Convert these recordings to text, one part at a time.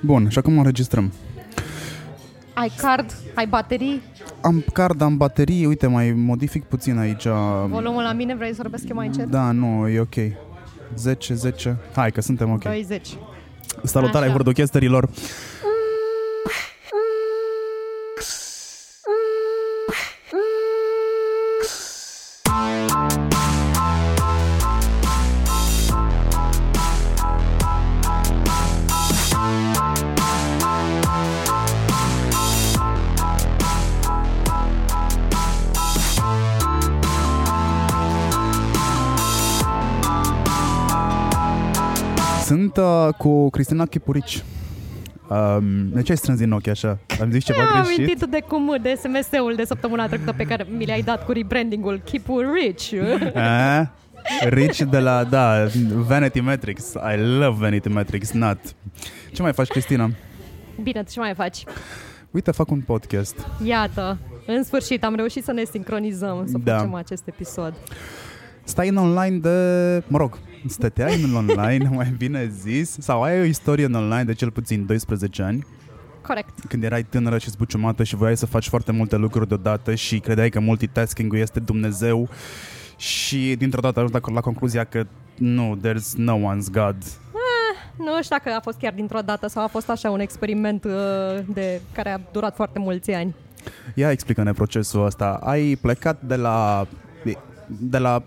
Bun, și acum înregistrăm. Ai card? Ai baterii? Am card, am baterie, uite, mai modific puțin aici. Volumul la mine, vrei să vorbesc eu mai încet? Da, nu, e ok. 10, 10. Hai că suntem ok. 20. Salutare Așa. hurduchesterilor. Sunt uh, cu Cristina Chipurici. Um, de ce ai strâns din ochi așa? Am zis ceva Mi-am greșit? amintit de cum de SMS-ul de săptămâna trecută pe care mi l-ai dat cu rebranding-ul Keep It Rich. A? Rich de la, da, Vanity Metrics. I love Vanity Metrics, not. Ce mai faci, Cristina? Bine, ce mai faci? Uite, fac un podcast. Iată, în sfârșit am reușit să ne sincronizăm, să Da. facem acest episod. Stai în online de... Mă rog, stăteai în online, mai bine zis, sau ai o istorie în online de cel puțin 12 ani, Corect. când erai tânără și zbuciumată și voiai să faci foarte multe lucruri deodată și credeai că multitasking-ul este Dumnezeu și dintr-o dată ajungi la, la concluzia că nu, there's no one's God. Nu știu dacă a fost chiar dintr-o dată sau a fost așa un experiment uh, de care a durat foarte mulți ani. Ia explică-ne procesul ăsta. Ai plecat de la... de la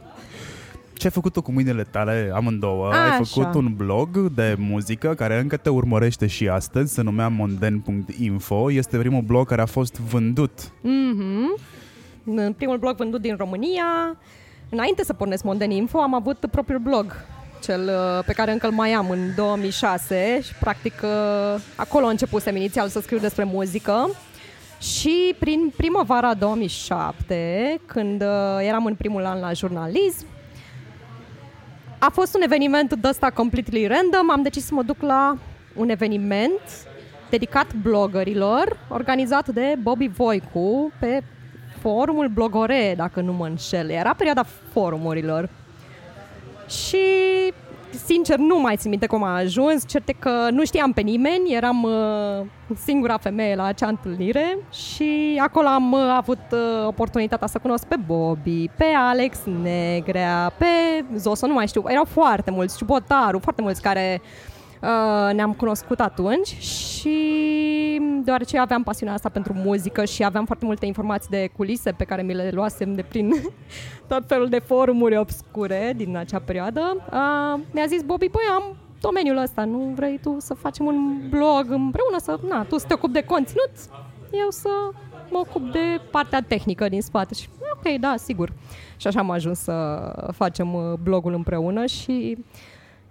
ce ai făcut tu cu mâinile tale amândouă? Ai Așa. făcut un blog de muzică care încă te urmărește și astăzi, se numea monden.info. Este primul blog care a fost vândut. Mhm. În primul blog vândut din România. Înainte să pornesc Monden Info, am avut propriul blog, cel uh, pe care încă îl mai am în 2006 și practic uh, acolo începusem inițial să scriu despre muzică. Și prin primăvara 2007, când uh, eram în primul an la jurnalism, a fost un eveniment de ăsta completely random. Am decis să mă duc la un eveniment dedicat bloggerilor, organizat de Bobby Voicu pe forumul Blogore, dacă nu mă înșel. Era perioada forumurilor. Și sincer nu mai țin minte cum a ajuns, certe că nu știam pe nimeni, eram uh, singura femeie la acea întâlnire și acolo am uh, avut uh, oportunitatea să cunosc pe Bobby, pe Alex Negrea, pe Zoso, nu mai știu, erau foarte mulți, Ciubotaru, foarte mulți care uh, ne-am cunoscut atunci și deoarece aveam pasiunea asta pentru muzică și aveam foarte multe informații de culise pe care mi le luasem de prin tot felul de forumuri obscure din acea perioadă, uh, mi-a zis Bobby, băi, am domeniul ăsta, nu vrei tu să facem un blog împreună, să, na, tu să te ocupi de conținut, eu să mă ocup de partea tehnică din spate și ok, da, sigur. Și așa am ajuns să facem uh, blogul împreună și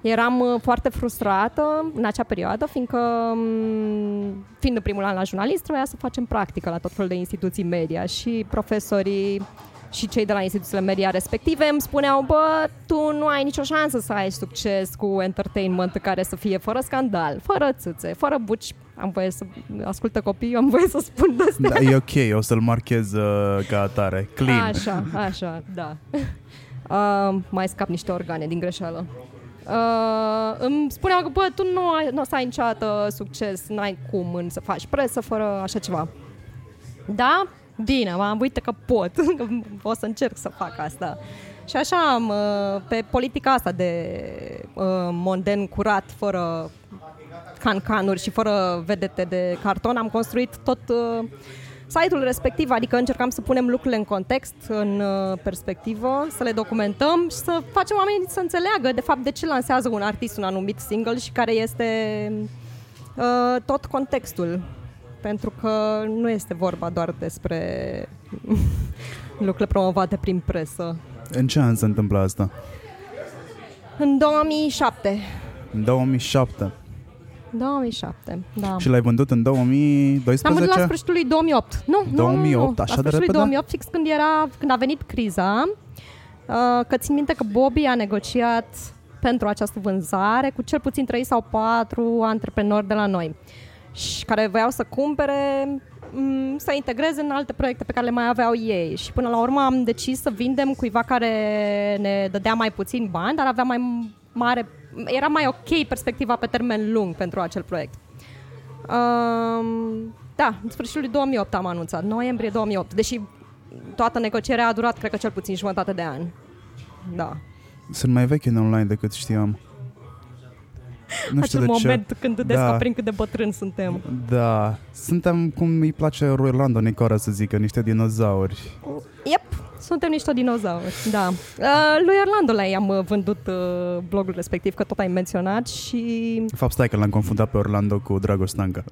Eram uh, foarte frustrată în acea perioadă, fiindcă, m, fiind în primul an la jurnalist, trebuia să facem practică la tot felul de instituții media și profesorii și cei de la instituțiile media respective îmi spuneau, bă, tu nu ai nicio șansă să ai succes cu entertainment care să fie fără scandal, fără țâțe, fără buci. Am voie să ascultă copii, am voie să spun de asta. Da, e ok, o să-l marchez uh, ca atare. Clean. Așa, așa, da. Uh, mai scap niște organe din greșeală. Uh, îmi spuneau că, bă, tu nu, ai, nu o să ai niciodată succes, n-ai cum în să faci presă fără așa ceva. Da? Bine, am uite că pot, că o să încerc să fac asta. Și așa am, uh, pe politica asta de uh, monden curat, fără cancanuri și fără vedete de carton, am construit tot uh, site-ul respectiv, adică încercam să punem lucrurile în context, în uh, perspectivă, să le documentăm și să facem oamenii să înțeleagă de fapt de ce lansează un artist un anumit single și care este uh, tot contextul. Pentru că nu este vorba doar despre lucrurile promovate prin presă. În ce an se întâmplă asta? În 2007. În 2007. 2007, da. Și l-ai vândut în 2012? Am văzut la sfârșitul lui 2008. Nu, nu, 2008, nu, nu. așa la de sfârșitul lui repede? 2008, fix când, era, când a venit criza, uh, că țin minte că Bobby a negociat pentru această vânzare cu cel puțin 3 sau 4 antreprenori de la noi și care voiau să cumpere m, să integreze în alte proiecte pe care le mai aveau ei și până la urmă am decis să vindem cuiva care ne dădea mai puțin bani, dar avea mai mare, era mai ok perspectiva pe termen lung pentru acel proiect. Um, da, în sfârșitul lui 2008 am anunțat, noiembrie 2008, deși toată negocierea a durat, cred că cel puțin jumătate de an. Da. Sunt mai vechi în online decât știam. Nu știu Acel de moment ce. când da. descoperim cât de bătrân suntem. Da. Suntem, cum îi place Orlando Nicora să zică, niște dinozauri. Yep, suntem niște dinozauri, da. Uh, lui Orlando le am uh, vândut uh, blogul respectiv, că tot ai menționat și... De fapt, stai că l-am confundat pe Orlando cu Dragoș Stanca.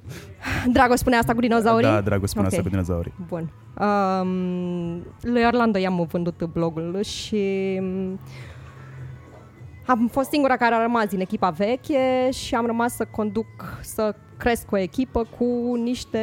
Dragoș spune asta cu dinozaurii? Da, Dragoș spune okay. asta cu dinozaurii. Bun. Um, lui Orlando i-am vândut blogul și am fost singura care a rămas din echipa veche și am rămas să conduc, să cresc o echipă cu niște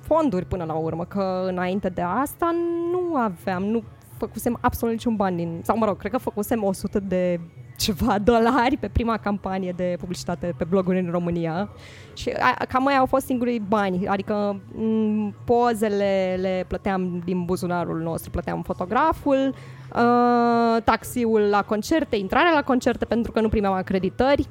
fonduri până la urmă, că înainte de asta nu aveam, nu făcusem absolut niciun bani din, sau mă rog, cred că făcusem 100 de ceva dolari pe prima campanie de publicitate pe bloguri în România. Și a, cam mai au fost singurii bani, adică m- pozele le plăteam din buzunarul nostru, plăteam fotograful, uh, taxiul la concerte, intrarea la concerte pentru că nu primeam acreditări,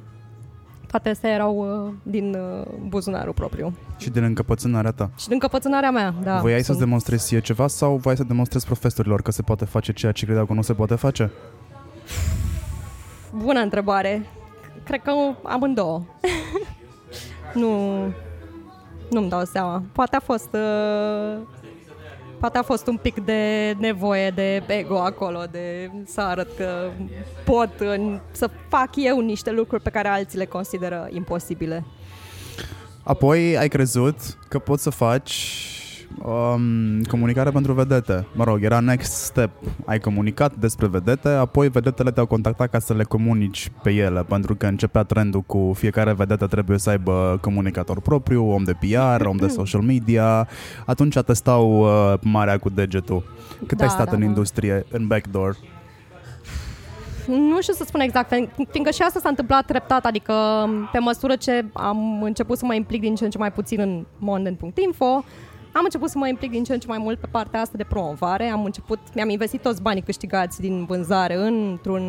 toate astea erau uh, din uh, buzunarul propriu. Și din încăpățânarea ta. Și din încăpățânarea mea, da. Voiai sunt... să-ți demonstrezi ție ceva sau voiai să demonstrezi profesorilor că se poate face ceea ce credeau că nu se poate face? Bună întrebare. Cred că amândouă. nu, nu-mi dau seama. Poate a fost... Uh, poate a fost un pic de nevoie de ego acolo, de să arăt că pot în, să fac eu niște lucruri pe care alții le consideră imposibile. Apoi ai crezut că poți să faci um, comunicare pentru vedete. Mă rog, era next step. Ai comunicat despre vedete, apoi vedetele te-au contactat ca să le comunici pe ele, pentru că începea trendul cu fiecare vedetă trebuie să aibă comunicator propriu, om de PR, om de social media. Atunci testau uh, marea cu degetul. Cât da, ai stat da, în da. industrie, în backdoor? nu știu să spun exact, fiindcă și asta s-a întâmplat treptat, adică pe măsură ce am început să mă implic din ce în ce mai puțin în monden.info, am început să mă implic din ce în ce mai mult pe partea asta de promovare. Am început, mi-am investit toți banii câștigați din vânzare într-un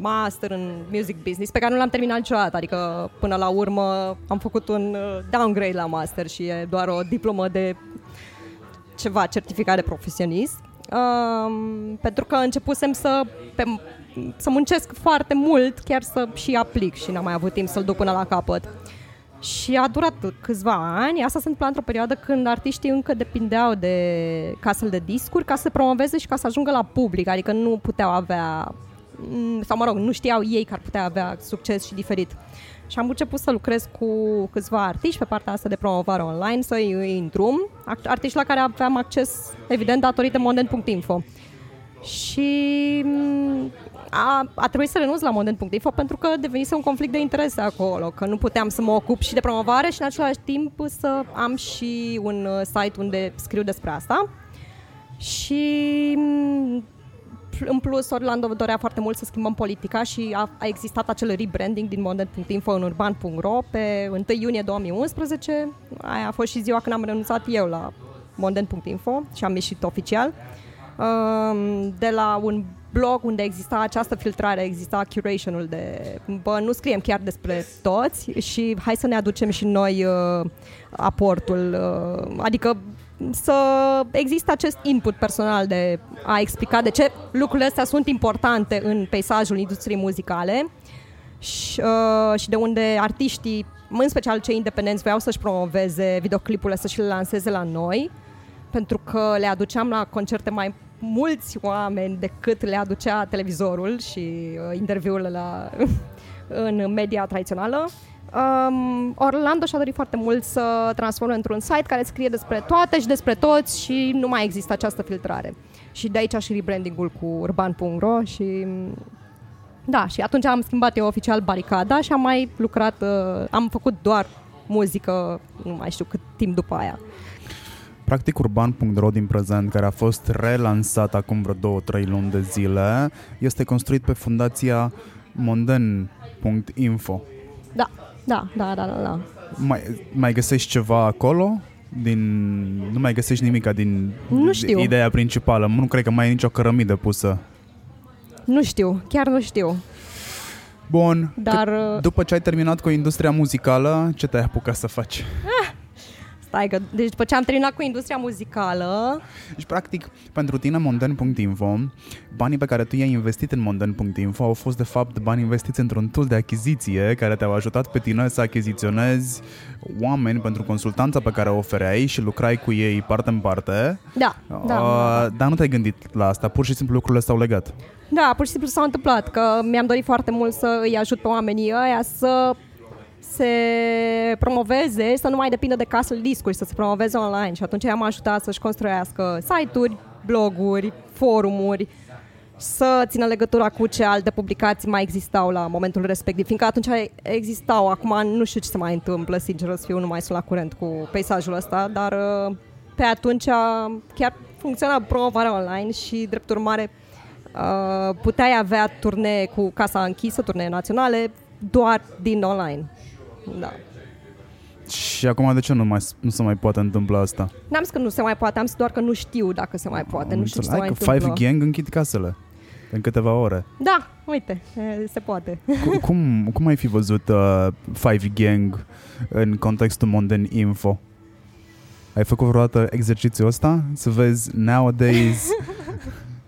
master în music business pe care nu l-am terminat niciodată. Adică până la urmă am făcut un uh, downgrade la master și e doar o diplomă de ceva certificare profesionist. Um, pentru că începusem să, pe, să muncesc foarte mult, chiar să și aplic și n-am mai avut timp să-l duc până la capăt. Și a durat câțiva ani. Asta se întâmpla într-o perioadă când artiștii încă depindeau de casele de discuri ca să promoveze și ca să ajungă la public. Adică nu puteau avea, mm, sau mă rog, nu știau ei că ar putea avea succes și diferit. Și am început să lucrez cu câțiva artiști pe partea asta de promovare online, să îi intru, artiști la care aveam acces, evident, datorită modern.info. Și mm, a, a trebuit să renunț la modern.info pentru că devenise un conflict de interese acolo, că nu puteam să mă ocup și de promovare și în același timp să am și un uh, site unde scriu despre asta. Și mm, în plus, Orlando dorea foarte mult să schimbăm politica și a, a existat acel rebranding din modern.info în urban.ro pe 1 iunie 2011. Aia a fost și ziua când am renunțat eu la modern.info și am ieșit oficial. Um, de la un blog unde exista această filtrare, exista curationul de bă, nu scriem chiar despre toți și hai să ne aducem și noi uh, aportul, uh, adică să există acest input personal de a explica de ce lucrurile astea sunt importante în peisajul industriei muzicale și, uh, și de unde artiștii, în special cei independenți, voiau să-și promoveze videoclipurile, să-și le lanseze la noi, pentru că le aduceam la concerte mai mulți oameni decât le aducea televizorul și uh, interviurile la, în media tradițională. Um, Orlando și-a dorit foarte mult să transforme într-un site care scrie despre toate și despre toți și nu mai există această filtrare. Și de aici și rebranding-ul cu urban.ro și da, și atunci am schimbat eu oficial baricada și am mai lucrat, uh, am făcut doar muzică, nu mai știu cât timp după aia. Practic urban.ro din prezent, care a fost relansat acum vreo două, trei luni de zile, este construit pe fundația monden.info. Da, da, da, da, da. da. Mai, mai găsești ceva acolo? Din, nu mai găsești nimic din nu știu. ideea principală. Nu cred că mai e nicio cărămidă pusă. Nu știu, chiar nu știu. Bun. Dar, Cât- uh, După ce ai terminat cu industria muzicală, ce te-ai apucat să faci? Stai că, deci după ce am terminat cu industria muzicală, Deci, practic, pentru tine Monden.info, banii pe care tu i-ai investit în Monden.info au fost, de fapt, bani investiți într-un tool de achiziție care te-au ajutat pe tine să achiziționezi oameni pentru consultanța pe care o ofereai și lucrai cu ei parte în parte. da, da. Uh, dar nu te-ai gândit la asta, pur și simplu lucrurile s-au legat. Da, pur și simplu s-a întâmplat că mi-am dorit foarte mult să îi ajut pe oamenii ăia să se promoveze, să nu mai depindă de casele discuri, să se promoveze online și atunci am ajutat să-și construiască site-uri, bloguri, forumuri, să țină legătura cu ce alte publicații mai existau la momentul respectiv, fiindcă atunci existau, acum nu știu ce se mai întâmplă, sincer să fiu, nu mai sunt la curent cu peisajul ăsta, dar uh, pe atunci chiar funcționa promovarea online și drept urmare uh, puteai avea turnee cu casa închisă, turnee naționale, doar din online. Da. Și acum de ce nu, mai, nu se mai poate întâmpla asta? N-am zis că nu se mai poate, am zis doar că nu știu dacă se mai poate, nu știu ce se mai că întâmplă. Five Gang închid casele în câteva ore. Da, uite, e, se poate. Cu- cum, cum ai fi văzut uh, Five Gang în contextul Monden Info? Ai făcut vreodată exercițiul ăsta? Să vezi nowadays...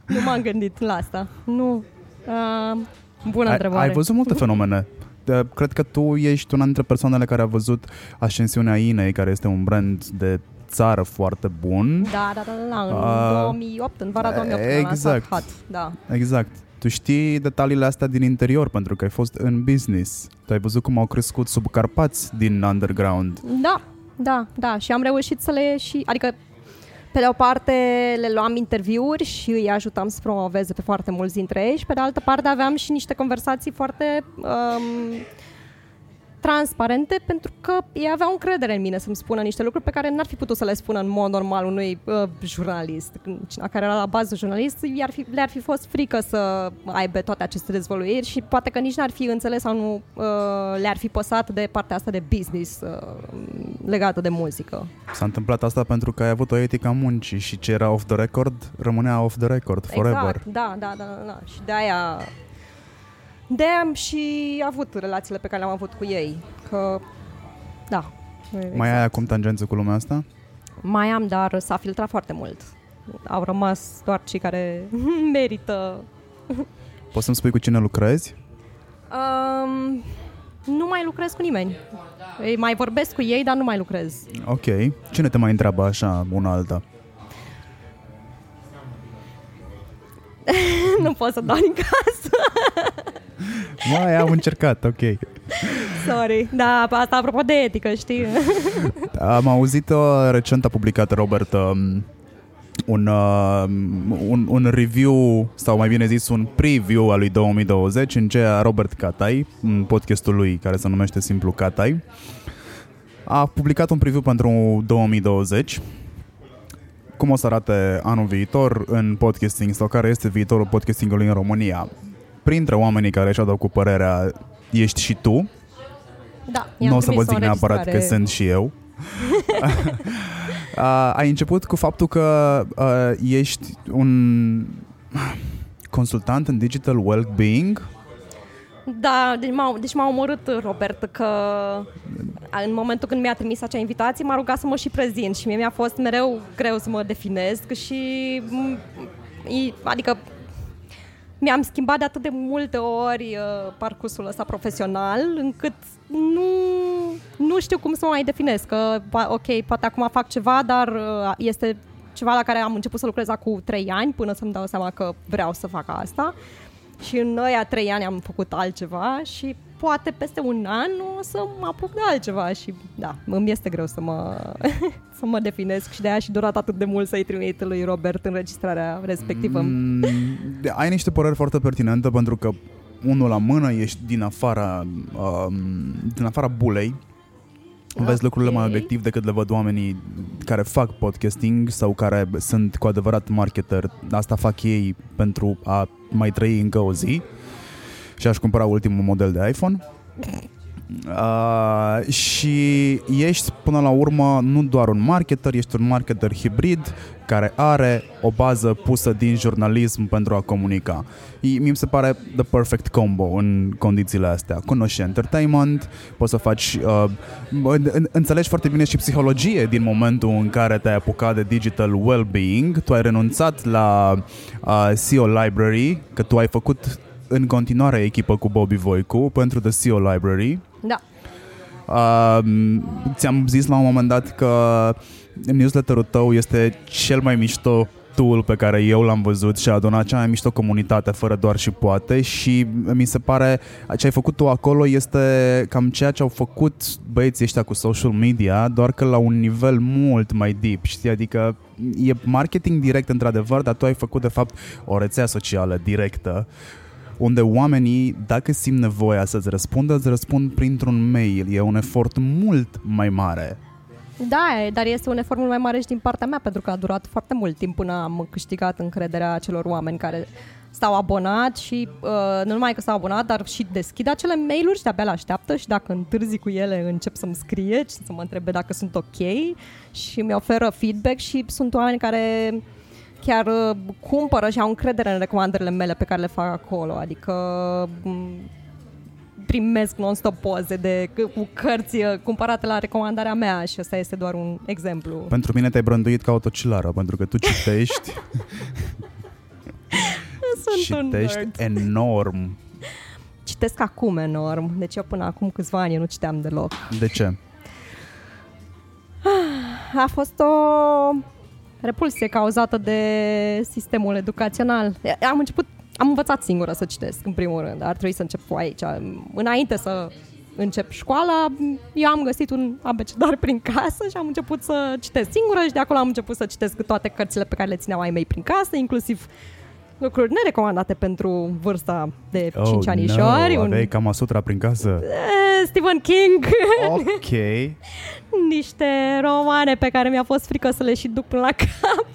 Nu m-am gândit la asta. Nu. Uh, bună ai, întrebare. ai văzut multe fenomene. De, cred că tu ești una dintre persoanele care a văzut ascensiunea Inei, care este un brand de țară foarte bun. Da, da, da, da, în Ah. 2008, în vara 2008, când a lansat Exact. Hot. Da. Exact. Tu știi detaliile astea din interior pentru că ai fost în business. Tu ai văzut cum au crescut sub Carpați din underground. Da, da, da. Și am reușit să le și... Adică, pe de o parte, le luam interviuri și îi ajutam să promoveze pe foarte mulți dintre ei și pe de altă parte aveam și niște conversații foarte um, transparente pentru că ei aveau încredere în mine să-mi spună niște lucruri pe care n-ar fi putut să le spună în mod normal unui uh, jurnalist, Când- care era la bază jurnalist, i-ar fi, le-ar fi fost frică să aibă toate aceste dezvăluiri și poate că nici n-ar fi înțeles sau nu uh, le-ar fi păsat de partea asta de business uh, legată de muzică. S-a întâmplat asta pentru că ai avut o etică a muncii și ce era off the record rămânea off the record forever. Exact, da, da, da, da, da. Și de-aia de-aia am și avut relațiile pe care le-am avut cu ei. Că, da. Exact. Mai ai acum tangență cu lumea asta? Mai am, dar s-a filtrat foarte mult. Au rămas doar cei care merită. Poți să-mi spui cu cine lucrezi? Um, nu mai lucrez cu nimeni. Ei, mai vorbesc cu ei, dar nu mai lucrez. Ok. Cine te mai întreabă așa una alta? nu pot să dau din casă. Mai am încercat, ok. Sorry. Da, asta apropo de etică, știi? Am auzit uh, recent a publicat Robert um, un, uh, un, un review sau mai bine zis un preview al lui 2020 în ce Robert Catai, în podcastul lui care se numește simplu Catai, a publicat un preview pentru 2020 cum o să arate anul viitor în podcasting sau care este viitorul podcastingului în România. Printre oamenii care și-au dat cu părerea ești și tu, Da, i-am nu o să vă trimis zic neapărat că înregistrare. sunt și eu. A, ai început cu faptul că a, ești un consultant în digital well-being. Da, deci m-a, deci m-a omorât Robert că în momentul când mi-a trimis acea invitație m-a rugat să mă și prezint și mie mi-a fost mereu greu să mă definesc și m, i- adică mi-am schimbat de atât de multe ori uh, parcursul ăsta profesional încât nu, nu știu cum să mă mai definesc. Că, pa- ok, poate acum fac ceva, dar uh, este ceva la care am început să lucrez acum trei ani până să-mi dau seama că vreau să fac asta. Și în ăia trei ani am făcut altceva și poate peste un an o să mă apuc de altceva și da, îmi este greu să mă, să mă definesc și de aia și durat atât de mult să-i trimit lui Robert înregistrarea respectivă. Mm, ai niște păreri foarte pertinente pentru că unul la mână ești din afara, um, din afara bulei. Vezi lucrurile mai Ok. obiectiv decât le văd oamenii care fac podcasting sau care sunt cu adevărat marketer. Asta fac ei pentru a mai trăi încă o zi și aș cumpăra ultimul model de iPhone. Uh, și ești până la urmă nu doar un marketer, ești un marketer hibrid care are o bază pusă din jurnalism pentru a comunica. Mi se pare the perfect combo în condițiile astea. Cunoști entertainment, poți să faci... Uh, înțelegi foarte bine și psihologie din momentul în care te-ai apucat de digital well-being. Tu ai renunțat la uh, SEO Library, că tu ai făcut în continuare echipă cu Bobby Voicu pentru The SEO Library. Da. Uh, ți-am zis la un moment dat că newsletterul tău este cel mai mișto tool pe care eu l-am văzut și a adunat cea mai mișto comunitate fără doar și poate și mi se pare ce ai făcut tu acolo este cam ceea ce au făcut băieții ăștia cu social media, doar că la un nivel mult mai deep, știi? Adică e marketing direct într-adevăr, dar tu ai făcut de fapt o rețea socială directă unde oamenii, dacă simt nevoia să-ți răspundă, îți răspund printr-un mail. E un efort mult mai mare. Da, dar este un efort mult mai mare și din partea mea, pentru că a durat foarte mult timp până am câștigat încrederea celor oameni care stau abonat și uh, nu numai că stau abonat, dar și deschid acele mail-uri și de-abia le așteaptă și dacă întârzi cu ele încep să-mi scrie și să mă întrebe dacă sunt ok și mi oferă feedback și sunt oameni care chiar uh, cumpără și au încredere în recomandările mele pe care le fac acolo. Adică mm, primesc non-stop poze de, cu cărți uh, cumpărate la recomandarea mea și ăsta este doar un exemplu. Pentru mine te-ai brânduit ca o tocilară, pentru că tu citești Sunt citești un nerd. enorm. Citesc acum enorm, deci eu până acum câțiva ani nu citeam deloc. De ce? A fost o repulsie cauzată de sistemul educațional. Am început, am învățat singură să citesc, în primul rând. Ar trebui să încep cu aici. Înainte să încep școala, eu am găsit un abecedar prin casă și am început să citesc singură și de acolo am început să citesc toate cărțile pe care le țineau ai mei prin casă, inclusiv lucruri nerecomandate pentru vârsta de 5 oh, anișori. No, aveai Kama Sutra prin casă? Eh, Stephen King. Ok. Niște romane pe care mi-a fost frică să le și duc până la cap.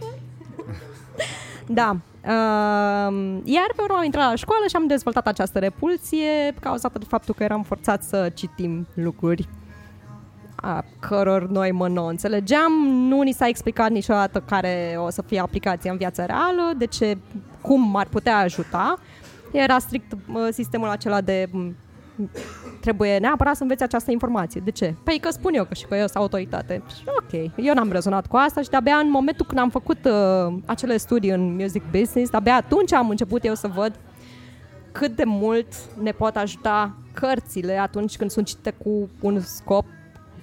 da. Uh, iar pe urmă am intrat la școală și am dezvoltat această repulsie cauzată de faptul că eram forțat să citim lucruri a căror noi mă nu înțelegeam. Nu ni s-a explicat niciodată care o să fie aplicația în viața reală, de ce, cum ar putea ajuta. Era strict uh, sistemul acela de m, trebuie neapărat să înveți această informație. De ce? Păi că spun eu că și că eu sunt autoritate. Și, ok, eu n-am rezonat cu asta și de-abia în momentul când am făcut uh, acele studii în music business, de-abia atunci am început eu să văd cât de mult ne pot ajuta cărțile atunci când sunt citite cu un scop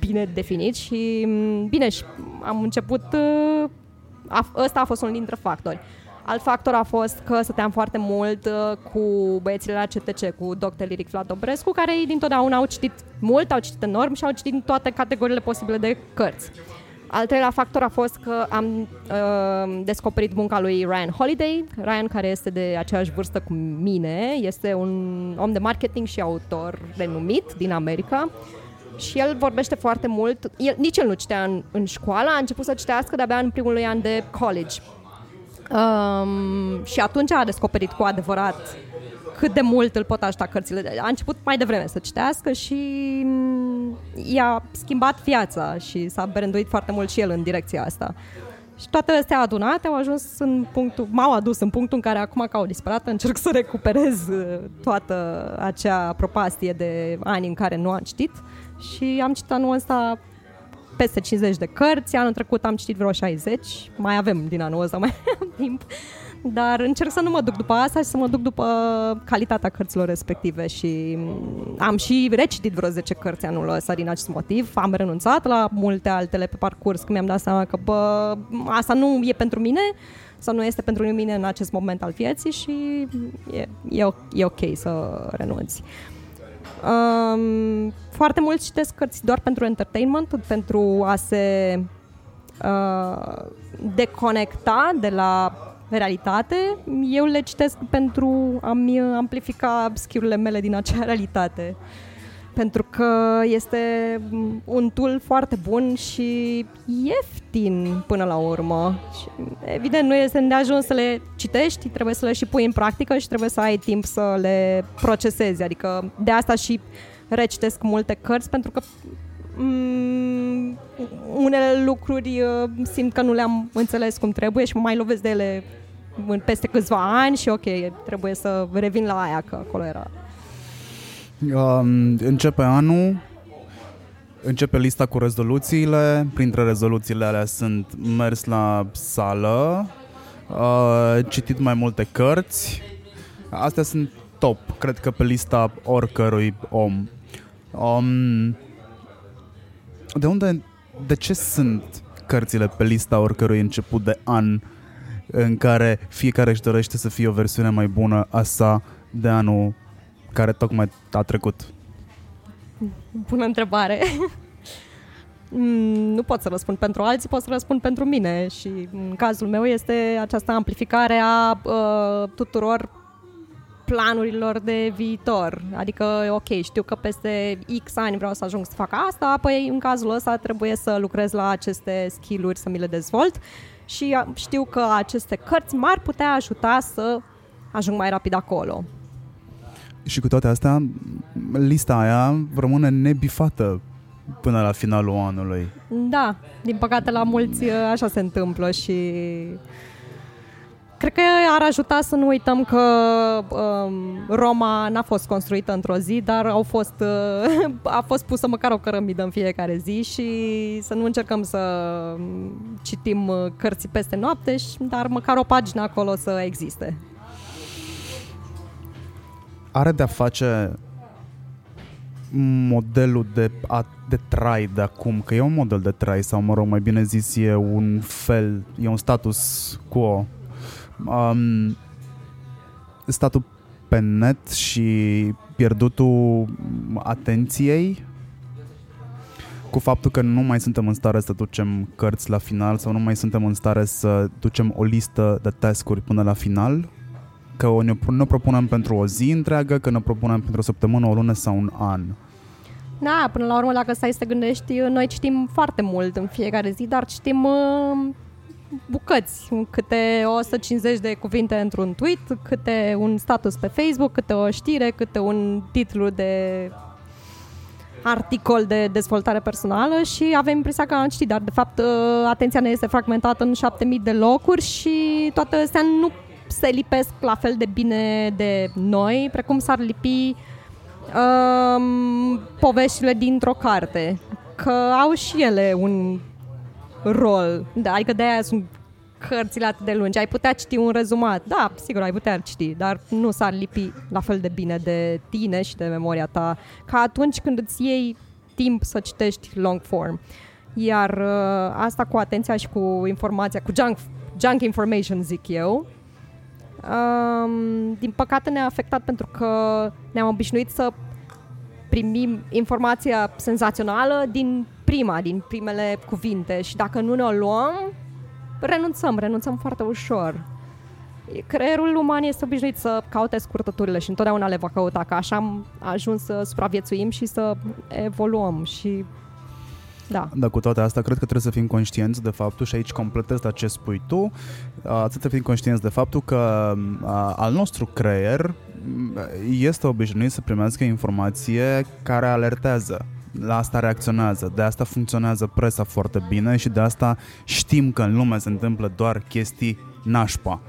bine definit și m, bine, și am început uh, a, ăsta a fost unul dintre factori. Alt factor a fost că stăteam foarte mult uh, cu băieții la CTC, cu Dr. Liric Vlad Dobrescu, care ei dintotdeauna au citit mult, au citit enorm și au citit toate categoriile posibile de cărți. Al treilea factor a fost că am uh, descoperit munca lui Ryan Holiday. Ryan, care este de aceeași vârstă cu mine, este un om de marketing și autor renumit din America și el vorbește foarte mult. El, nici el nu citea în, în școală, a început să citească de-abia în primul lui an de college. Um, și atunci a descoperit cu adevărat cât de mult îl pot ajuta cărțile. A început mai devreme să citească și mm, i-a schimbat viața și s-a branduit foarte mult și el în direcția asta. Și toate astea adunate au ajuns în punctul, m-au adus în punctul în care acum ca o disperată încerc să recuperez uh, toată acea propastie de ani în care nu am citit și am citit anul ăsta peste 50 de cărți, anul trecut am citit vreo 60, mai avem din anul ăsta, mai am timp, dar încerc să nu mă duc după asta și să mă duc după calitatea cărților respective. Și am și recitit vreo 10 cărți anul ăsta din acest motiv, am renunțat la multe altele pe parcurs când mi-am dat seama că bă, asta nu e pentru mine sau nu este pentru mine în acest moment al vieții și e, e, e ok să renunți. Um, foarte mulți citesc cărți doar pentru entertainment, pentru a se uh, deconecta de la realitate. Eu le citesc pentru a-mi amplifica skill mele din acea realitate. Pentru că este un tool foarte bun și ieftin până la urmă. Și, evident, nu este de ajuns să le citești, trebuie să le și pui în practică și trebuie să ai timp să le procesezi. Adică de asta și recitesc multe cărți pentru că mm, unele lucruri uh, simt că nu le-am înțeles cum trebuie și mă mai lovesc de ele în peste câțiva ani și ok, trebuie să revin la aia, că acolo era. Um, începe anul, începe lista cu rezoluțiile, printre rezoluțiile alea sunt mers la sală, uh, citit mai multe cărți, astea sunt top, cred că pe lista oricărui om. Um, de unde, de ce sunt cărțile pe lista oricărui început de an în care fiecare își dorește să fie o versiune mai bună a sa de anul care tocmai a trecut? Bună întrebare. Mm, nu pot să răspund pentru alții, pot să răspund pentru mine și în cazul meu este această amplificare a uh, tuturor planurilor de viitor. Adică, ok, știu că peste X ani vreau să ajung să fac asta, apoi în cazul ăsta trebuie să lucrez la aceste skill-uri, să mi le dezvolt și știu că aceste cărți m-ar putea ajuta să ajung mai rapid acolo. Și cu toate astea, lista aia rămâne nebifată până la finalul anului. Da, din păcate la mulți așa se întâmplă și Cred că ar ajuta să nu uităm că um, Roma n-a fost construită într-o zi, dar au fost, uh, a fost pusă măcar o cărămidă în fiecare zi și să nu încercăm să citim uh, cărți peste noapte, dar măcar o pagină acolo să existe. Are de-a face modelul de, a, de trai de acum, că e un model de trai sau, mă rog, mai bine zis, e un fel, e un status quo. Um, statul pe net și pierdutul atenției cu faptul că nu mai suntem în stare să ducem cărți la final sau nu mai suntem în stare să ducem o listă de task-uri până la final, că o ne, ne propunem pentru o zi întreagă, că ne propunem pentru o săptămână, o lună sau un an. Da, până la urmă, dacă stai să te gândești, noi citim foarte mult în fiecare zi, dar citim uh, bucăți, câte 150 de cuvinte într-un tweet, câte un status pe Facebook, câte o știre, câte un titlu de articol de dezvoltare personală și avem impresia că am citit, dar de fapt ă, atenția ne este fragmentată în 7000 de locuri și toate astea nu se lipesc la fel de bine de noi, precum s-ar lipi um, poveștile dintr-o carte, că au și ele un rol. Da, adică de-aia sunt cărțile atât de lungi. Ai putea citi un rezumat. Da, sigur, ai putea citi, dar nu s-ar lipi la fel de bine de tine și de memoria ta ca atunci când îți iei timp să citești long form. Iar uh, asta cu atenția și cu informația, cu junk, junk information, zic eu, um, din păcate ne-a afectat pentru că ne-am obișnuit să primim informația senzațională din prima, din primele cuvinte și dacă nu ne o luăm, renunțăm, renunțăm foarte ușor. Creierul uman este obișnuit să caute scurtăturile și întotdeauna le va căuta, că așa am ajuns să supraviețuim și să evoluăm și da. Dar cu toate astea, cred că trebuie să fim conștienți de faptul, și aici completez ce spui tu, trebuie să fim conștienți de faptul că al nostru creier este obișnuit să primească informație care alertează la asta reacționează, de asta funcționează presa foarte bine și de asta știm că în lume se întâmplă doar chestii nașpa.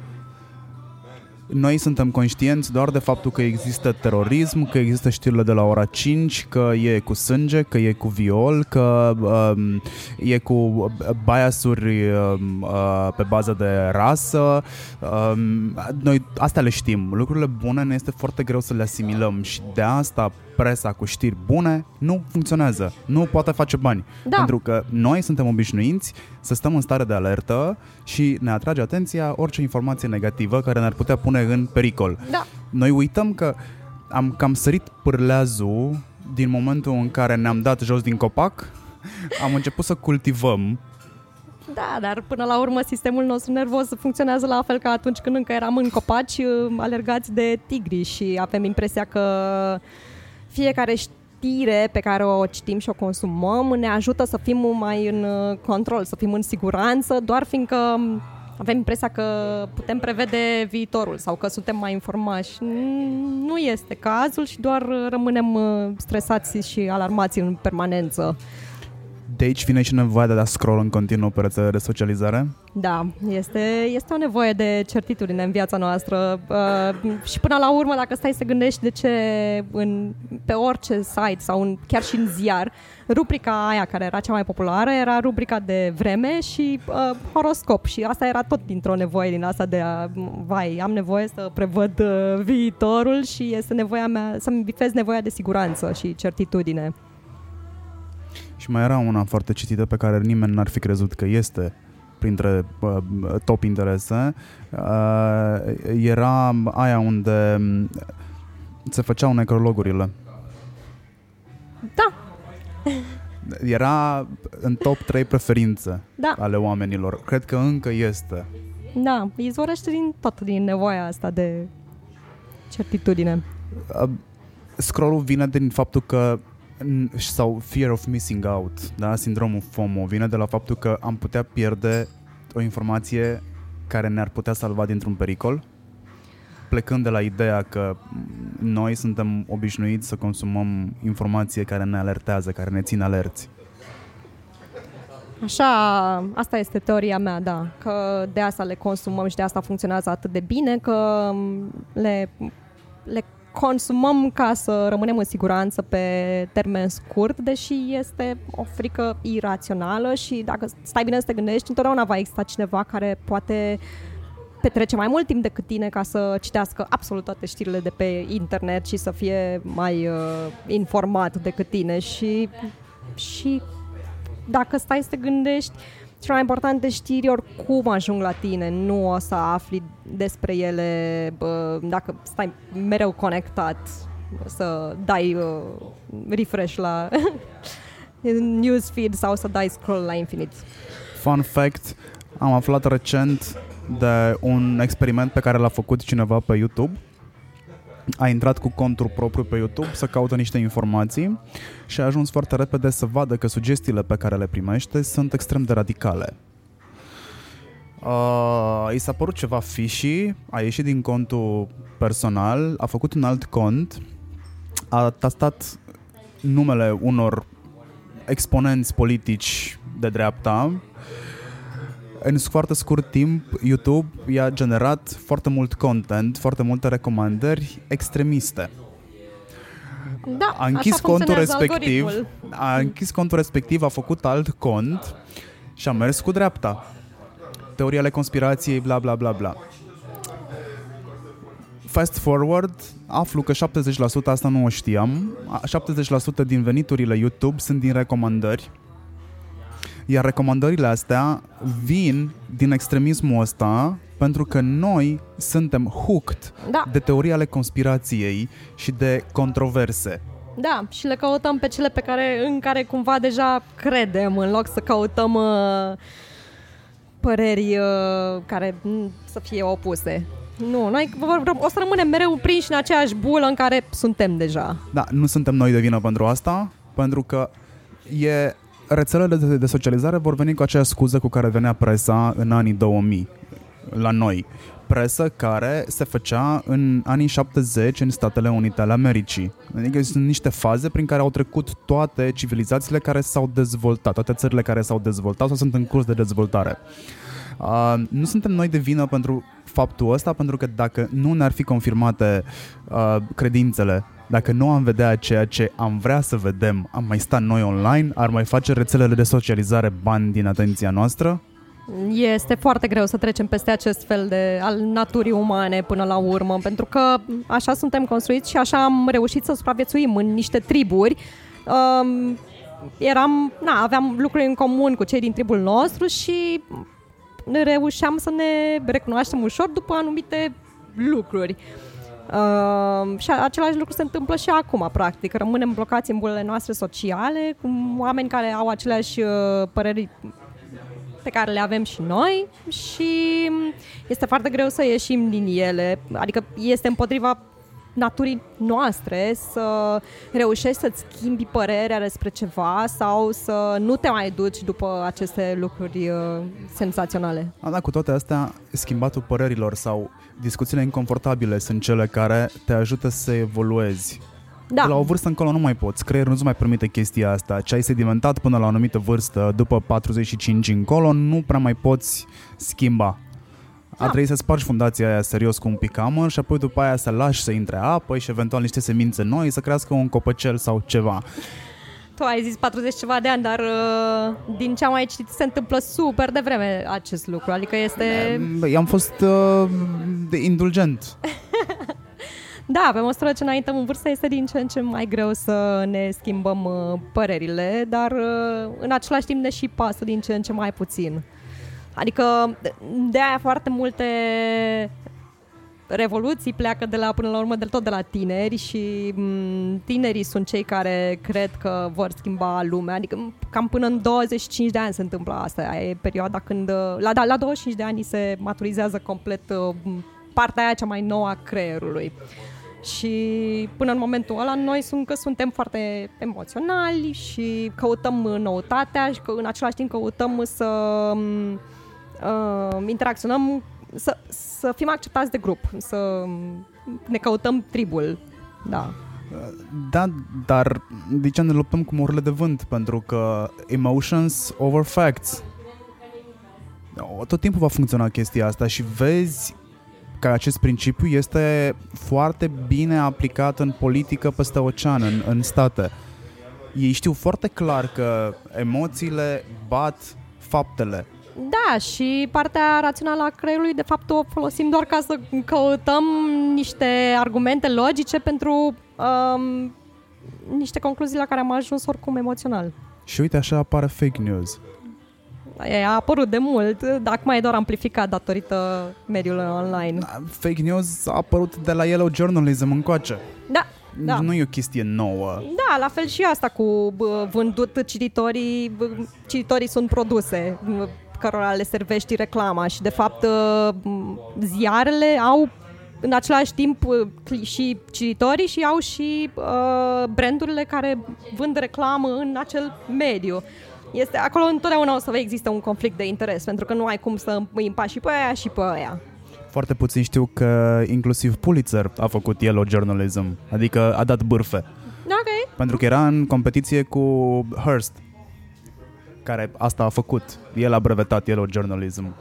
Noi suntem conștienți doar de faptul că există terorism, că există știrile de la ora 5, că e cu sânge, că e cu viol, că um, e cu biasuri um, uh, pe bază de rasă. Um, noi astea le știm. Lucrurile bune ne este foarte greu să le asimilăm și de asta presa cu știri bune nu funcționează. Nu poate face bani. Da. Pentru că noi suntem obișnuiți să stăm în stare de alertă și ne atrage atenția orice informație negativă care ne-ar putea pune în pericol. Da. Noi uităm că am cam sărit pârleazul din momentul în care ne-am dat jos din copac, am început să cultivăm da, dar până la urmă sistemul nostru nervos funcționează la fel ca atunci când încă eram în copaci alergați de tigri și avem impresia că fiecare știre pe care o citim și o consumăm ne ajută să fim mai în uh, control, să fim în siguranță, doar fiindcă avem impresia că putem prevede viitorul sau că suntem mai informași. Nu este cazul și doar rămânem uh, stresați și alarmați în permanență. De aici vine și nevoia de a scroll în continuu pe rețele de socializare? Da, este, este o nevoie de certitudine în viața noastră uh, și până la urmă, dacă stai să gândești de ce în, pe orice site sau în, chiar și în ziar, rubrica aia care era cea mai populară era rubrica de vreme și uh, horoscop și asta era tot dintr-o nevoie din asta de a, vai, am nevoie să prevăd uh, viitorul și este nevoia mea, să-mi bifez nevoia de siguranță și certitudine. Și mai era una foarte citită pe care nimeni n-ar fi crezut că este printre uh, top interese. Uh, era aia unde mm, se făceau necrologurile. Da. Era în top 3 preferințe da. ale oamenilor. Cred că încă este. Da, izvorăște din tot, din nevoia asta de certitudine. Uh, scrollul vine din faptul că sau fear of missing out, da? sindromul FOMO, vine de la faptul că am putea pierde o informație care ne-ar putea salva dintr-un pericol, plecând de la ideea că noi suntem obișnuiți să consumăm informație care ne alertează, care ne țin alerți. Așa, asta este teoria mea, da, că de asta le consumăm și de asta funcționează atât de bine, că le, le consumăm ca să rămânem în siguranță pe termen scurt, deși este o frică irațională și dacă stai bine să te gândești, întotdeauna va exista cineva care poate petrece mai mult timp decât tine ca să citească absolut toate știrile de pe internet și să fie mai uh, informat decât tine. Și, și dacă stai să te gândești, cel mai important de știri oricum ajung la tine, nu o să afli despre ele bă, dacă stai mereu conectat să dai uh, refresh la newsfeed sau să dai scroll la infinit. Fun fact, am aflat recent de un experiment pe care l-a făcut cineva pe YouTube a intrat cu contul propriu pe YouTube să caută niște informații și a ajuns foarte repede să vadă că sugestiile pe care le primește sunt extrem de radicale. Uh, i s-a părut ceva fishy, a ieșit din contul personal, a făcut un alt cont, a tastat numele unor exponenți politici de dreapta în foarte scurt timp, YouTube i-a generat foarte mult content, foarte multe recomandări extremiste. Da, a închis contul respectiv, a închis contul respectiv, a făcut alt cont și a mers cu dreapta. Teoria ale conspirației, bla bla bla bla. Fast forward, aflu că 70% asta nu o știam. 70% din veniturile YouTube sunt din recomandări iar recomandările astea vin din extremismul ăsta pentru că noi suntem hooked da. de teorii ale conspirației și de controverse. Da, și le căutăm pe cele pe care, în care cumva deja credem, în loc să căutăm uh, păreri uh, care mm, să fie opuse. Nu, noi o să rămânem mereu prinși în aceeași bulă în care suntem deja. Da, nu suntem noi de vină pentru asta, pentru că e rețelele de, de socializare vor veni cu aceeași scuză cu care venea presa în anii 2000 la noi. Presă care se făcea în anii 70 în Statele Unite ale Americii. Adică sunt niște faze prin care au trecut toate civilizațiile care s-au dezvoltat, toate țările care s-au dezvoltat sau sunt în curs de dezvoltare. Uh, nu suntem noi de vină pentru faptul ăsta, pentru că dacă nu ne-ar fi confirmate uh, credințele dacă nu am vedea ceea ce am vrea să vedem, am mai sta noi online, ar mai face rețelele de socializare bani din atenția noastră? Este foarte greu să trecem peste acest fel de al naturii umane până la urmă, pentru că așa suntem construiți și așa am reușit să supraviețuim în niște triburi. Um, eram, na, aveam lucruri în comun cu cei din tribul nostru și reușeam să ne recunoaștem ușor după anumite lucruri. Uh, și același lucru se întâmplă și acum, practic. Rămânem blocați în bulele noastre sociale, cu oameni care au aceleași uh, păreri pe care le avem și noi și este foarte greu să ieșim din ele. Adică este împotriva naturii noastre să reușești să-ți schimbi părerea despre ceva sau să nu te mai duci după aceste lucruri uh, senzaționale. A, da, cu toate astea, schimbatul părerilor sau discuțiile inconfortabile sunt cele care te ajută să evoluezi. Da, De la o vârstă încolo nu mai poți, creierul nu-ți mai permite chestia asta. Ce ai sedimentat până la o anumită vârstă, după 45 încolo, nu prea mai poți schimba. A Da. trebui să spargi fundația aia serios cu un picamăr și apoi după aia să lași să intre apă și eventual niște semințe noi să crească un copăcel sau ceva. tu ai zis 40 ceva de ani, dar uh, din ce am mai citit se întâmplă super devreme acest lucru. Adică este... I-am fost uh, de indulgent. Da, pe măsură ce înaintăm în vârstă este din ce în ce mai greu să ne schimbăm uh, părerile, dar uh, în același timp ne și pasă din ce în ce mai puțin. Adică de aia foarte multe revoluții pleacă de la până la urmă de tot de la tineri și m, tinerii sunt cei care cred că vor schimba lumea, adică m, cam până în 25 de ani se întâmplă asta, e perioada când uh, la, da, la 25 de ani se maturizează complet uh, m, partea aia cea mai nouă a creierului. Și până în momentul ăla noi sunt că suntem foarte emoționali și căutăm noutatea și că în același timp căutăm să m, uh, interacționăm, să, să fim acceptați de grup, să ne căutăm tribul. Da. Da, dar de ce ne luptăm cu murile de vânt? Pentru că emotions over facts. Tot timpul va funcționa chestia asta și vezi că acest principiu este foarte bine aplicat în politică peste ocean, în, în state. Ei știu foarte clar că emoțiile bat faptele. Da, și partea rațională a creierului, de fapt, o folosim doar ca să căutăm niște argumente logice pentru um, niște concluzii la care am ajuns oricum emoțional. Și uite, așa apare fake news. E, a apărut de mult, dar acum e doar amplificat datorită mediului online. Fake news a apărut de la Yellow Journalism încoace. Da, da. Nu e o chestie nouă. Da, la fel și asta cu bă, vândut cititorii, bă, cititorii sunt produse bă, cărora le servești reclama și de fapt ă, ziarele au în același timp ă, cli- și cititorii și au și uh, brandurile care vând reclamă în acel mediu. Este, acolo întotdeauna o să existe un conflict de interes, pentru că nu ai cum să îi împaci și pe aia și pe aia. Foarte puțin știu că inclusiv Pulitzer a făcut Yellow Journalism, adică a dat bârfe. Ok. Pentru că era în competiție cu Hearst, care asta a făcut. El a brevetat Yellow Journalism.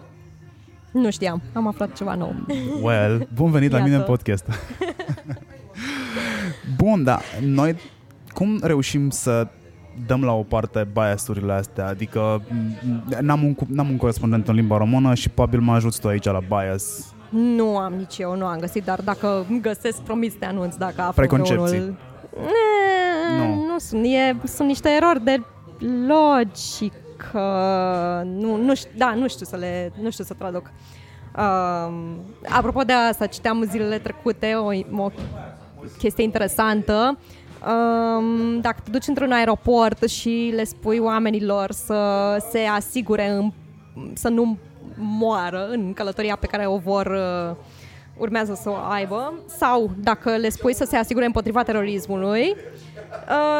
Nu știam, am aflat ceva nou. Well, bun venit la mine în Iată. podcast. Bun, da, noi cum reușim să dăm la o parte biasurile astea? Adică m, n-am un, n-am un corespondent în limba română și probabil mă ajuți tu aici la bias. Nu am nici eu, nu am găsit, dar dacă găsesc, promis te anunț dacă aflu Preconcepții. vreunul. Ne, Nu. nu sunt, e, sunt niște erori de logică. Nu, nu știu, da, nu știu să le, nu știu să traduc. Um, apropo de asta, citeam zilele trecute o, o chestie interesantă. Um, dacă te duci într-un aeroport și le spui oamenilor să se asigure în, să nu moară în călătoria pe care o vor uh, urmează să o aibă sau dacă le spui să se asigure împotriva terorismului, uh,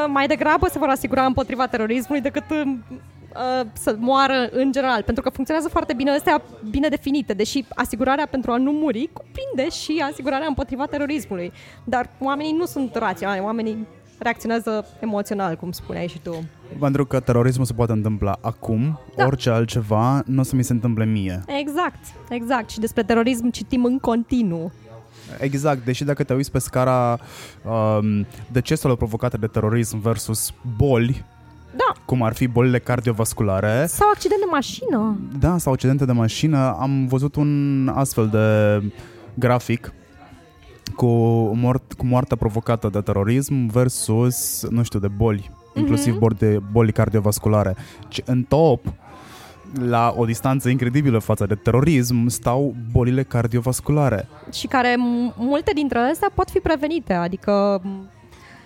mai degrabă se vor asigura împotriva terorismului decât uh, uh, să moară în general, pentru că funcționează foarte bine astea bine definite, deși asigurarea pentru a nu muri cuprinde și asigurarea împotriva terorismului. Dar oamenii nu sunt raționali, oamenii reacționează emoțional, cum spuneai și tu. Pentru că terorismul se poate întâmpla acum, Da. orice altceva nu o să mi se întâmple mie. Exact, exact. Și despre terorism citim în continuu. Exact, deși dacă te uiți pe scara um, deceselor provocate de terorism versus boli, Da, cum ar fi bolile cardiovasculare, sau accident de mașină. da, sau accidente de mașină, am văzut un astfel de grafic cu, mort, cu moartea provocată de terorism versus, nu știu, de boli, inclusiv boli, de, boli cardiovasculare. Ci în top, la o distanță incredibilă față de terorism, stau bolile cardiovasculare. și care m- multe dintre astea pot fi prevenite, adică m,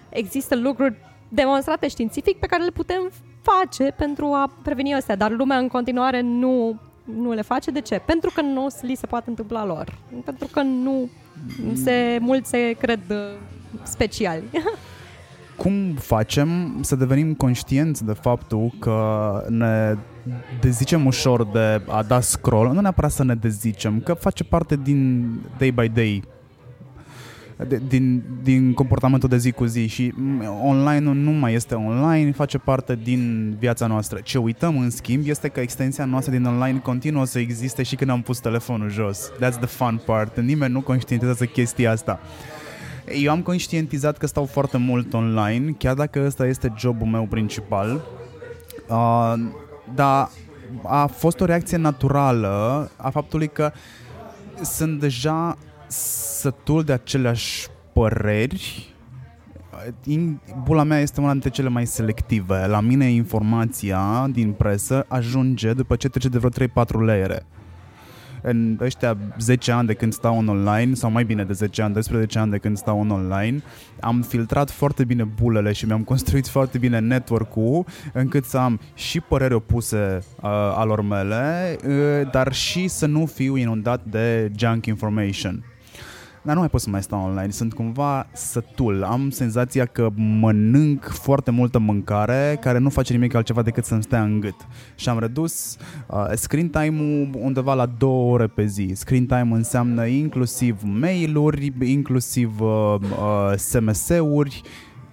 există lucruri demonstrate științific pe care le putem face pentru a preveni astea, dar lumea în continuare nu, nu le face. De ce? Pentru că nu li se poate întâmpla lor. Pentru că nu se, mulți se cred uh, speciali. Cum facem să devenim conștienți de faptul că ne dezicem ușor de a da scroll, nu neapărat să ne dezicem, că face parte din day by day de, din, din comportamentul de zi cu zi și online nu mai este online, face parte din viața noastră. Ce uităm în schimb este că extensia noastră din online continuă să existe și când am pus telefonul jos. That's the fun part. Nimeni nu conștientizează chestia asta. Eu am conștientizat că stau foarte mult online, chiar dacă ăsta este jobul meu principal. Uh, dar a fost o reacție naturală a faptului că sunt deja sătul de aceleași păreri bula mea este una dintre cele mai selective. La mine informația din presă ajunge după ce trece de vreo 3-4 leere în ăștia 10 ani de când stau în online, sau mai bine de 10 ani, 12 ani de când stau în online, am filtrat foarte bine bulele și mi-am construit foarte bine network-ul încât să am și păreri opuse uh, alor mele, uh, dar și să nu fiu inundat de junk information dar nu mai pot să mai stau online, sunt cumva sătul. Am senzația că mănânc foarte multă mâncare care nu face nimic altceva decât să-mi stea în gât. Și am redus uh, screen time-ul undeva la două ore pe zi. Screen time înseamnă inclusiv mail-uri, inclusiv uh, uh, SMS-uri,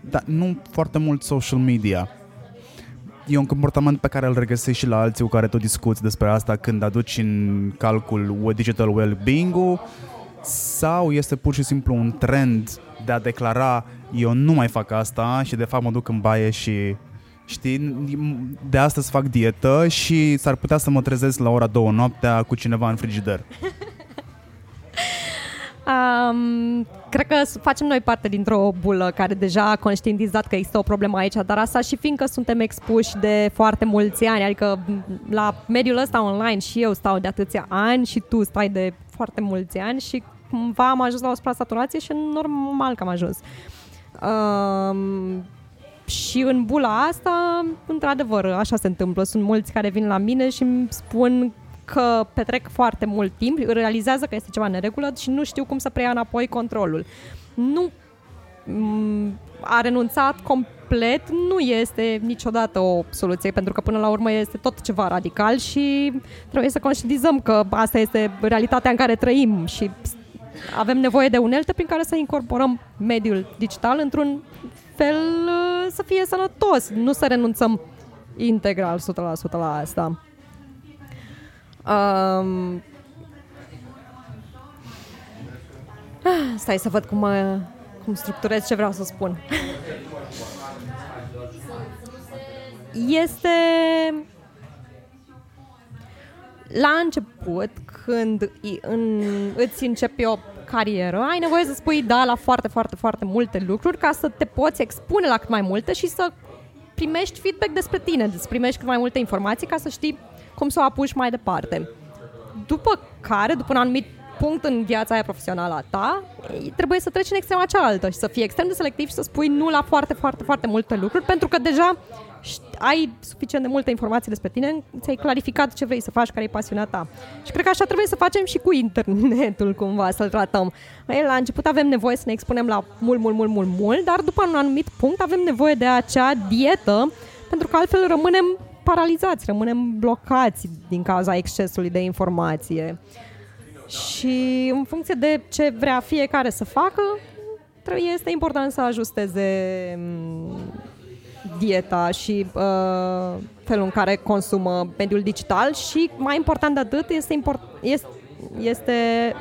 dar nu foarte mult social media e un comportament pe care îl regăsești și la alții cu care tu discuți despre asta când aduci în calcul digital well-being-ul sau este pur și simplu un trend de a declara eu nu mai fac asta și de fapt mă duc în baie și știi, de astăzi fac dietă și s-ar putea să mă trezesc la ora două noaptea cu cineva în frigider. Um, cred că facem noi parte dintr-o bulă care deja a conștientizat că există o problemă aici, dar asta și fiindcă suntem expuși de foarte mulți ani, adică la mediul ăsta online și eu stau de atâția ani și tu stai de foarte mulți ani și cumva am ajuns la o supra-saturație și normal că am ajuns. Um, și în bula asta, într-adevăr, așa se întâmplă. Sunt mulți care vin la mine și îmi spun că petrec foarte mult timp, realizează că este ceva neregulă și nu știu cum să preia înapoi controlul. Nu a renunțat complet nu este niciodată o soluție, pentru că până la urmă este tot ceva radical și trebuie să conștientizăm că asta este realitatea în care trăim și avem nevoie de unelte prin care să incorporăm mediul digital într-un fel uh, să fie sănătos, nu să renunțăm integral 100% la asta. Um, ah, stai să văd cum, mă, cum structurez ce vreau să spun. Este la început, când în, îți începi o carieră, ai nevoie să spui da la foarte, foarte, foarte multe lucruri ca să te poți expune la cât mai multe și să primești feedback despre tine, să primești cât mai multe informații ca să știi cum să o apuci mai departe. După care, după un anumit punct în viața aia profesională a ta, trebuie să treci în extrema cealaltă și să fii extrem de selectiv și să spui nu la foarte, foarte, foarte multe lucruri, pentru că deja ai suficient de multe informații despre tine, ți-ai clarificat ce vrei să faci, care e pasiunea ta. Și cred că așa trebuie să facem și cu internetul, cumva, să-l tratăm. La început avem nevoie să ne expunem la mult, mult, mult, mult, mult, dar după un anumit punct avem nevoie de acea dietă, pentru că altfel rămânem paralizați, rămânem blocați din cauza excesului de informație. Și în funcție de ce vrea fiecare să facă, este important să ajusteze dieta și uh, felul în care consumă mediul digital și mai important de atât este, import, este, este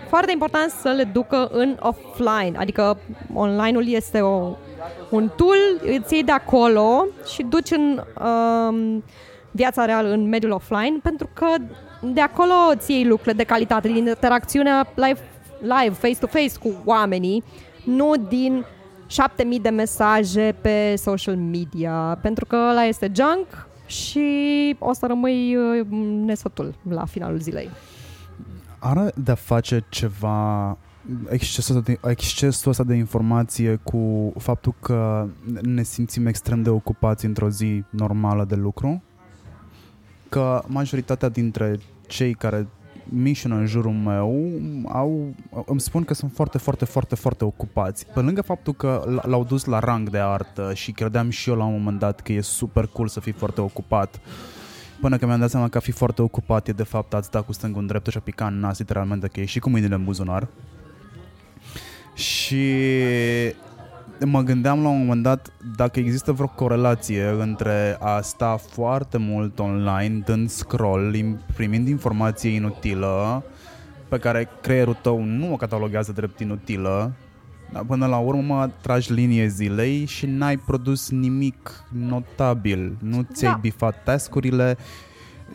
foarte important să le ducă în offline, adică online-ul este o, un tool, îți iei de acolo și duci în uh, viața reală, în mediul offline, pentru că de acolo îți iei lucrurile de calitate, din interacțiunea live, live face-to-face cu oamenii, nu din uh, 7000 de mesaje pe social media, pentru că ăla este junk și o să rămâi uh, nesătul la finalul zilei. Are de-a face ceva excesul, de, excesul ăsta de informație cu faptul că ne simțim extrem de ocupați într-o zi normală de lucru? Că majoritatea dintre cei care mișină în jurul meu au, îmi spun că sunt foarte, foarte, foarte, foarte ocupați. Pe lângă faptul că l- l-au dus la rang de artă și credeam și eu la un moment dat că e super cool să fii foarte ocupat, până că mi-am dat seama că a fi foarte ocupat e de fapt ați da cu stângul în dreptul și a pica în nas literalmente că e și cu mâinile în buzunar. Și mă gândeam la un moment dat dacă există vreo corelație între a sta foarte mult online, dând scroll, im- primind informație inutilă, pe care creierul tău nu o cataloguează drept inutilă, dar până la urmă tragi linie zilei și n-ai produs nimic notabil, nu ți-ai Da. bifat tascurile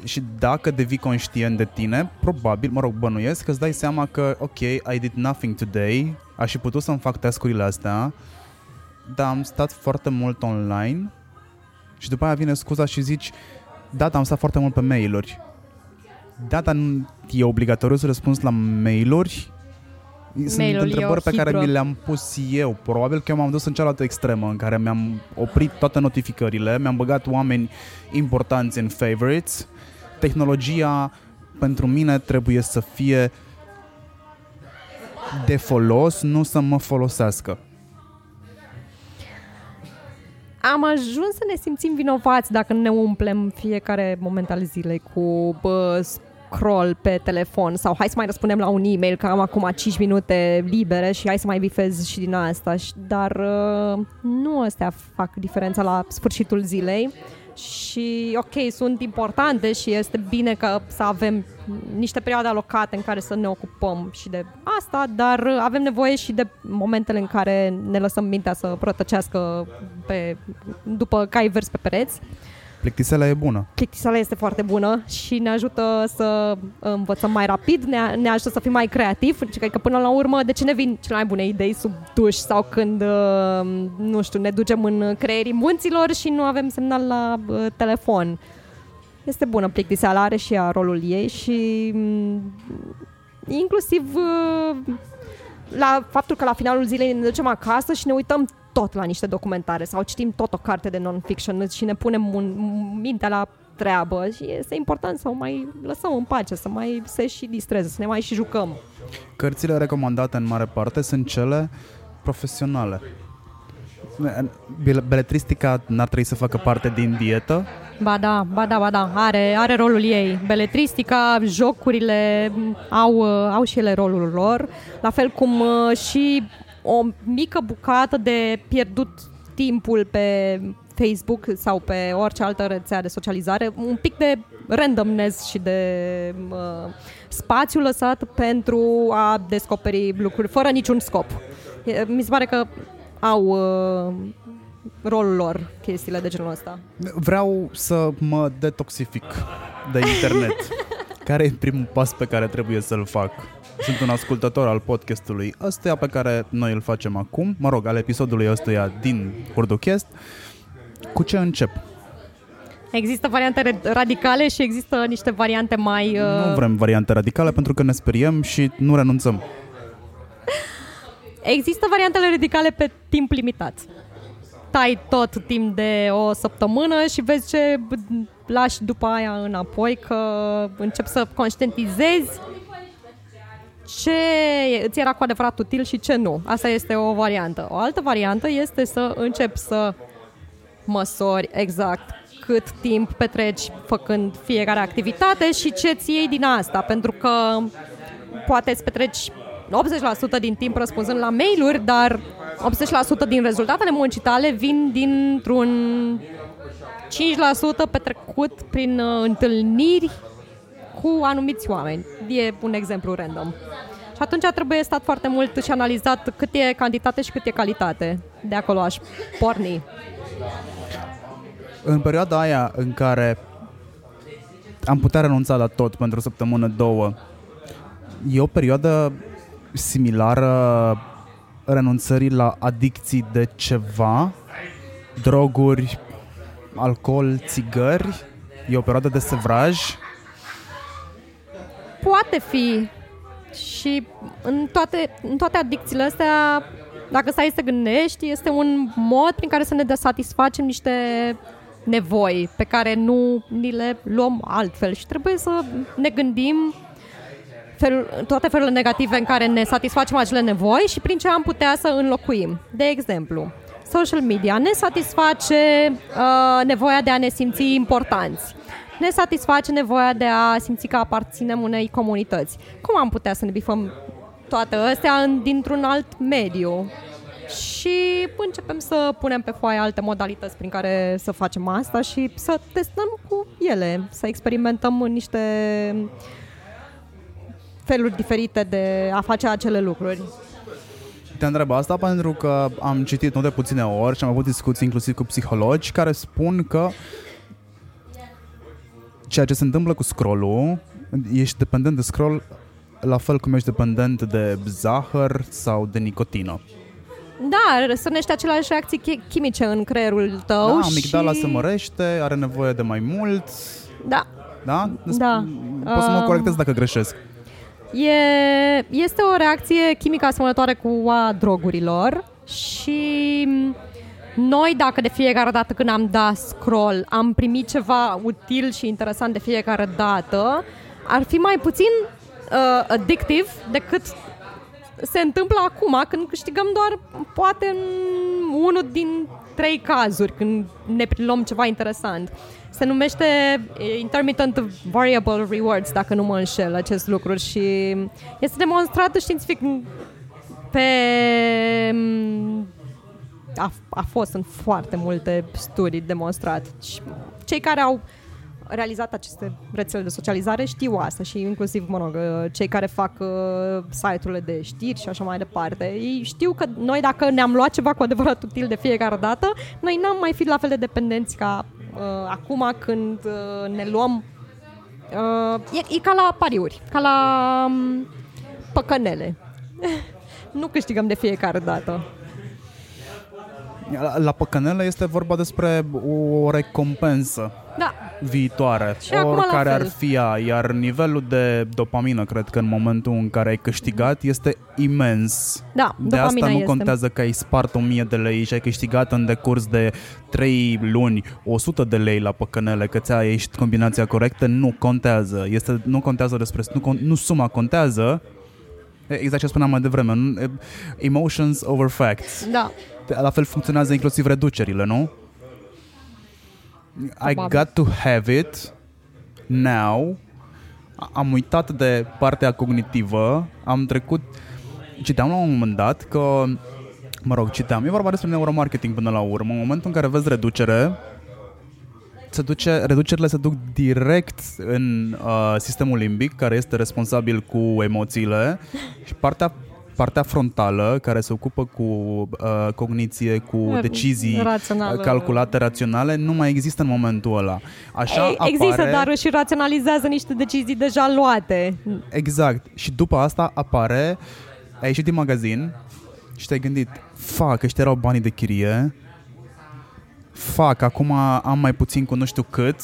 și dacă devii conștient de tine, probabil, mă rog, bănuiesc că îți dai seama că, ok, I did nothing today, aș fi putut să-mi fac tascurile astea, dar am stat foarte mult online și după aia vine scuza și zici, da, dar am stat foarte mult pe mail-uri. Da, dar nu e obligatoriu să răspunzi la mail-uri? Sunt Mail-ul e întrebări o pe care hibră. mi le-am pus eu. Probabil că eu m-am dus în cealaltă extremă, în care mi-am oprit toate notificările, mi-am băgat oameni importanți în favorites. Tehnologia pentru mine trebuie să fie de folos, nu să mă folosească. Am ajuns să ne simțim vinovați dacă ne umplem fiecare moment al zilei cu bă, scroll pe telefon sau hai să mai răspundem la un e-mail că am acum 5 minute libere și hai să mai bifez și din asta. Și- Dar uh, nu astea fac diferența la sfârșitul zilei și ok, sunt importante și este bine că să avem niște perioade alocate în care să ne ocupăm și de asta, dar uh, avem nevoie și de momentele în care ne lăsăm mintea să protăcească pe, după cai vers pe pereți. Plictiselea e bună. Plictiseala este foarte bună și ne ajută să învățăm mai rapid, ne, ne ajută să fim mai creativi. Și cred că până la urmă, de ce ne vin cele mai bune idei sub duș sau când, uh, nu știu, ne ducem în creierii munților și nu avem semnal la uh, telefon. Este bună plictiseala, are și ea rolul ei și mm, inclusiv uh, la faptul că la finalul zilei ne ducem acasă și ne uităm tot la niște documentare sau citim tot o carte de non-fiction și ne punem un, mintea la treabă și este important să o mai lăsăm în pace, să mai se și distreze, să ne mai și jucăm. Cărțile recomandate în mare parte sunt cele profesionale. Bele- Beletristica n-ar trebui să facă parte din dietă? Ba da, ba da, ba da, are, are rolul ei. Beletristica, jocurile m, au, uh, au și ele rolul lor, la fel cum uh, și o mică bucată de pierdut timpul pe Facebook sau pe orice altă rețea de socializare, un pic de randomness și de uh, spațiu lăsat pentru a descoperi lucruri fără niciun scop. E, Mi se pare că au uh, rolul lor chestiile de genul ăsta. Vreau să mă detoxific de internet. care e primul pas pe care trebuie să-l fac? Sunt un ascultător al podcastului ăstuia pe care noi îl facem acum, mă rog, al episodului ăstuia din Urduchest. Cu ce încep? Există variante re- radicale și există niște variante mai... Uh, Nu vrem variante radicale pentru că ne speriem și nu renunțăm. Există variantele radicale pe timp limitat. Tai tot timp de o săptămână și vezi ce b- lași după aia înapoi, că începi să conștientizezi ce îți era cu adevărat util și ce nu. Asta este o variantă. O altă variantă este să începi să măsori exact cât timp petreci făcând fiecare activitate și ce ți iei din asta, pentru că poate îți petreci 80% din timp răspunzând la mail-uri, dar 80% din rezultatele muncii tale vin dintr-un 5% petrecut prin uh, întâlniri cu anumiți oameni. E un exemplu random. Și atunci trebuie stat foarte mult și analizat cât e cantitate și cât e calitate. De acolo aș porni. În perioada aia în care am putea renunța la tot pentru o săptămână, două, e o perioadă similară renunțării la adicții de ceva, droguri, alcool, țigări, e o perioadă de sevraj. Poate fi și în toate, în toate adicțiile astea, dacă stai să te gândești, este un mod prin care să ne satisfacem niște nevoi pe care nu ni le luăm altfel și trebuie să ne gândim felul, toate felurile negative în care ne satisfacem acele nevoi și prin ce am putea să înlocuim. De exemplu, social media ne satisface uh, nevoia de a ne simți importanți. Ne satisface nevoia de a simți că aparținem unei comunități. Cum am putea să ne bifăm toate astea în, dintr-un alt mediu? Și începem să punem pe foaie alte modalități prin care să facem asta și să testăm cu ele, să experimentăm în niște feluri diferite de a face acele lucruri. Te întreb asta pentru că am citit nu de puține ori și am avut discuții inclusiv cu psihologi care spun că ceea ce se întâmplă cu scrollul, ești dependent de scroll la fel cum ești dependent de zahăr sau de nicotină. Da, răsănește aceleași reacții chi- chimice în creierul tău Da, amigdala și... se mărește, are nevoie de mai mult. Da, Da? Da. Poți să mă Um, corectez dacă greșesc. E, este o reacție chimică asemănătoare cu a drogurilor și noi, dacă de fiecare dată când am dat scroll am primit ceva util și interesant de fiecare dată, ar fi mai puțin uh, addictiv decât se întâmplă acum când câștigăm doar poate în unul din trei cazuri când ne luăm ceva interesant. Se numește eh, intermittent variable rewards, dacă nu mă înșel acest lucru și este demonstrat științific pe a, a fost în foarte multe studii demonstrat. Și cei care au realizat aceste rețele de socializare știu asta și inclusiv, mă rog, cei care fac uh, site-urile de știri și așa mai departe. Ei știu că noi dacă ne-am luat ceva cu adevărat util de fiecare dată, noi n-am mai fi la fel de dependenți ca uh, acum când uh, ne luăm uh, e, e ca la pariuri, ca la um, păcănele. nu câștigăm de fiecare dată. La, la păcănele este vorba despre o recompensă Da, viitoare, Și acum la oricare fel. ar fi ea, iar nivelul de dopamină, cred că în momentul în care ai câștigat, este imens. da, De asta dopamina nu este. contează că ai spart 1000 de lei și ai câștigat în decurs de 3 luni 100 de lei la păcănele, că ți-a ieșit combinația corectă, nu contează. Este, nu contează despre, nu, con- nu suma contează, exact ce spuneam mai devreme, nu- emotions over facts. Da, La fel funcționează inclusiv reducerile, nu? I Probabil. got to have it now. Am uitat de partea cognitivă. Am trecut... Citeam la un moment dat că... Mă rog, citeam. E vorba despre neuromarketing până la urmă. În momentul în care vezi reducere, se duce, reducerile se duc direct în uh, sistemul limbic, care este responsabil cu emoțiile și partea partea frontală, care se ocupă cu uh, cogniție, cu Ra- decizii rațională. uh, calculate, raționale, nu mai există în momentul ăla. Așa Ei, există, apare... dar și raționalizează niște decizii deja luate. Exact. Și după asta apare, ai ieșit din magazin și te-ai gândit, fac, ăștia erau banii de chirie, fac, acum am mai puțin cu nu știu cât,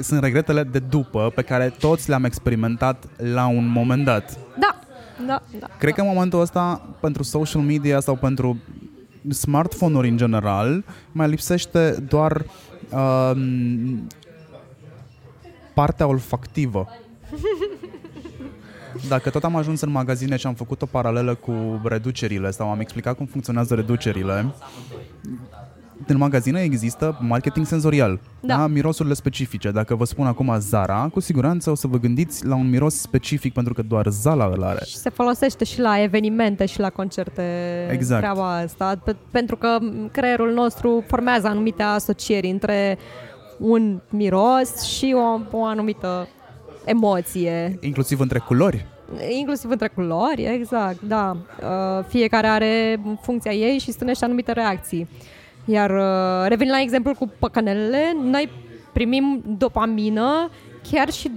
sunt regretele de după pe care toți le-am experimentat la un moment dat. Da, da, da. Cred că în momentul ăsta, pentru social media sau pentru smartphone-uri în general, mai lipsește doar um, partea olfactivă. Dacă tot am ajuns în magazine și am făcut o paralelă cu reducerile sau am explicat cum funcționează reducerile, în magazine există marketing senzorial, Da. da. mirosurile specifice. Dacă vă spun acum Zara, cu siguranță o să vă gândiți la un miros specific pentru că doar Zara îl are. Și se folosește și la evenimente și la concerte Exact. treaba asta, pe, pentru că creierul nostru formează anumite asocieri între un miros și o, o anumită emoție, Inclusiv între culori. inclusiv între culori, exact, da. Uh, Fiecare are funcția ei și stânește anumite reacții. Iar uh, revin la exemplu cu păcănelele, noi primim dopamină chiar și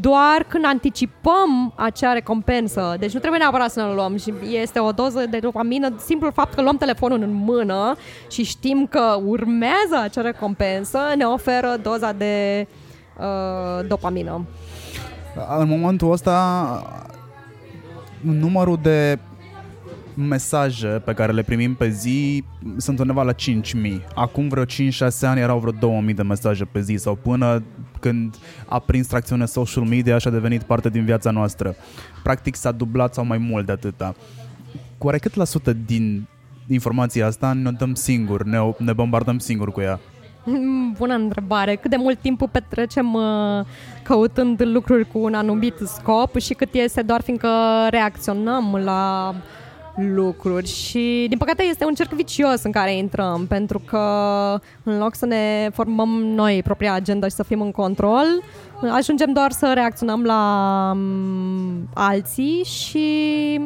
doar când anticipăm acea recompensă. Deci nu trebuie neapărat să ne luăm și este o doză de dopamină, simplul fapt că luăm telefonul în mână și știm că urmează acea recompensă ne oferă doza de uh, dopamină. În momentul ăsta, numărul de mesaje pe care le primim pe zi sunt undeva la 5.000. Acum vreo 5-6 ani erau vreo 2.000 de mesaje pe zi sau până când a prins tracțiune social media și a devenit parte din viața noastră. Practic s-a dublat sau mai mult de atâta. Cu oare cât la sută din informația asta ne dăm singur, ne, ne bombardăm singur cu ea? Bună întrebare. Cât de mult timp petrecem uh, căutând lucruri cu un anumit scop și cât este doar fiindcă reacționăm la lucruri și din păcate este un cerc vicios în care intrăm pentru că în loc să ne formăm noi propria agenda și să fim în control, ajungem doar să reacționăm la um, alții și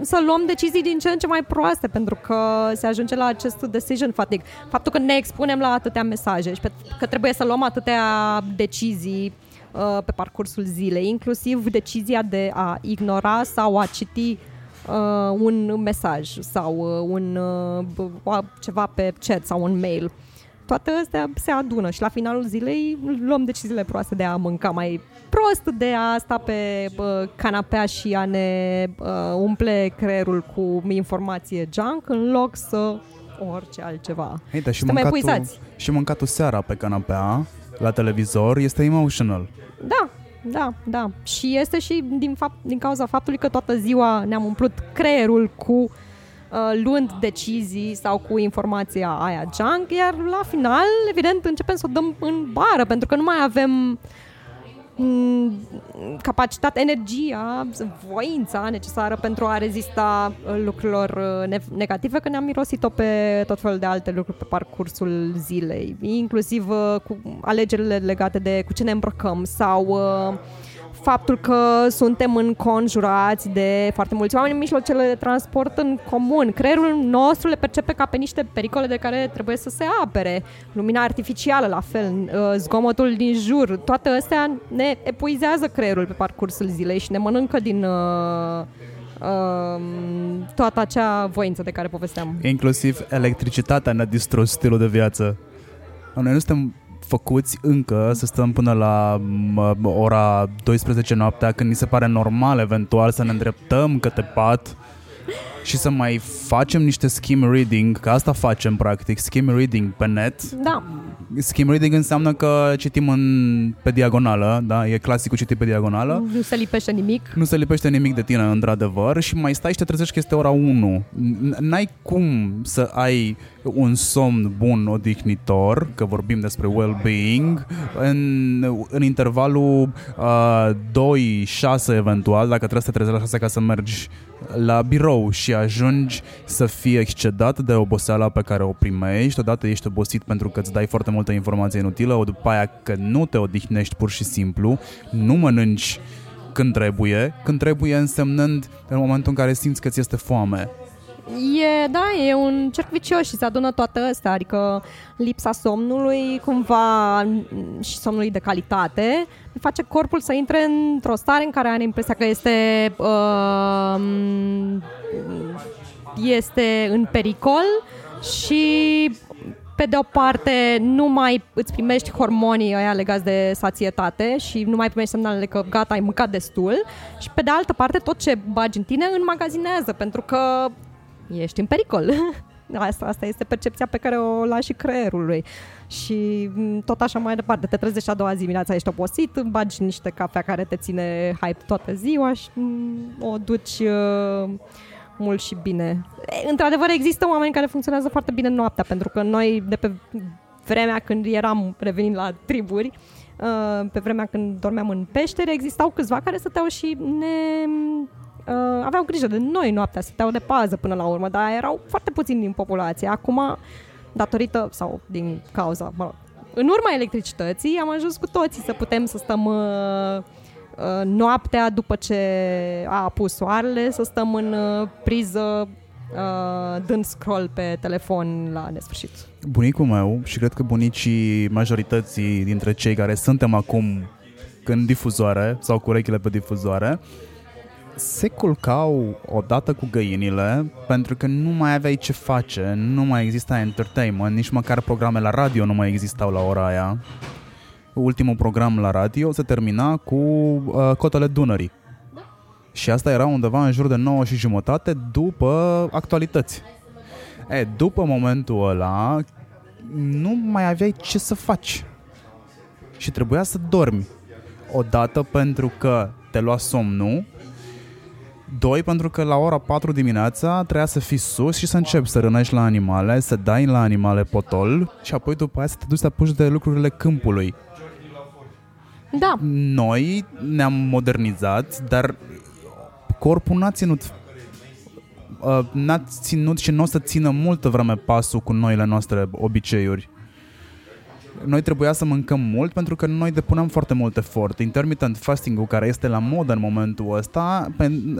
să luăm decizii din ce în ce mai proaste, pentru că se ajunge la acest decision fatigue. Faptul că ne expunem la atâtea mesaje și că trebuie să luăm atâtea decizii uh, pe parcursul zilei, inclusiv decizia de a ignora sau a citi uh, un mesaj sau uh, un, uh, ceva pe chat sau un mail. Toate astea se adună și la finalul zilei luăm deciziile proaste de a mânca mai prost, de a sta pe uh, canapea și a ne uh, umple creierul cu informație junk în loc să orice altceva. Hey, da, și, mâncatul, și mâncatul seara pe canapea, la televizor, este emotional. Da, da, da. Și este și din, fapt, din cauza faptului că toată ziua ne-am umplut creierul cu uh, luând decizii sau cu informația aia junk, iar la final, evident, începem să o dăm în bară, pentru că nu mai avem mm, capacitatea, energia, voința necesară pentru a rezista lucrurilor uh, negative, că ne-am mirosit-o pe tot felul de alte lucruri pe parcursul zilei, inclusiv uh, cu alegerile legate de cu ce ne îmbrăcăm sau uh, faptul că suntem înconjurați de foarte mulți oameni în mijlocele de transport în comun. Creierul nostru le percepe ca pe niște pericole de care trebuie să se apere. Lumina artificială, la fel, uh, zgomotul din jur, toate astea ne epuizează creierul pe parcursul zilei și ne mănâncă din uh, uh, toată acea voință de care povesteam. Inclusiv electricitatea ne-a distrus stilul de viață. Noi nu suntem făcuți încă să stăm până la ora 12 noaptea când ni se pare normal eventual să ne îndreptăm către pat și să mai facem niște skim reading, că asta facem practic, skim reading pe net. Da. Skim reading înseamnă că citim în, pe diagonală, da? E clasicul citit pe diagonală. Nu se lipește nimic. Nu se lipește nimic de tine, într-adevăr, și mai stai și te trezești că este ora 1. N-ai cum să ai un somn bun, odihnitor, că vorbim despre well-being, în, în intervalul uh, 2-6 eventual, dacă trebuie să te trezești la 6 ca să mergi la birou și ajungi să fii excedat de oboseala pe care o primești, odată ești obosit pentru că îți dai foarte multă informație inutilă, o după aia că nu te odihnești pur și simplu, nu mănânci când trebuie, când trebuie însemnând în momentul în care simți că ți este foame. E, da, e un cerc vicios și se adună toate astea, adică lipsa somnului cumva și somnului de calitate face corpul să intre într-o stare în care are impresia că este uh, este în pericol și pe de o parte nu mai îți primești hormonii ăia legați de sațietate și nu mai primești semnalele că gata, ai mâncat destul și pe de altă parte tot ce bagi în tine înmagazinează pentru că ești în pericol. Asta, asta este percepția pe care o lași și creierului. Și mm, tot așa mai departe. Te trezești a doua zi dimineața, ești obosit, bagi niște cafea care te ține hype toată ziua și mm, o duci uh, mult și bine. E, într-adevăr, există oameni care funcționează foarte bine noaptea, pentru că noi, de pe vremea când eram revenind la triburi, uh, pe vremea când dormeam în peștere, existau câțiva care stăteau și ne uh, aveau grijă de noi noaptea, stăteau de pază până la urmă, dar erau foarte puțini din populație. Acum, datorită sau din cauza, mă rog, în urma electricității am ajuns cu toții să putem să stăm uh, uh, noaptea după ce a apus soarele, să stăm în uh, priză uh, dând scroll pe telefon la nesfârșit. Bunicul meu și cred că bunicii majorității dintre cei care suntem acum în difuzoare sau cu urechile pe difuzoare se culcau odată cu găinile pentru că nu mai aveai ce face, nu mai exista entertainment, nici măcar programe la radio nu mai existau la ora aia. Ultimul program la radio se termina cu uh, cotele Dunării. Și asta era undeva în jur de 9 și jumătate după actualități. E, după momentul ăla, nu mai aveai ce să faci. Și trebuia să dormi. Odată pentru că te lua somnul, Doi, pentru că la ora 4 dimineața trebuia să fii sus și să începi să rănești la animale, să dai la animale potol și apoi după aia să te duci să apuci de lucrurile câmpului. Da. Noi ne-am modernizat, dar corpul n-a ținut uh, n-a ținut și nu o să țină multă vreme pasul cu noile noastre obiceiuri. Noi trebuia să mâncăm mult pentru că noi depuneam foarte mult efort. Intermittent fasting-ul care este la modă în momentul ăsta,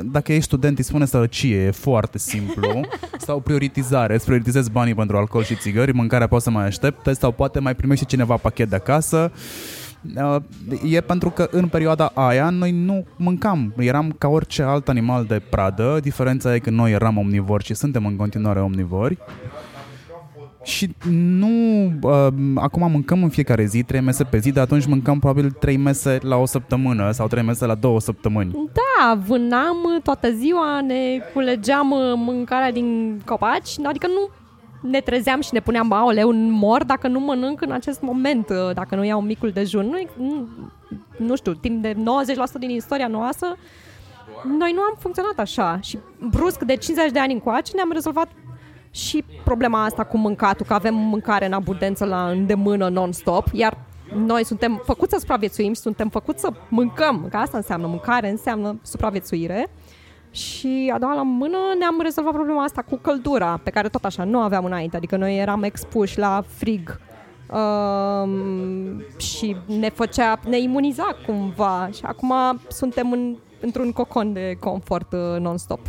dacă ești student îți spune sărăcie, e foarte simplu, sau prioritizare, îți prioritizezi banii pentru alcool și țigări, mâncarea poți să mai aștepte sau poate mai primești cineva pachet de acasă Uh, e pentru că în perioada aia noi nu mâncam. Eram ca orice alt animal de pradă. Diferența e că noi eram omnivori și suntem în continuare omnivori. Și nu... Uh, acum mâncăm în fiecare zi, trei mese pe zi, dar atunci mâncăm probabil trei mese la o săptămână sau trei mese la două săptămâni. Da, vânam toată ziua, ne culegeam uh, mâncarea din copaci, adică nu ne trezeam și ne puneam, aoleu, mor dacă nu mănânc în acest moment, uh, dacă nu iau micul dejun. Nu, nu, nu știu, timp de 90% din istoria noastră, noi nu am funcționat așa și brusc de 50 de ani încoace ne-am rezolvat și problema asta cu mâncatul, că avem mâncare în abundență la îndemână non-stop, iar noi suntem făcuți să supraviețuim și suntem făcuți să mâncăm, că asta înseamnă mâncare, înseamnă supraviețuire. Și a doua la mână ne-am rezolvat problema asta cu căldura, pe care tot așa nu aveam înainte, adică noi eram expuși la frig um, și ne făcea, ne imuniza cumva și acum suntem în, într-un cocon de confort uh, non-stop.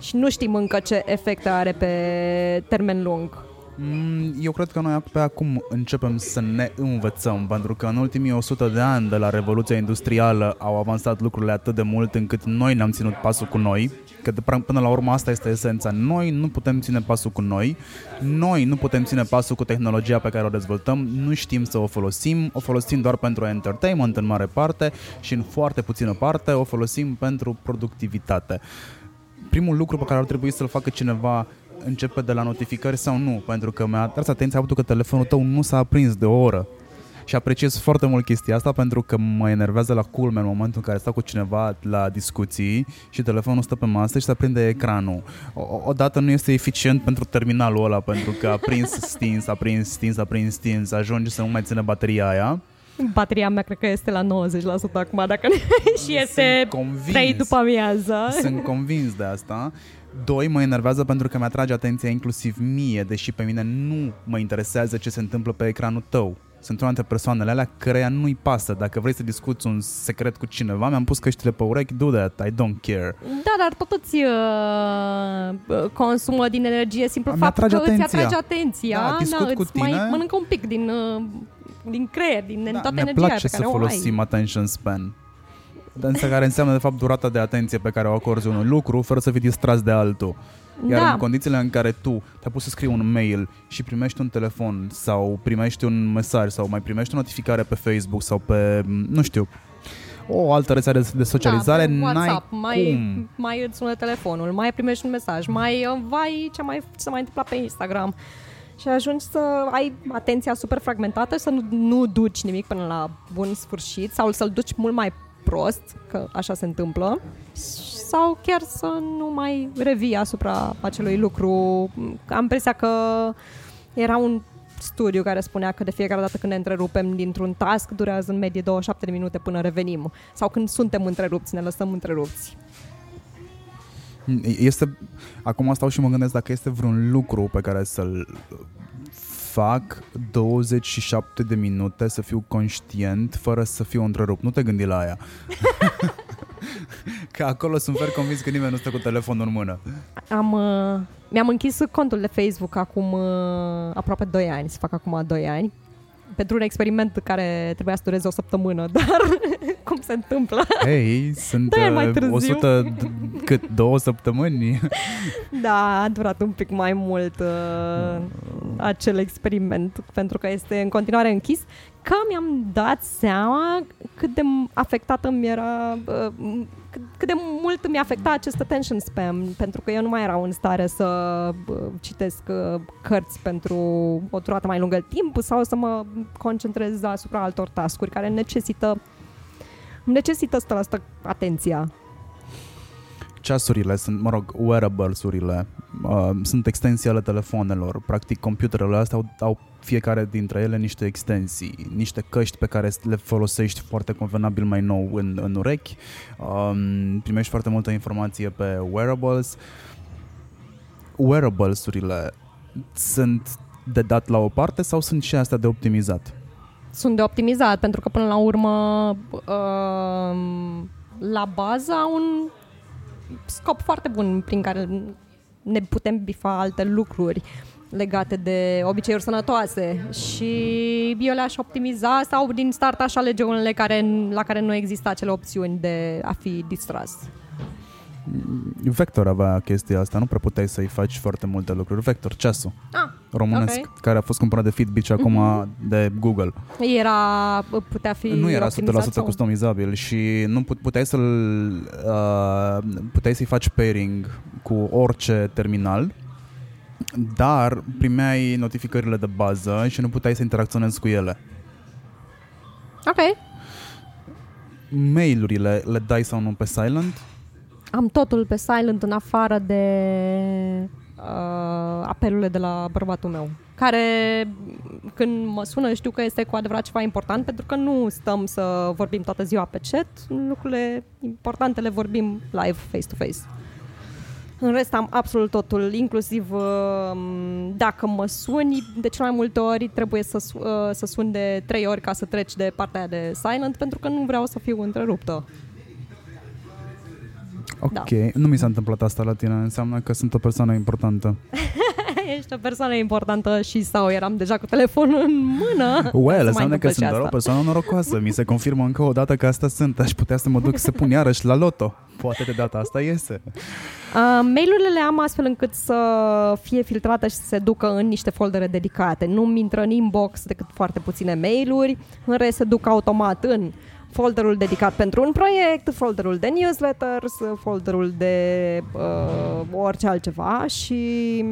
Și nu știm încă ce efecte are pe termen lung. Mm, eu cred că noi pe acum începem să ne învățăm, pentru că în ultimii 100 de ani de la Revoluția Industrială au avansat lucrurile atât de mult încât noi ne-am ținut pasul cu noi, că de, până la urmă asta este esența. Noi nu putem ține pasul cu noi, noi nu putem ține pasul cu tehnologia pe care o dezvoltăm, nu știm să o folosim, o folosim doar pentru entertainment în mare parte și în foarte puțină parte o folosim pentru productivitate. Primul lucru pe care ar trebui să-l facă cineva începe de la notificări sau nu, pentru că mi-a atras atenția faptul că telefonul tău nu s-a aprins de o oră. Și apreciez foarte mult chestia asta pentru că mă enervează la culme în momentul în care stau cu cineva la discuții și telefonul stă pe masă și se aprinde ecranul. O, odată nu este eficient pentru terminalul ăla pentru că a prins stins, a prins stins, a prins stins, ajunge să nu mai ține bateria aia. Bateria mea cred că este la 90% acum, dacă nu... și este 3 după amiază. Sunt convins de asta Doi, mă enervează pentru că mi-atrage atenția inclusiv mie, deși pe mine nu mă interesează ce se întâmplă pe ecranul tău. Sunt una dintre persoanele alea căreia nu-i pasă. Dacă vrei să discuți un secret cu cineva, mi-am pus căștile pe urechi, do that, I don't care. Da, dar tot îți uh, consumă din energie simplu fapt că atenția. îți atrage atenția. Da, discut da, cu îți tine. mai mănâncă un pic din, uh, din creier, din da, toată energia place pe care să folosim o ai. attention span. Însă care înseamnă de fapt durata de atenție pe care o acorzi unui lucru fără să fii distras de altul. Iar da. în condițiile în care tu te-ai pus să scrii un mail și primești un telefon sau primești un mesaj sau mai primești o notificare pe Facebook sau pe, nu știu, o altă rețea de socializare, da, WhatsApp, n-ai mai, cum. mai îți sună telefonul, mai primești un mesaj, mai uh, vai ce mai se mai întâmplă pe Instagram și ajungi să ai atenția super fragmentată și să nu, nu duci nimic până la bun sfârșit sau să-l duci mult mai prost, că așa se întâmplă, sau chiar să nu mai revii asupra acelui lucru. Am impresia că era un studiu care spunea că de fiecare dată când ne întrerupem dintr-un task durează în medie 27 de minute până revenim. Sau când suntem întrerupți, ne lăsăm întrerupți. Este, acum stau și mă gândesc dacă este vreun lucru pe care să-l fac 27 de minute să fiu conștient fără să fiu întrerupt. Nu te gândi la aia. că acolo sunt fer convins că nimeni nu stă cu telefonul în mână. Am, uh, mi-am închis contul de Facebook acum uh, aproape 2 ani, să fac acum 2 ani pentru un experiment care trebuia să dureze o săptămână, dar cum se întâmplă? Hei, sunt mai 100, cât, două săptămâni? Da, a durat un pic mai mult uh, acel experiment, pentru că este în continuare închis. Că mi-am dat seama cât de afectată mi era, uh, cât, cât de mult mi-a afectat acest attention spam, pentru că eu nu mai erau în stare să uh, citesc uh, cărți pentru o durată mai lungă timp sau să mă concentrez asupra altor tascuri care necesită necesită asta, asta atenția ceasurile sunt, mă rog, wearables-urile, uh, sunt extensii ale telefonelor. Practic, computerele astea au, au fiecare dintre ele niște extensii, niște căști pe care le folosești foarte convenabil mai nou în, în urechi. Um, primești foarte multă informație pe wearables. Wearables-urile sunt de dat la o parte sau sunt și astea de optimizat? Sunt de optimizat, pentru că până la urmă uh, la bază au un scop foarte bun prin care ne putem bifa alte lucruri legate de obiceiuri sănătoase și eu le-aș optimiza sau din start aș alege unele care, la care nu există acele opțiuni de a fi distras. Vector avea chestia asta, nu prea puteai să-i faci foarte multe lucruri. Vector, ceasul. Ah, românesc, okay. care a fost cumpărat de Fitbit și acum mm-hmm. de Google. Era, putea fi Nu era 100% sau? customizabil și nu puteai să-l uh, puteai să-i faci pairing cu orice terminal dar primeai notificările de bază și nu puteai să interacționezi cu ele. Ok. Mail-urile le dai sau nu pe silent? Am totul pe silent în afară de uh, apelurile de la bărbatul meu care când mă sună știu că este cu adevărat ceva important pentru că nu stăm să vorbim toată ziua pe chat, lucrurile importante le vorbim live, face-to-face. În rest am absolut totul, inclusiv uh, dacă mă suni, de cel mai multe ori trebuie să, uh, să sun de trei ori ca să treci de partea de silent pentru că nu vreau să fiu întreruptă. Ok, da. nu mi s-a întâmplat asta la tine, înseamnă că sunt o persoană importantă. Ești o persoană importantă și sau eram deja cu telefonul în mână. Well, înseamnă că sunt doar o persoană norocoasă. Mi se confirmă încă o dată că asta sunt. Aș putea să mă duc să pun iarăși la loto. Poate de data asta iese. Uh, mail-urile le am astfel încât să fie filtrate și să se ducă în niște foldere dedicate. Nu-mi intră în inbox decât foarte puține mail-uri, în rest se duc automat în folderul dedicat pentru un proiect, folderul de newsletters, folderul de uh, orice altceva și,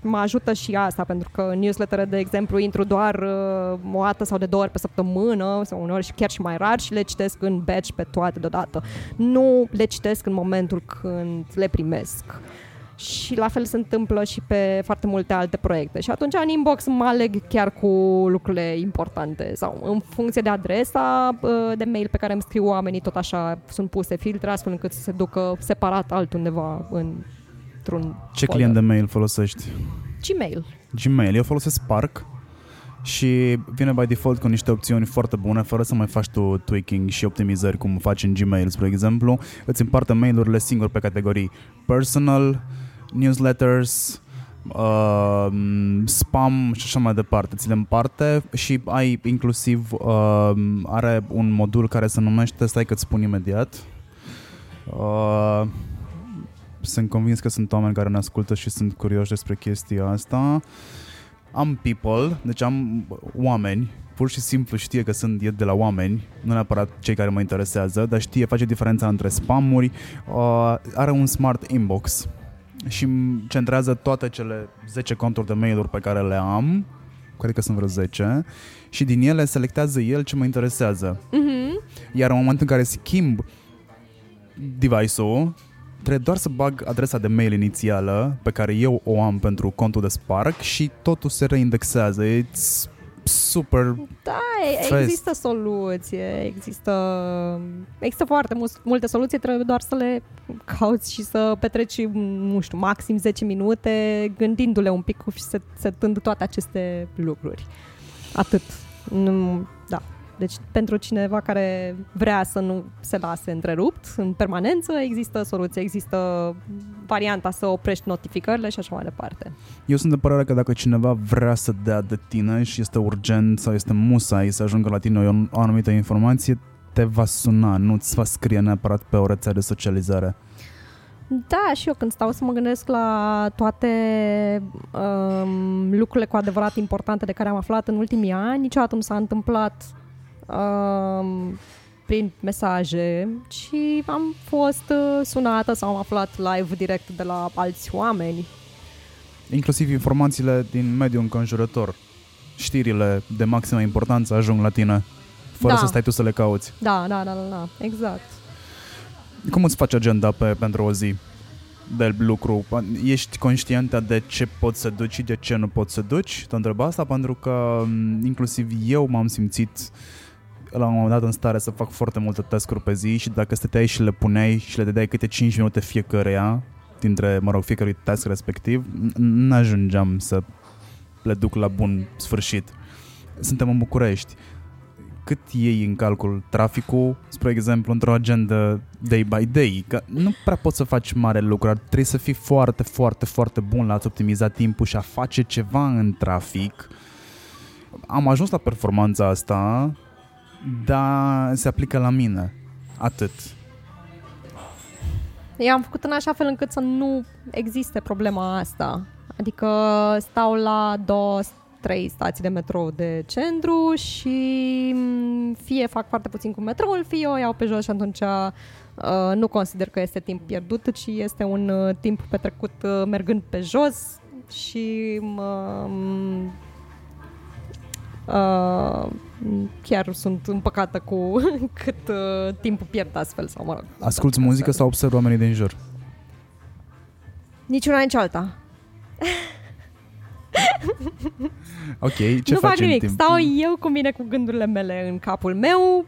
și mă ajută și asta, pentru că newslettere, de exemplu, intru doar uh, o dată sau de două ori pe săptămână sau uneori și chiar și mai rar și le citesc în batch pe toate deodată. Nu le citesc în momentul când le primesc și la fel se întâmplă și pe foarte multe alte proiecte. Și atunci în inbox mă aleg chiar cu lucrurile importante sau în funcție de adresa de mail pe care îmi scriu oamenii, tot așa sunt puse filtre astfel încât să se ducă separat altundeva în, într-un Ce folder. client de mail folosești? Gmail. Gmail. Eu folosesc Spark și vine by default cu niște opțiuni foarte bune, fără să mai faci tu tweaking și optimizări cum faci în Gmail, spre exemplu. Îți împarte mail-urile singur pe categorii personal, newsletters, uh, spam și așa mai departe. Ți le împarte și ai inclusiv uh, are un modul care se numește, stai că-ți spun imediat, uh, sunt convins că sunt oameni care ne ascultă și sunt curioși despre chestia asta. Am people, deci am oameni, pur și simplu știe că sunt de la oameni, nu neapărat cei care mă interesează, dar știe, face diferența între spamuri, uh, are un smart inbox și îmi centrează toate cele 10 conturi de mail-uri pe care le am, cred că sunt vreo 10, și din ele selectează el ce mă interesează. Uh-huh. Iar în momentul în care schimb device-ul, trebuie doar să bag adresa de mail inițială pe care eu o am pentru contul de Spark și totul se reindexează. It's super Da, fast. există soluție, există, există foarte multe soluții, trebuie doar să le cauți și să petreci, nu știu, maxim 10 minute gândindu-le un pic și setând toate aceste lucruri. Atât. Nu, da. Deci pentru cineva care vrea să nu se lase întrerupt în permanență, există soluție, există varianta să oprești notificările și așa mai departe. Eu sunt de părere că dacă cineva vrea să dea de tine și este urgent sau este musai să ajungă la tine o, o anumită informație, te va suna, nu ți va scrie neapărat pe o rețea de socializare. Da, și eu când stau să mă gândesc la toate um, lucrurile cu adevărat importante de care am aflat în ultimii ani, niciodată nu s-a întâmplat um, prin mesaje, ci am fost uh, sunată sau am aflat live direct de la alți oameni. Inclusiv informațiile din mediul înconjurător. Știrile de maximă importanță ajung la tine, fără Da. să stai tu să le cauți. Da, da, da, da, da, exact. Cum îți faci agenda pe, pentru o zi de lucru? Ești conștientă de ce poți să duci și de ce nu poți să duci? Te întreb asta pentru că m, inclusiv eu m-am simțit la un moment dat în stare să fac foarte multe task-uri pe zi și dacă stăteai și le puneai și le dădeai câte 5 minute fiecăreia dintre, mă rog, fiecărui task respectiv, n- n-ajungeam să le duc la bun sfârșit. Suntem în București. Cât iei în calcul traficul, spre exemplu, într-o agenda day by day? Că nu prea poți să faci mare lucru, ar trebui să fii foarte, foarte, foarte bun la a-ți optimiza timpul și a face ceva în trafic. Am ajuns la performanța asta, dar se aplică la mine. Atât. Eu am făcut în așa fel încât să nu existe problema asta. Adică stau la două, trei stații de metrou de centru și m, fie fac foarte puțin cu metroul, fie o iau pe jos și atunci uh, nu consider că este timp pierdut, ci este un uh, timp petrecut uh, mergând pe jos și mă, m, uh, chiar sunt împăcată cu cât uh, timp pierd astfel sau mă rog. Asculți muzică sau observi oamenii din jur? Nici una, nici alta. Ok, ce nu faci fac în nimic. timp? Stau eu cu mine cu gândurile mele în capul meu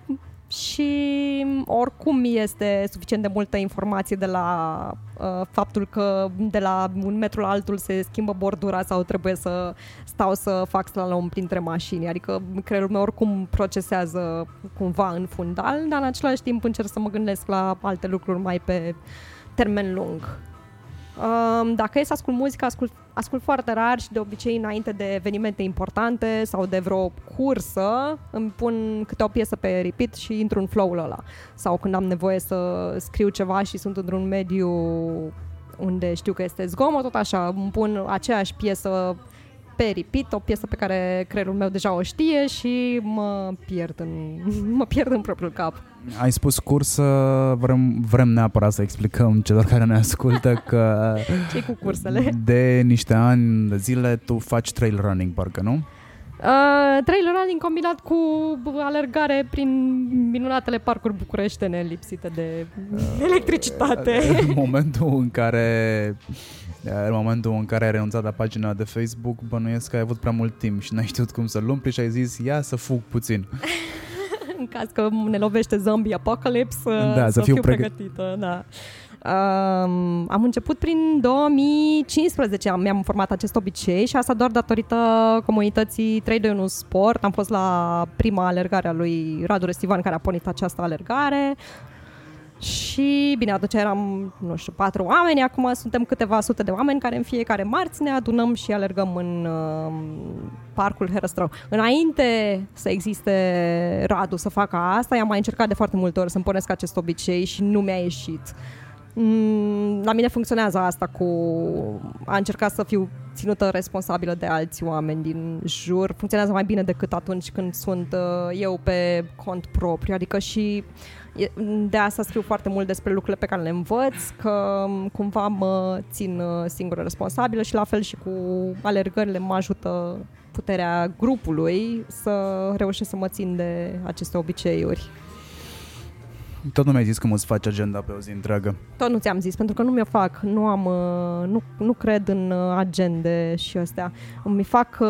și oricum este suficient de multă informație de la uh, faptul că de la un metru la altul se schimbă bordura sau trebuie să stau să fac slalom printre mașini. Adică creierul meu oricum procesează cumva în fundal, dar în același timp încerc să mă gândesc la alte lucruri mai pe termen lung. Um, dacă e să ascult muzică, ascult, ascult foarte rar și de obicei înainte de evenimente importante sau de vreo cursă, îmi pun câte o piesă pe repeat și intru în flow-ul ăla. Sau când am nevoie să scriu ceva și sunt într-un mediu unde știu că este zgomot, tot așa, îmi pun aceeași piesă pe repeat, o piesă pe care creierul meu deja o știe și mă pierd în, mă pierd în propriul cap. Ai spus cursă, vrem, vrem neapărat să explicăm celor care ne ascultă că ce cu cursele? de niște ani de zile tu faci trail running, parcă, nu? Uh, trailer running combinat cu alergare prin minunatele parcuri bucureștene lipsite de electricitate. În momentul în care în momentul în care ai renunțat la pagina de Facebook, bănuiesc că ai avut prea mult timp și n-ai știut cum să-l umpli și ai zis, ia să fug puțin. în caz că ne lovește zombie apocalypse, Da, să să, fiu fiu pregă- pregătită. Da. Um, am început prin 2015, am, mi-am format acest obicei și asta doar datorită comunității 321 Sport. Am fost la prima alergare a lui Radu Restivan care a pornit această alergare și bine, atunci eram, nu știu, patru oameni, acum suntem câteva sute de oameni care în fiecare marți ne adunăm și alergăm în uh, parcul Herăstrău. Înainte să existe Radu să facă asta, i-am mai încercat de foarte multe ori să-mi pornesc acest obicei și nu mi-a ieșit. Mm, La mine funcționează asta cu a încerca să fiu ținută responsabilă de alți oameni din jur. Funcționează mai bine decât atunci când sunt uh, eu pe cont propriu. Adică și e- de asta scriu foarte mult despre lucrurile pe care le învăț, că m, cumva mă țin uh, singură responsabilă și la fel și cu alergările mă ajută puterea grupului să reușesc să mă țin de aceste obiceiuri. Tot nu mi-ai zis cum îți faci agenda pe o zi întreagă. Tot nu ți-am zis, pentru că nu mi-o fac, nu am, uh, nu, nu cred în uh, agende și astea. Îmi fac, uh,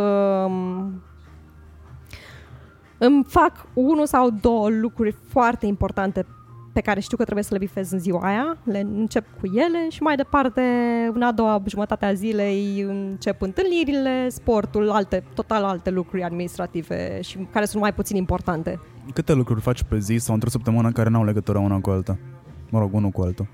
îmi fac unul sau două lucruri foarte importante pe care știu că trebuie să le bifez în ziua aia, le încep cu ele și mai departe, în a doua jumătate a zilei, încep întâlnirile, sportul, alte, total alte lucruri administrative și care sunt mai puțin importante. Câte lucruri faci pe zi sau într-o săptămână care n-au legătură una cu alta? Mă rog, unul cu altul.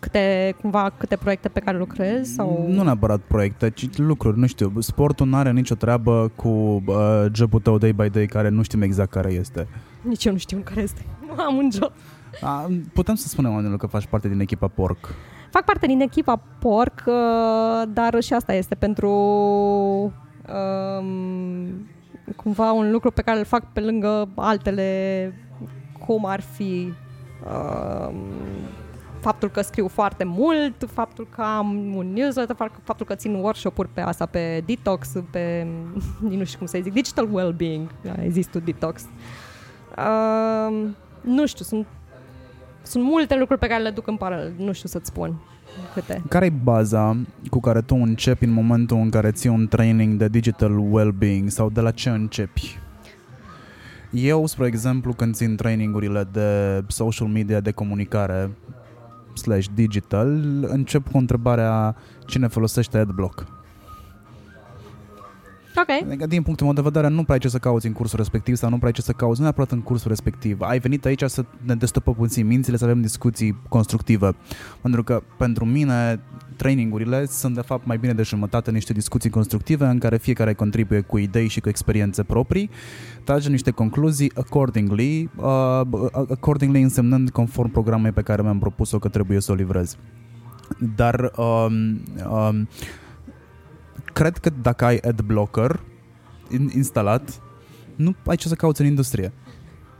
Câte, cumva, câte proiecte pe care lucrez sau... Nu neapărat proiecte, ci lucruri, nu știu. Sportul nu are nicio treabă cu uh, jobul tău day by day care nu știm exact care este. Nici eu nu știu care este. Nu am un job. A, putem să spunem oamenilor că faci parte din echipa Porc. Fac parte din echipa Porc, uh, dar și asta este pentru um, cumva un lucru pe care îl fac pe lângă altele, cum ar fi um, faptul că scriu foarte mult, faptul că am un newsletter, faptul că țin workshop-uri pe asta, pe detox, pe, nu știu cum să zic, digital well-being, există detox. Uh, nu știu, sunt, sunt multe lucruri pe care le duc în paralel, nu știu să-ți spun câte. Care e baza cu care tu începi în momentul în care ții un training de digital well-being sau de la ce începi? Eu, spre exemplu, când țin trainingurile de social media, de comunicare, slash digital, încep cu întrebarea cine folosește AdBlock. Ok. Adică, din punctul meu de vedere, nu prea ai ce să cauți în cursul respectiv sau nu prea ai ce să cauți nu neapărat în cursul respectiv. Ai venit aici să ne destăpă puțin mințile, să avem discuții constructive. Pentru că, pentru mine, trainingurile sunt, de fapt, mai bine de jumătate niște discuții constructive în care fiecare contribuie cu idei și cu experiențe proprii, trage niște concluzii accordingly, uh, accordingly însemnând conform programei pe care mi-am propus-o că trebuie să o livrez. Dar um, um, cred că dacă ai adblocker instalat, nu ai ce să cauți în industrie.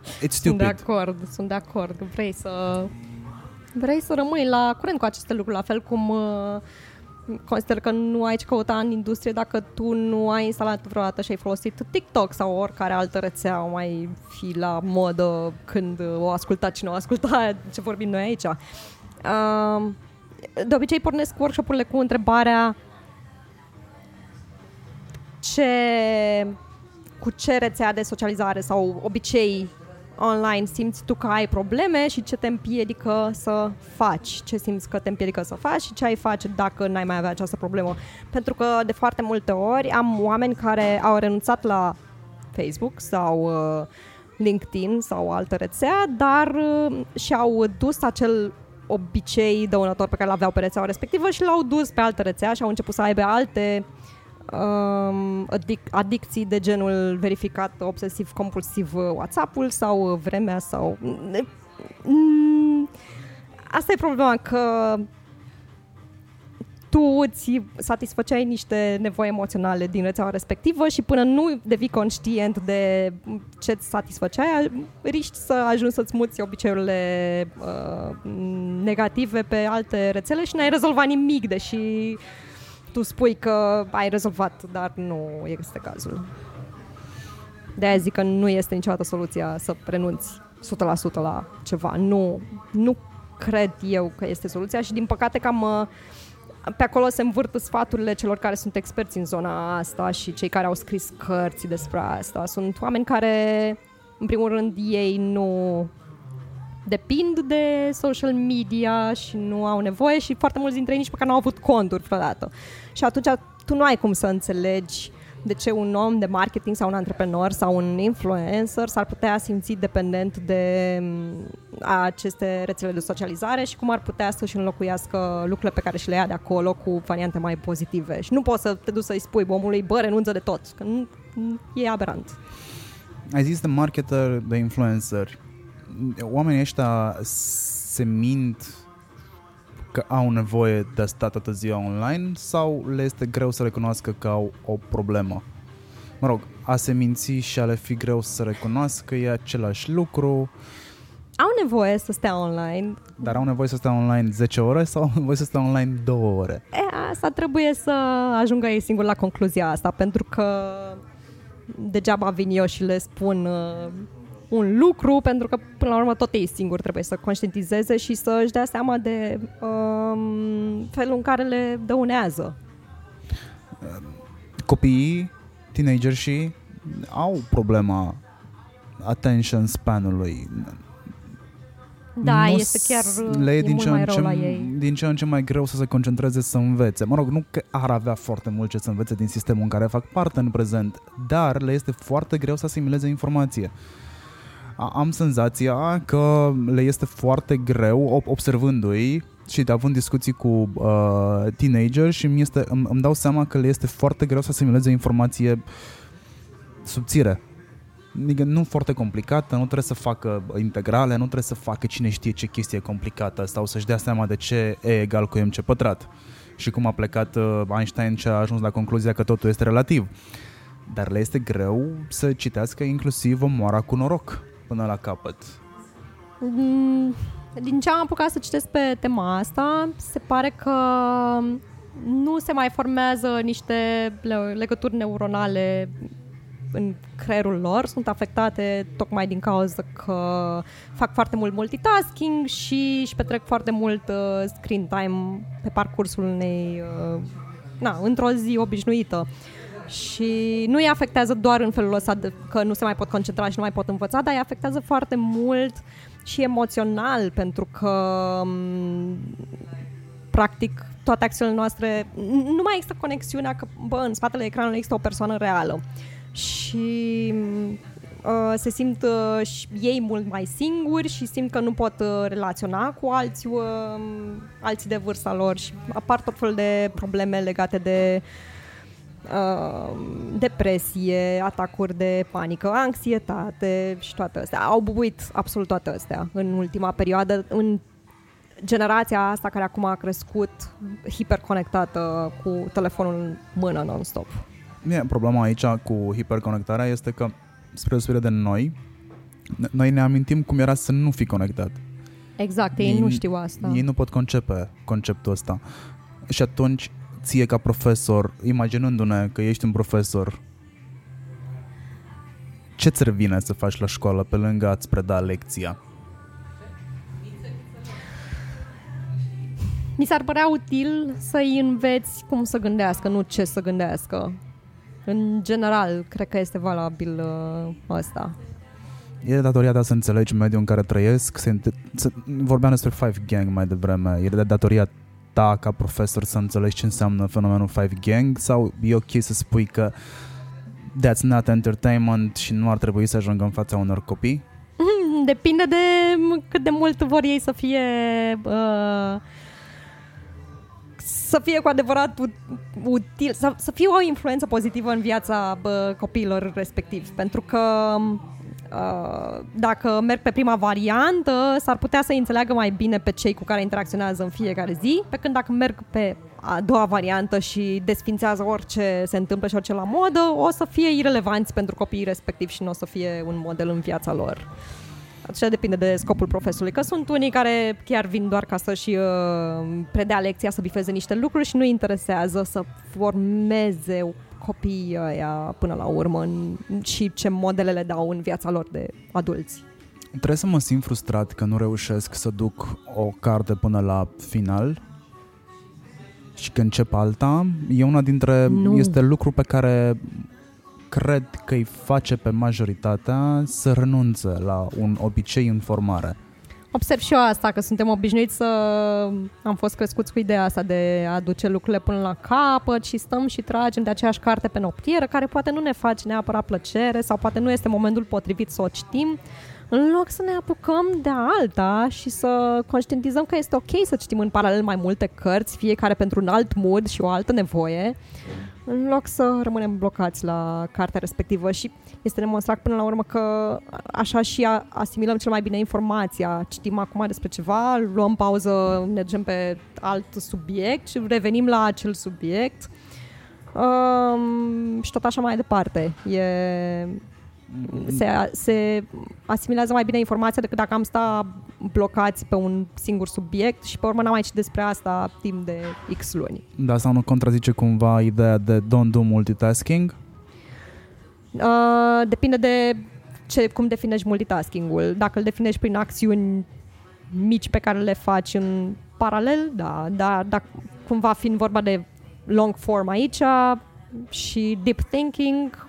It's stupid. Sunt de acord, sunt de acord. Vrei să vrei să rămâi la curent cu aceste lucruri, la fel cum uh, consider că nu ai ce căuta în industrie dacă tu nu ai instalat vreodată și ai folosit TikTok sau oricare altă rețea o mai fi la modă când o asculta cine o asculta ce vorbim noi aici. Uh, de obicei pornesc workshop-urile cu întrebarea ce, cu ce rețea de socializare sau obicei online simți tu că ai probleme și ce te împiedică să faci, ce simți că te împiedică să faci și ce ai face dacă n-ai mai avea această problemă. Pentru că de foarte multe ori am oameni care au renunțat la Facebook sau uh, LinkedIn sau altă rețea, dar uh, și-au dus acel obicei dăunător pe care l-aveau pe rețeaua respectivă și l-au dus pe altă rețea și au început să aibă alte um, adic- adicții de genul verificat obsesiv-compulsiv uh, WhatsApp-ul sau uh, vremea sau... Mm, asta e problema, că tu îți satisfăceai niște nevoi emoționale din rețeaua respectivă și până nu devii conștient de ce îți satisfăceai, riști să ajungi să-ți muți obiceiurile uh, negative pe alte rețele și n-ai rezolvat nimic, deși tu spui că ai rezolvat, dar nu este cazul. De aia zic că nu este niciodată soluția să renunți 100% la ceva. Nu, nu cred eu că este soluția și din păcate cam uh, pe acolo se învârt sfaturile celor care sunt experți în zona asta și cei care au scris cărți despre asta. Sunt oameni care, în primul rând, ei nu depind de social media și nu au nevoie și foarte mulți dintre ei nici măcar nu au avut conturi vreodată. Și atunci tu nu ai cum să înțelegi de ce un om de marketing sau un antreprenor sau un influencer s-ar putea simți dependent de mm, aceste rețele de socializare și cum ar putea să-și înlocuiască lucrurile pe care și le ia de acolo cu variante mai pozitive. Și nu poți să te duci să-i spui omului, bă, renunță de tot, că nu, e aberant. Ai zis de marketer, de influencer oamenii ăștia se mint că au nevoie de a sta toată ziua online sau le este greu să recunoască că au o problemă? Mă rog, a se minți și a le fi greu să recunoască e același lucru. Au nevoie să stea online. Dar au nevoie să stea online 10 ore sau au nevoie să stea online 2 ore? E, asta trebuie să ajungă ei singur la concluzia asta, pentru că degeaba vin eu și le spun uh, un lucru, pentru că până la urmă tot ei singuri trebuie să conștientizeze și să își dea seama de um, felul în care le dăunează. Copiii, teenageri și au problema attention spanului. Da, nu este chiar le e din ce, mai ce, ei. din ce în ce mai greu să se concentreze să învețe. Mă rog, nu că ar avea foarte mult ce să învețe din sistemul în care fac parte în prezent, dar le este foarte greu să asimileze informație am senzația că le este foarte greu observându-i și având discuții cu uh, teenager și îmi, este, îmi, îmi dau seama că le este foarte greu să asimileze informație subțire. Adică nu foarte complicată, nu trebuie să facă integrale, nu trebuie să facă cine știe ce chestie complicată sau să-și dea seama de ce E egal cu MC pătrat și cum a plecat uh, Einstein și a ajuns la concluzia că totul este relativ. Dar le este greu să citească inclusiv o moara cu noroc până la capăt. Mm, din ce am apucat să citesc pe tema asta, se pare că nu se mai formează niște legături neuronale în creierul lor, sunt afectate tocmai din cauza că fac foarte mult multitasking și își petrec foarte mult uh, screen time pe parcursul unei, uh, na, într-o zi obișnuită. Și nu îi afectează doar în felul ăsta de, că nu se mai pot concentra și nu mai pot învăța, dar îi afectează foarte mult și emoțional, pentru că um, practic toate acțiunile noastre, nu mai există conexiunea că, bă, în spatele ecranului există o persoană reală. Și uh, se simt uh, ei mult mai singuri și simt că nu pot uh, relaționa cu alți, uh, alții de vârsta lor și apar tot felul de probleme legate de uh, depresie, atacuri de panică, anxietate și toate astea. Au bubuit absolut toate astea în ultima perioadă, în generația asta care acum a crescut hiperconectată cu telefonul în mână non-stop. Bine, problema aici cu hiperconectarea este că, spre deosebire de noi, noi ne amintim cum era să nu fi conectat. Exact, ei, ei nu știu asta. Ei nu pot concepe conceptul ăsta. Și atunci, ție ca profesor, imaginându-ne că ești un profesor, ce ți revine să faci la școală pe lângă a-ți preda lecția? Mi s-ar părea util să-i înveți cum să gândească, nu ce să gândească. În general, cred că este valabil uh, ăsta. E de datoria ta să înțelegi mediul în care trăiesc. Se, se, vorbeam despre Five Gang mai devreme. E de datoria ta ca profesor să înțelegi ce înseamnă fenomenul Five Gang sau e ok să spui că that's not entertainment și nu ar trebui să ajungă în fața unor copii? Depinde de cât de mult vor ei să fie uh, să fie cu adevărat util, să, să fie o influență pozitivă în viața bă, copiilor respectiv. Pentru că uh, dacă merg pe prima variantă, s-ar putea să înțeleagă mai bine pe cei cu care interacționează în fiecare zi, pe când dacă merg pe a doua variantă și desfințează orice se întâmplă și orice la modă, o să fie irelevanți pentru copiii respectivi și nu o să fie un model în viața lor. Așa depinde de scopul profesorului, că sunt unii care chiar vin doar ca să-și uh, predea lecția, să bifeze niște lucruri și nu interesează să formeze copiii ăia până la urmă în, și ce modele le dau în viața lor de adulți. Trebuie să mă simt frustrat că nu reușesc să duc o carte până la final și când încep alta, e una dintre, nu. este lucru pe care cred că îi face pe majoritatea să renunțe la un obicei în formare. Observ și eu asta, că suntem obișnuiți să... Am fost crescuți cu ideea asta de a duce lucrurile până la capăt și stăm și tragem de aceeași carte pe noptieră, care poate nu ne face neapărat plăcere sau poate nu este momentul potrivit să o citim, în loc să ne apucăm de alta și să conștientizăm că este ok să citim în paralel mai multe cărți, fiecare pentru un alt mood și o altă nevoie, în loc să rămânem blocați la cartea respectivă și este demonstrat până la urmă că așa și asimilăm cel mai bine informația. Citim acum despre ceva, luăm pauză, mergem pe alt subiect și revenim la acel subiect um, și tot așa mai departe. E, se, se asimilează mai bine informația decât dacă am sta blocați pe un singur subiect și pe urmă n-am mai citit despre asta timp de X luni. Da, sau nu contrazice cumva ideea de don't do multitasking? Uh, depinde de ce, cum definești multitasking-ul. Dacă îl definești prin acțiuni mici pe care le faci în paralel, da, dar dacă cumva fiind vorba de long form aici și deep thinking,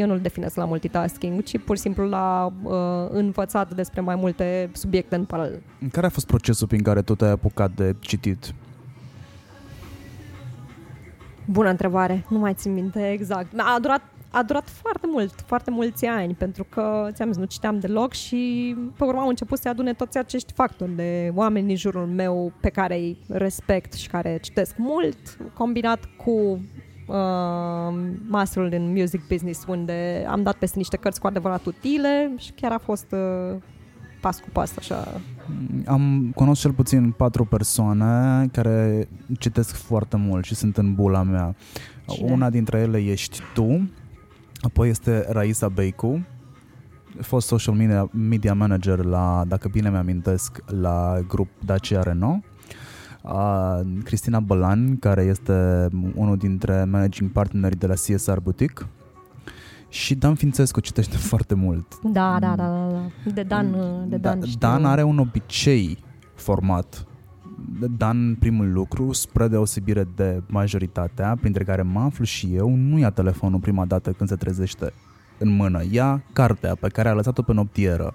eu nu-l definesc la multitasking, ci pur și simplu la uh, învățat despre mai multe subiecte în paralel. Care a fost procesul prin care tu te-ai apucat de citit? Bună întrebare, nu mai țin minte exact. A durat, a durat foarte mult, foarte mulți ani, pentru că, ți-am zis, nu citeam deloc și pe urmă au început să adune toți acești factori de oameni din jurul meu pe care îi respect și care citesc mult, combinat cu uh, Masterul in Music Business, unde am dat peste niște cărți cu adevărat utile și chiar a fost uh, pas cu pas așa. Am cunosc cel puțin patru persoane care citesc foarte mult și sunt în bula mea. Cine? Una dintre ele ești tu, apoi este Raisa Beicu, fost social media, media manager la, dacă bine mi-amintesc, la grup Dacia Renault. Uh, Cristina Bălan, care este unul dintre managing partneri de la CSR Boutique. Și Dan Fințescu citește foarte mult. Da, da, da, da, da. De Dan, uh, de Dan da, știu. Dan are un obicei format. Dan, primul lucru, spre deosebire de majoritatea, printre care mă aflu și eu, nu ia telefonul prima dată când se trezește în mână. Ia cartea pe care a lăsat-o pe noptieră.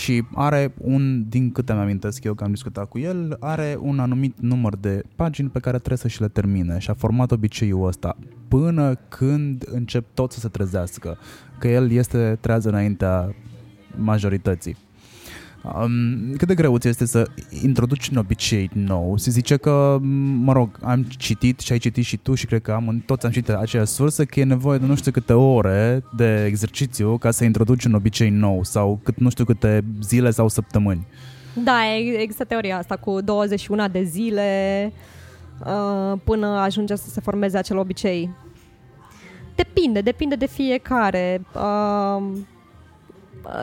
Și are un, din câte mi amintesc eu că am discutat cu el, are un anumit număr de pagini pe care trebuie să și le termine și a format obiceiul ăsta până când încep tot să se trezească, că el este trează înaintea majorității. Um, cât de greuț ți este să introduci un obicei nou? Se zice că, mă rog, am citit și ai citit și tu și cred că am, toți am citit aceeași sursă că e nevoie de nu știu câte ore de exercițiu ca să introduci un obicei nou sau cât nu știu câte zile sau săptămâni. Da, e- există teoria asta cu 21 de zile uh, până ajunge să se formeze acel obicei. Depinde, depinde de fiecare. Uh,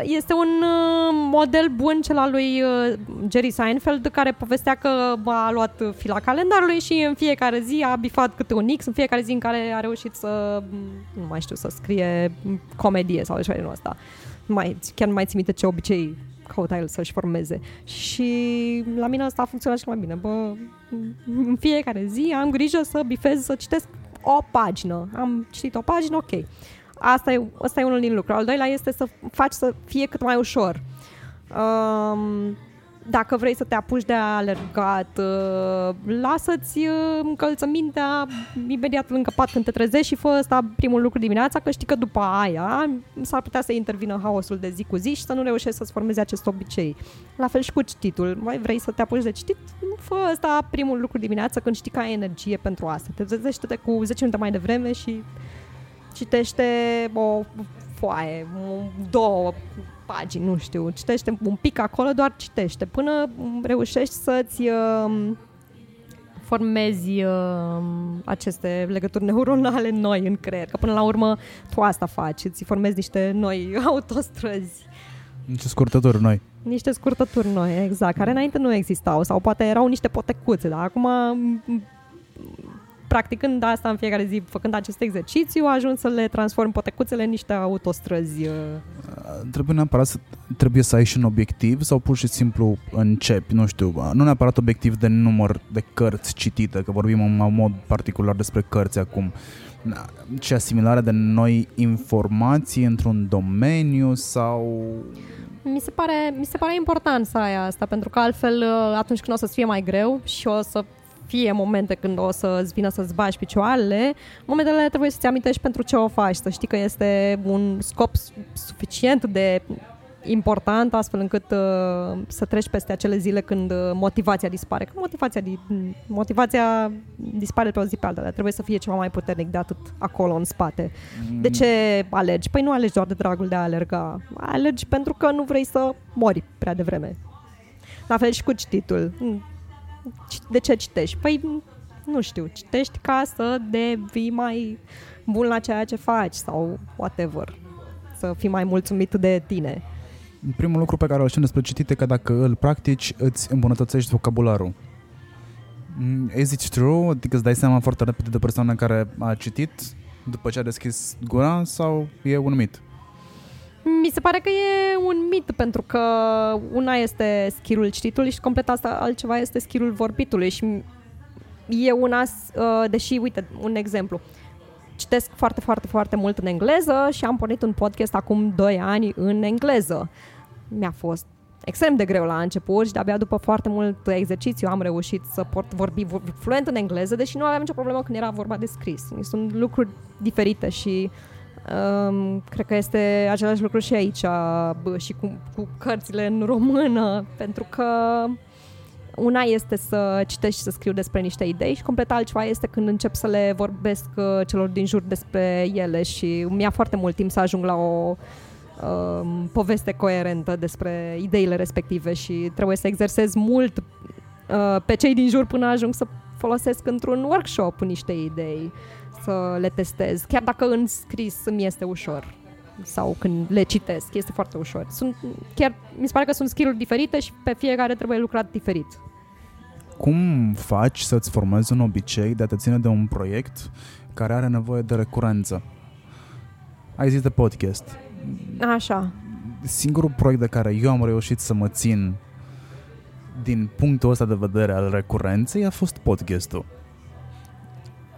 este un uh, model bun cel al lui uh, Jerry Seinfeld care povestea că a luat fila calendarului și în fiecare zi a bifat câte un X, în fiecare zi în care a reușit să, nu mai știu, să scrie comedie sau așa de genul ăsta. Nu Mai, chiar nu mai țin minte ce obicei căuta el să-și formeze. Și la mine asta a funcționat cel mai bine. Bă, în fiecare zi am grijă să bifez, să citesc o pagină. Am citit o pagină, ok. Asta e, asta e unul din lucruri. Al doilea este să faci să fie cât mai ușor. Um, dacă vrei să te apuci de alergat, uh, lasă-ți uh, încălțămintea imediat lângă pat când te trezești și fă asta primul lucru dimineața, că știi că după aia s-ar putea să intervină haosul de zi cu zi și să nu reușești să-ți formezi acest obicei. La fel și cu cititul. Mai vrei să te apuci de citit? Fă asta primul lucru dimineața când știi că ai energie pentru asta. Te trezește-te cu 10 minute mai devreme și citește o foaie, două pagini, nu știu, citește un pic acolo, doar citește, până reușești să-ți uh, formezi uh, aceste legături neuronale noi în creier, că până la urmă tu asta faci, îți formezi niște noi autostrăzi. Niște scurtături noi. Niște scurtături noi, exact, care înainte nu existau sau poate erau niște potecuțe, dar acum practicând asta în fiecare zi, făcând acest exercițiu, ajung să le transform potecuțele în niște autostrăzi. uh, Trebuie neapărat să, trebuie să ai și un obiectiv sau pur și simplu începi, nu știu, nu neapărat obiectiv de număr de cărți citite, că vorbim în mod particular despre cărți acum, ci asimilarea de noi informații într-un domeniu sau Mi se, pare, mi se pare important să ai asta, pentru că altfel uh, atunci când o să-ți fie mai greu și o să fie momente când o să-ți vină să-ți bagi picioarele, momentele alea trebuie să-ți amintești pentru ce o faci, să știi că este un scop su- suficient de important astfel încât uh, să treci peste acele zile când uh, motivația dispare. Că motivația, di- motivația dispare pe o zi pe alta, dar trebuie să fie ceva mai puternic de atât acolo în spate. De ce alergi? Păi nu alergi doar de dragul de a alerga. Alergi pentru că nu vrei să mori prea devreme. La fel și cu cititul. De ce citești? Păi nu știu, citești ca să devii mai bun la ceea ce faci sau whatever. Să fii mai mulțumit de tine. Primul lucru pe care îl știm despre citit e că dacă îl practici, îți îmbunătățești vocabularul. Mm, Is it true? Adică îți dai seama foarte repede de persoana care a citit după ce a deschis gura sau e un mit? Mi se pare că e un mit, pentru că una este skill-ul cititului și complet asta altceva este skill-ul vorbitului și e una, uh, deși, uite, un exemplu. Citesc foarte, foarte, foarte mult în engleză și am pornit un podcast acum 2 ani în engleză. Mi-a fost extrem de greu la început și de-abia după foarte mult exercițiu am reușit să pot vorbi fluent în engleză, deși nu aveam nicio problemă când era vorba de scris. Sunt lucruri diferite și Um, cred că este același lucru și aici bă, și cu, cu cărțile în română, pentru că una este să citești și să scriu despre niște idei și complet altceva este când încep să le vorbesc uh, celor din jur despre ele și mi-a foarte mult timp să ajung la o um, poveste coerentă despre ideile respective și trebuie să exersez mult uh, pe cei din jur până ajung să folosesc într-un workshop niște idei, să le testez, chiar dacă în scris îmi este ușor sau când le citesc, este foarte ușor. Sunt, chiar mi se pare că sunt skill-uri diferite și pe fiecare trebuie lucrat diferit. Cum faci să-ți formezi un obicei de a te ține de un proiect care are nevoie de recurență? Ai zis de podcast. Așa. Singurul proiect de care eu am reușit să mă țin din punctul ăsta de vedere al recurenței a fost podcastul.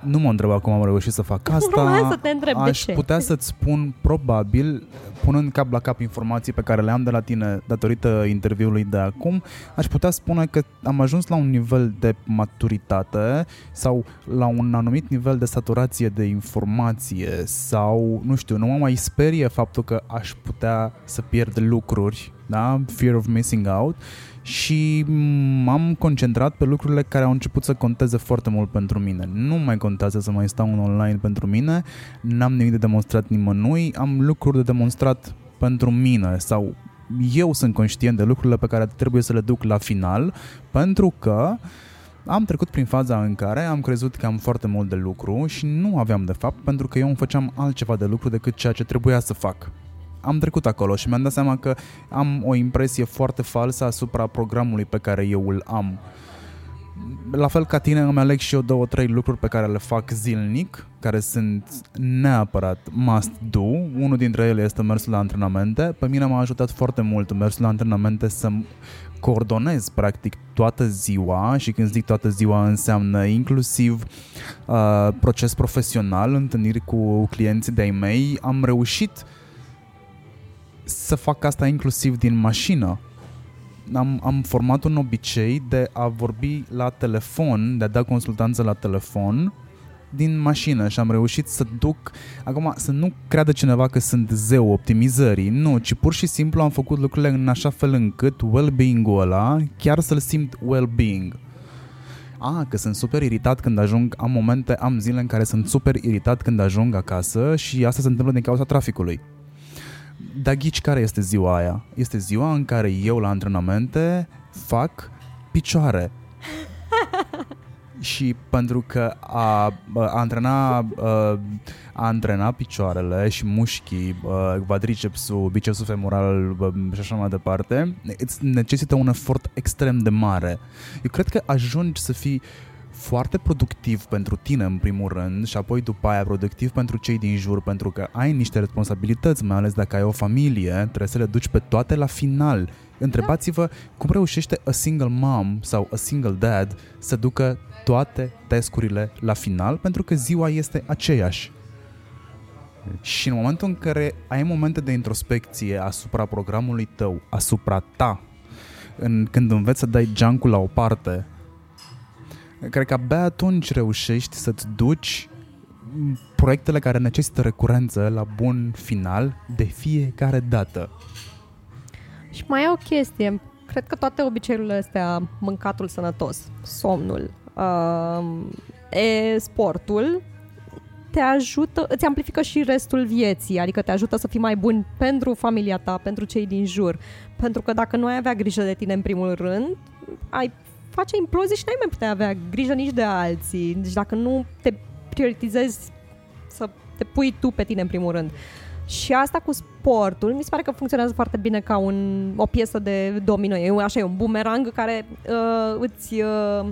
Nu mă întreba cum am reușit să fac asta. Hai să te întreb Aș de ce. putea să-ți spun, probabil, punând cap la cap informații pe care le am de la tine datorită interviului de acum, aș putea spune că am ajuns la un nivel de maturitate sau la un anumit nivel de saturație de informație sau, nu știu, nu mă mai sperie faptul că aș putea să pierd lucruri, da? Fear of missing out și m-am concentrat pe lucrurile care au început să conteze foarte mult pentru mine. Nu mai contează să mai stau în online pentru mine, n-am nimic de demonstrat nimănui, am lucruri de demonstrat pentru mine sau eu sunt conștient de lucrurile pe care trebuie să le duc la final pentru că am trecut prin faza în care am crezut că am foarte mult de lucru și nu aveam de fapt pentru că eu îmi făceam altceva de lucru decât ceea ce trebuia să fac am trecut acolo și mi-am dat seama că am o impresie foarte falsă asupra programului pe care eu îl am. La fel ca tine îmi aleg și eu două, trei lucruri pe care le fac zilnic, care sunt neapărat must do. Unul dintre ele este mersul la antrenamente. Pe mine m-a ajutat foarte mult mersul la antrenamente să coordonez practic toată ziua și când zic toată ziua înseamnă inclusiv uh, proces profesional, întâlniri cu clienții de-ai mei. Am reușit uh, să fac asta inclusiv din mașină. Am, am format un obicei de a vorbi la telefon, de a da consultanță la telefon din mașină și am reușit să duc, acum să nu creadă cineva că sunt zeu optimizării, nu, ci pur și simplu am făcut lucrurile în așa fel încât well-being-ul ăla chiar să-l simt well-being. A, că sunt super iritat când ajung, am momente, am zile în care sunt super iritat când ajung acasă și asta se întâmplă din cauza traficului. Dar ghici care este ziua aia? Este ziua în care eu la antrenamente fac picioare. și pentru că a, a antrena, a, a antrena picioarele și mușchii, quadricepsul, bicepsul femoral și așa mai departe, îți necesită un efort extrem de mare. Eu cred că ajungi să fii foarte productiv pentru tine în primul rând și apoi după aia productiv pentru cei din jur pentru că ai niște responsabilități, mai ales dacă ai o familie, trebuie să le duci pe toate la final. Întrebați-vă cum reușește a single mom sau a single dad să ducă toate tescurile la final pentru că ziua este aceeași. Și în momentul în care ai momente de introspecție asupra programului tău, asupra ta, în, când înveți să dai junk la o parte Cred că abia atunci reușești să-ți duci proiectele care necesită recurență la bun final de fiecare dată. Și mai e o chestie. Cred că toate obiceiurile astea, mâncatul sănătos, somnul, uh, e sportul, te ajută, îți amplifică și restul vieții, adică te ajută să fii mai bun pentru familia ta, pentru cei din jur. Pentru că dacă nu ai avea grijă de tine în primul rând, ai face implozie și n-ai mai putea avea grijă nici de alții. Deci dacă nu te prioritizezi să te pui tu pe tine în primul rând. Și asta cu sportul, mi se pare că funcționează foarte bine ca un, o piesă de domino. E așa, e un boomerang care uh, îți uh,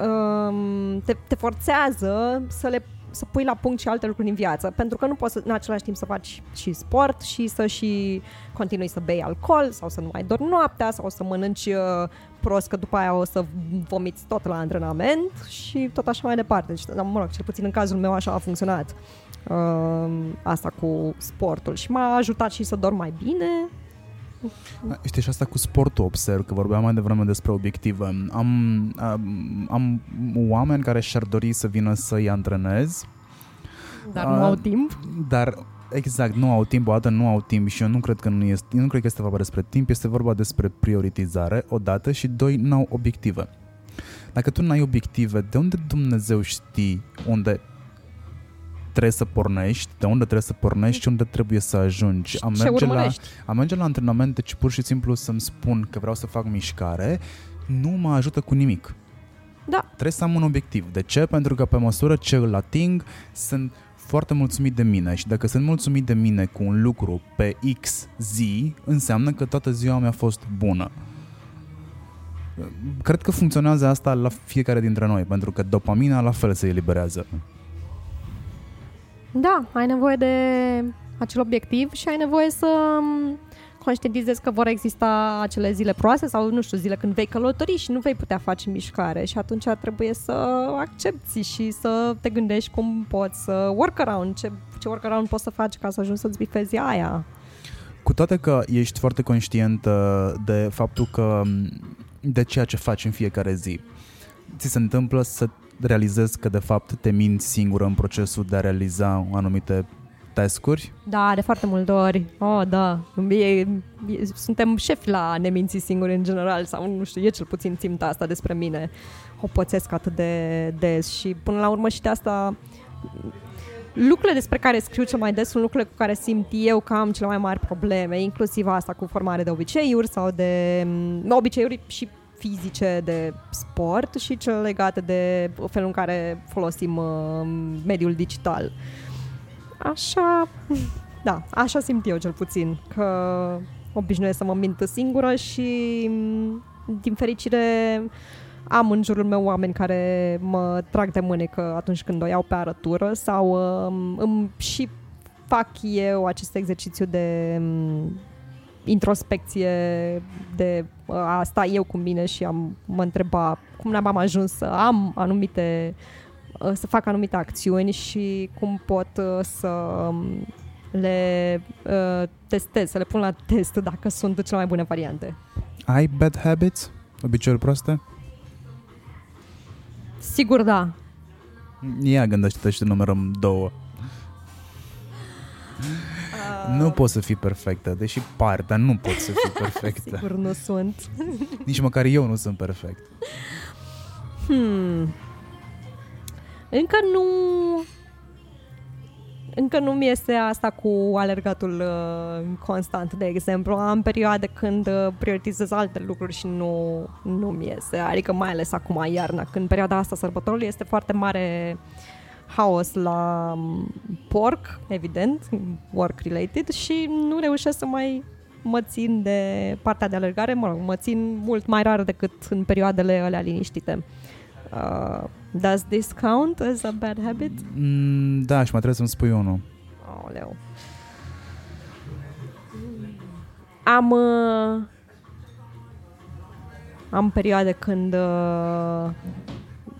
uh, te, te forțează să le să pui la punct și alte lucruri în viață, pentru că nu poți să, în același timp să faci și sport și să și continui să bei alcool sau să nu mai dormi noaptea sau să mănânci uh, prost că după aia o să vomiți tot la antrenament și tot așa mai departe. Deci, mă rog, cel puțin în cazul meu așa a funcționat uh, asta cu sportul și m-a ajutat și să dorm mai bine, Știi, și asta cu sportul observ, că vorbeam mai devreme despre obiective. Am, am, am oameni care și-ar dori să vină să-i antrenez. Dar nu au timp. Dar Exact, nu au timp, o dată nu au timp și eu nu cred că nu este, eu nu cred că este vorba despre timp, este vorba despre prioritizare, o dată, și doi, nu au obiective. Dacă tu n-ai obiective, de unde Dumnezeu știi unde trebuie să pornești, de unde trebuie să pornești și unde trebuie să ajungi. A merge, Ce la, a merge la antrenament, deci pur și simplu să-mi spun că vreau să fac mișcare, nu mă ajută cu nimic. Da. Trebuie să am un obiectiv. De ce? Pentru că pe măsură ce îl ating, sunt foarte mulțumit de mine și dacă sunt mulțumit de mine cu un lucru pe X zi, înseamnă că toată ziua mi-a fost bună. Cred că funcționează asta la fiecare dintre noi, pentru că dopamina la fel se eliberează. Da, ai nevoie de acel obiectiv și ai nevoie să conștientizezi că vor exista acele zile proaste sau, nu știu, zile când vei călători și nu vei putea face mișcare și atunci trebuie să accepti și să te gândești cum poți să workaround, ce, ce workaround poți să faci ca să ajungi să-ți bifezi aia. Cu toate că ești foarte conștient de faptul că de ceea ce faci în fiecare zi, ți se întâmplă să realizezi că de fapt te minți singură în procesul de a realiza anumite task-uri? Da, de foarte multe ori. Oh, da. E, e, suntem șefi la ne minți singuri în general sau nu știu, e cel puțin ținta asta despre mine. O pățesc atât de des și până la urmă și de asta lucrurile despre care scriu cel mai des sunt lucrurile cu care simt eu că am cele mai mari probleme, inclusiv asta cu formare de obiceiuri sau de mm, obiceiuri și fizice de sport și cele legate de felul în care folosim uh, mediul digital. Așa, da, așa simt eu cel puțin, că obișnuiesc să mă mint singură și mm, din fericire am în jurul meu oameni care mă trag de mânecă atunci când o iau pe arătură sau um, îmi și fac eu acest exercițiu de um, introspecție, de a sta eu cu mine și am mă întreba cum n-am ajuns să am anumite să fac anumite acțiuni și cum pot să um, le uh, testez, să le pun la test dacă sunt cele mai bune variante. Ai bad habits? Obiceiuri proaste? Sigur da. Ia gândește-te și numerăm două. Uh... Nu poți să fii perfectă, deși par, dar nu poți să fii perfectă. Sigur nu sunt. Nici măcar eu nu sunt perfect. Hmm. Încă nu încă nu mi este asta cu alergatul uh, constant, de exemplu. Am perioade când uh, prioritizez alte lucruri și nu, nu mi iese. Adică mai ales acum, iarna, când perioada asta sărbătorului este foarte mare haos la um, porc, evident, work-related, și nu reușesc să mai mă țin de partea de alergare, mă rog, mă țin mult mai rar decât în perioadele alea liniștite. Uh, does this count as a bad habit? Mm, da, și mai trebuie să-mi spui unul. Aoleu. Am... Uh, am perioade când uh,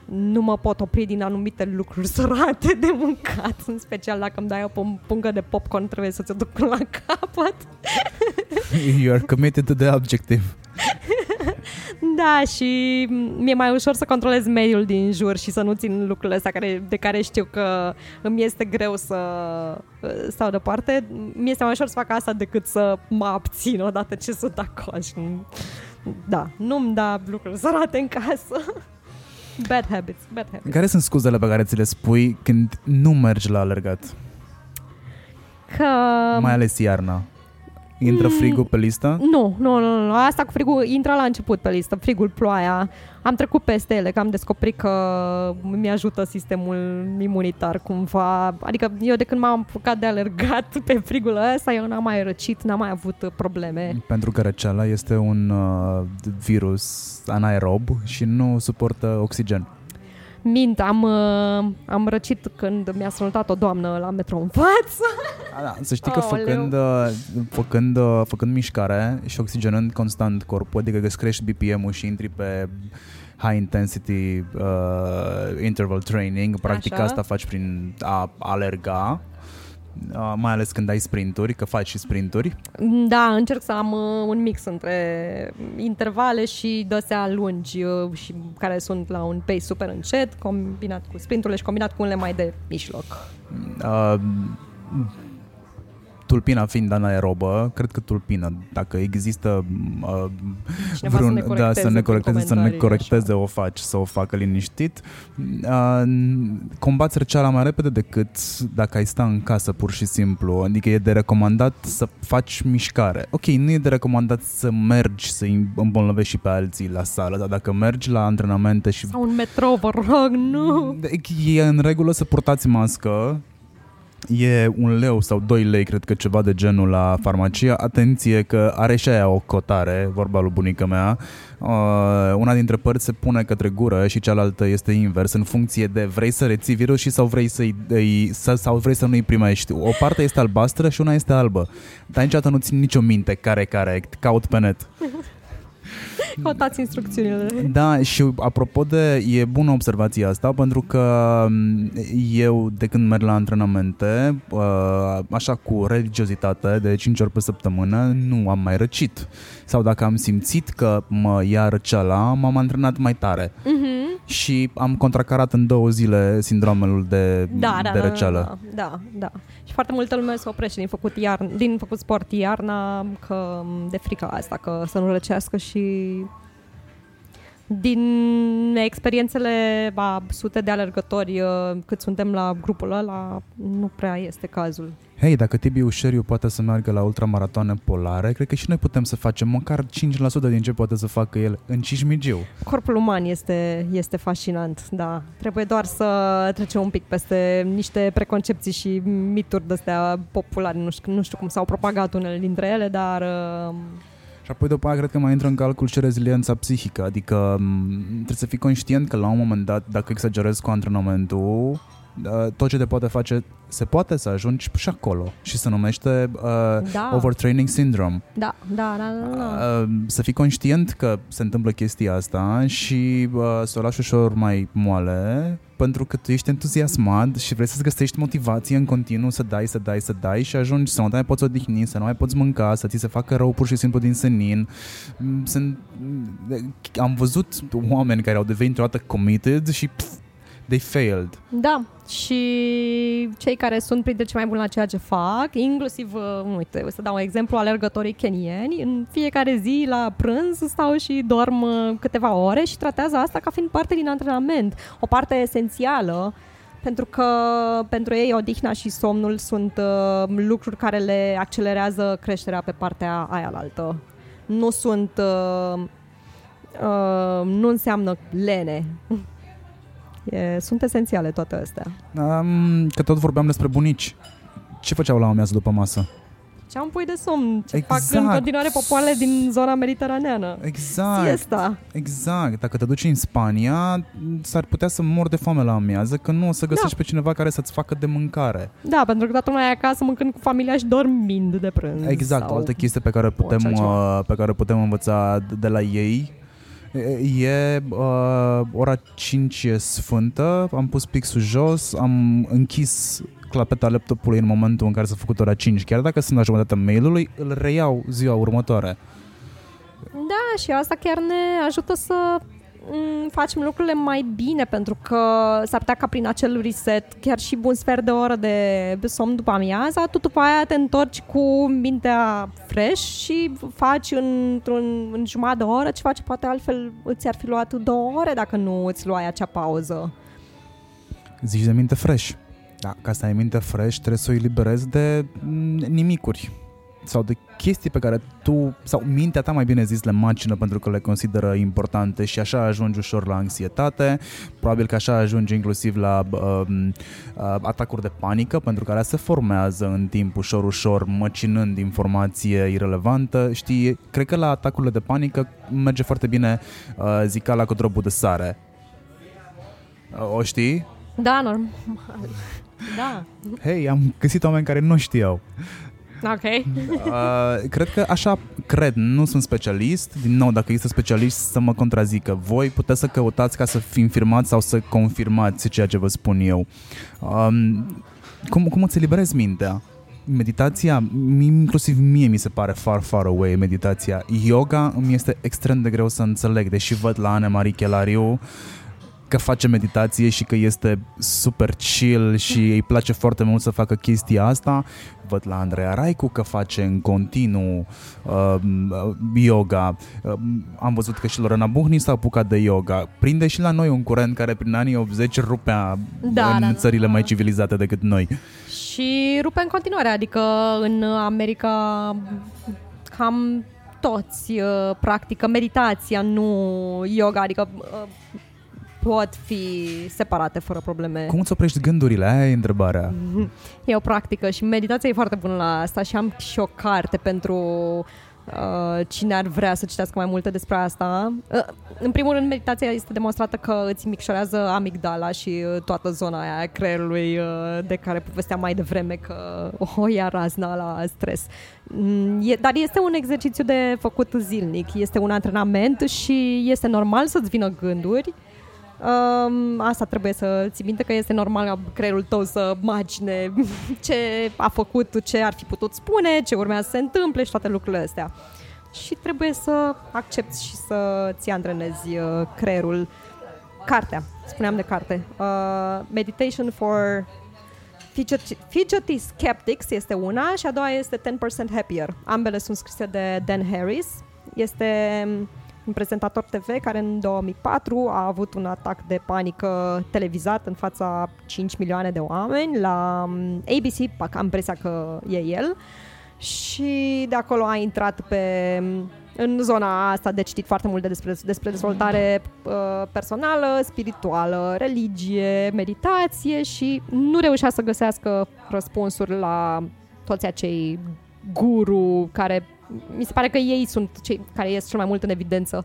nu mă pot opri din anumite lucruri sărate de mâncat, în special dacă îmi dai o pungă de popcorn, trebuie să ți-o duc la capăt. You are committed to the objective. Da, și mi-e mai ușor să controlez mediul din jur și să nu țin lucrurile astea care, de care știu că îmi este greu să stau deoparte. Mi este mai ușor să fac asta decât să mă abțin odată ce sunt acolo. Și, da, nu-mi da lucruri sărate în casă. Bad habits, bad habits. Care sunt scuzele pe care ți le spui când nu mergi la alergat? Că... Mai ales iarna. Intră mm, frigul pe listă? Nu, nu, nu, nu. Asta cu frigul intră la început pe listă, frigul, ploaia. Am trecut peste ele, că am descoperit că mi-ajută sistemul imunitar cumva. Adică eu de când m-am apucat de alergat pe frigul ăsta, eu n-am mai răcit, n-am mai avut probleme. Pentru că răceala este un uh, virus anaerob și nu suportă oxigen. Mint, am, uh, am răcit când mi-a salutat o doamnă la metro în față. A, da, să știi că oh, făcând, uh, făcând, uh, făcând mișcare și oxigenând constant corpul, adică că îți crești BPM-ul și intri pe high intensity uh, interval training, practic Așa. asta faci prin a alerga, Uh, mai ales când ai sprinturi, că faci și sprinturi. Da, încerc să am uh, un mix între intervale și dăsea lungi uh, și care sunt la un pace super încet, combinat cu sprinturile și combinat cu unele mai de mijloc. Uh, tulpina fiind anaerobă, cred că tulpină, dacă există uh, Cineva să ne da, să ne corecteze prin corecteze, să ne comentarii, corecteze, așa. o faci, să o facă liniștit. Uh, combați răceala mai repede decât dacă ai sta în casă pur și simplu. Adică e de recomandat să faci mișcare. Ok, nu e de recomandat să mergi să îi îmbolnăvești și pe alții la sală, dar dacă mergi la antrenamente și Sau un metrou, vă rog, nu. E în regulă să purtați mască. E un leu sau 2 lei, cred că ceva de genul la farmacia. Atenție că are și aia o cotare, vorba lui bunica mea. Uh, una dintre părți se pune către gură și cealaltă este invers, în funcție de vrei să reții virus sau vrei, să-i, îi, să, sau vrei să nu-i primești. O parte este albastră și una este albă. Dar niciodată nu țin nicio minte care care, caut pe net. Căutați instrucțiunile. Da, și apropo de, e bună observația asta, pentru că m, eu de când merg la antrenamente, uh, așa cu religiozitate, de 5 ori pe săptămână, nu am mai răcit. Sau dacă am simțit că mă ia răceala, m-am antrenat mai tare. Mhm. Și am contracarat în două zile sindromul de, Da, da, de da, răceală. da, da, da. Și foarte multă lume se oprește din făcut, iarn, din făcut sport iarna că de frica asta, că să nu răcească și din experiențele a sute de alergători uh, cât suntem la grupul ăla, nu prea este cazul. Hei, dacă Tibi Ușeriu poate să meargă la ultramaratoane polare, cred că și noi putem să facem măcar 5% din ce poate să facă el în Cismigiu. Corpul uman este, este fascinant, da. Trebuie doar să trecem un pic peste niște preconcepții și mituri de-astea populare. Nu știu, nu știu cum s-au propagat unele dintre ele, dar uh, Și apoi după aia cred că mai intră în calcul și reziliența psihică, adică m, trebuie să fii conștient că la un moment dat, dacă exagerezi cu antrenamentul, uh, tot ce te poate face, se poate să ajungi și acolo și se numește uh, Da. overtraining syndrome. da, da, da, da, da. Uh, să fii conștient că se întâmplă chestia asta și uh, să o lași ușor mai moale pentru că tu ești entuziasmat și vrei să-ți găsești motivație în continuu să dai, să dai, să dai și ajungi să nu te mai poți odihni, să nu mai poți mânca, să ți se facă rău pur și simplu din senin. Mm, Sunt, mm, am văzut oameni care au devenit odată committed și pf, they failed. Da, și cei care sunt printre cei mai buni la ceea ce fac, inclusiv, uh, uite, o să dau un exemplu, alergătorii kenieni, în fiecare zi la prânz stau și dorm uh, câteva ore și tratează asta ca fiind parte din antrenament, o parte esențială, pentru că pentru ei odihna și somnul sunt uh, lucruri care le accelerează creșterea pe partea aia altă. Nu sunt... Uh, uh, nu înseamnă lene. E, sunt esențiale toate astea. Um, că tot vorbeam despre bunici. Ce făceau la amiază după masă? Ce am pui de somn? Ce Exact. fac în continuare popoarele din zona mediteraneană? Exact. Siesta. Exact. Dacă te duci în Spania, s-ar putea să mor de foame la amiază, că nu o să găsești Da. pe cineva care să-ți facă de mâncare. Da, pentru că toată lumea e acasă mâncând cu familia și dormind de prânz. Exact, sau... o altă chestie pe care putem, orice altceva. uh, pe care putem învăța de la ei e uh, ora 5 e sfântă, am pus pixul jos, am închis clapeta laptopului în momentul în care s-a făcut ora 5, chiar dacă sunt la jumătatea mailului, îl reiau ziua următoare. Da, și asta chiar ne ajută să mm, facem lucrurile mai bine pentru că s-ar putea ca prin acel reset chiar și un sfert de oră de somn după amiaza, tu după aia te întorci cu mintea fresh și faci într-un în jumătate de oră ceva ce poate altfel îți ar fi luat două ore dacă nu îți luai acea pauză. Zici de minte fresh. Da, ca să ai minte fresh trebuie să o eliberezi de mm, nimicuri sau de chestii pe care tu, sau mintea ta mai bine zis, le macină pentru că le consideră importante și așa ajungi ușor la anxietate, probabil că așa ajungi inclusiv la uh, uh, atacuri de panică, pentru că alea se formează în timp ușor, ușor, măcinând informație irelevantă. Știi, cred că la atacurile de panică merge foarte bine uh, zicala cu drobul de sare. Uh, o știi? Da, normal. Da. Hei, am găsit oameni care nu știau. Ok. Uh, cred că așa cred, nu sunt specialist. Din nou, dacă există specialist să mă contrazică. Voi puteți să căutați ca să confirmați sau să confirmați ceea ce vă spun eu. Um, cum, cum îți eliberezi mintea? Meditația, mi- inclusiv mie mi se pare far, far away meditația. Yoga îmi este extrem de greu să înțeleg, deși văd la Anne Marie Chelariu că face meditație și că este super chill și îi place foarte mult să facă chestia asta. Văd la Andreea Raicu că face în continuu uh, yoga. Uh, am văzut că și Lorena Buhni s-a apucat de yoga. Prinde și la noi un curent care prin anii 80 rupea Da, în da, da. țările mai civilizate decât noi. Și rupe în continuare, adică în America cam toți uh, practică meditația, nu yoga, adică uh, pot fi separate fără probleme. Cum îți oprești gândurile? Aia e întrebarea. E o practică și meditația e foarte bună la asta și am și o carte pentru uh, cine ar vrea să citească mai multe despre asta. Uh, în primul rând, meditația este demonstrată că îți micșorează amigdala și uh, toată zona aia a creierului uh, de care povesteam mai devreme că o ia razna la stres. Mm, E, dar este un exercițiu de făcut zilnic, este un antrenament și este normal să-ți vină gânduri, Um, asta trebuie să ții minte că este normal ca creierul tău să imagine ce a făcut, ce ar fi putut spune, ce urmează să se întâmple și toate lucrurile astea. Și trebuie să accepti și să ți antrenezi uh, creierul. Cartea, spuneam de carte. Uh, Meditation for Fidgety, Fidgety Skeptics este una și a doua este 10% Happier. Ambele sunt scrise de Dan Harris. Este un prezentator TV care în 2004 a avut un atac de panică televizat în fața 5 milioane de oameni la um, ABC, am impresia că e el, și de acolo a intrat pe în zona asta de citit foarte mult de despre, despre dezvoltare uh, personală, spirituală, religie, meditație și nu reușea să găsească răspunsuri la toți acei guru care mi se pare că ei sunt cei care ies cel mai mult în evidență